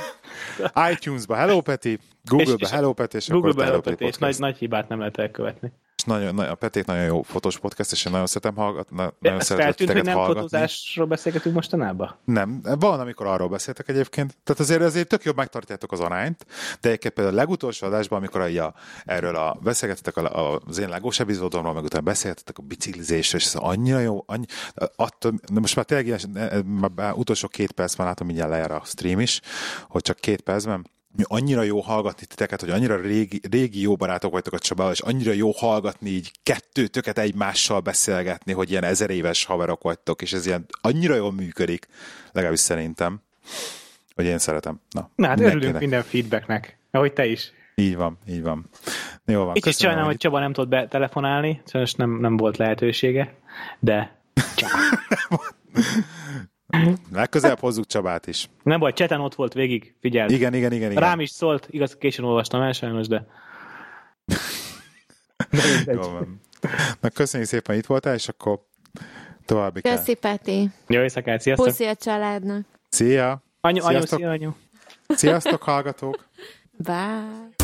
iTunes-ba Hello Peti, Google-ba Hello Peti, és Google-ba Hello Peti, és nagy, nagy hibát nem lehet elkövetni nagyon, a Peték nagyon jó fotós podcast, és én nagyon szeretem hallgatni. Nagyon szeretem feltűnt, hogy nem hallgatni. fotózásról beszélgetünk mostanában? Nem, van, amikor arról beszéltek egyébként. Tehát azért, azért tök jobb megtartjátok az arányt, de egyébként például a legutolsó adásban, amikor a, erről a, beszélgettetek a, az én legós epizódomról, meg utána beszéltetek a biciklizésről, és ez annyira jó, annyi, attól, de most már tényleg már utolsó két percben látom, mindjárt lejár a stream is, hogy csak két percben, annyira jó hallgatni titeket, hogy annyira régi, régi jó barátok vagytok a Csabával, és annyira jó hallgatni így kettőtöket egymással beszélgetni, hogy ilyen ezer éves haverok vagytok, és ez ilyen annyira jól működik, legalábbis szerintem, hogy én szeretem. Na, Na hát örülünk minden feedbacknek, ahogy te is. Így van, így van. Jó van. Kicsit sajnálom, hogy Csaba nem tudott betelefonálni, sajnos nem, nem volt lehetősége, de *laughs* Legközelebb hozzuk Csabát is. Nem baj, cseten ott volt végig, figyeld. Igen, igen, igen. igen. Rám is szólt, igaz, későn olvastam el sajnos, de... *laughs* Jó van. Na, köszönjük szépen, itt voltál, és akkor további kell. Köszi, Peti. Jó éjszakát, sziasztok. Puszi a családnak. Szia. Anyu, anyu, szia, anyu. Sziasztok, hallgatók. Bye.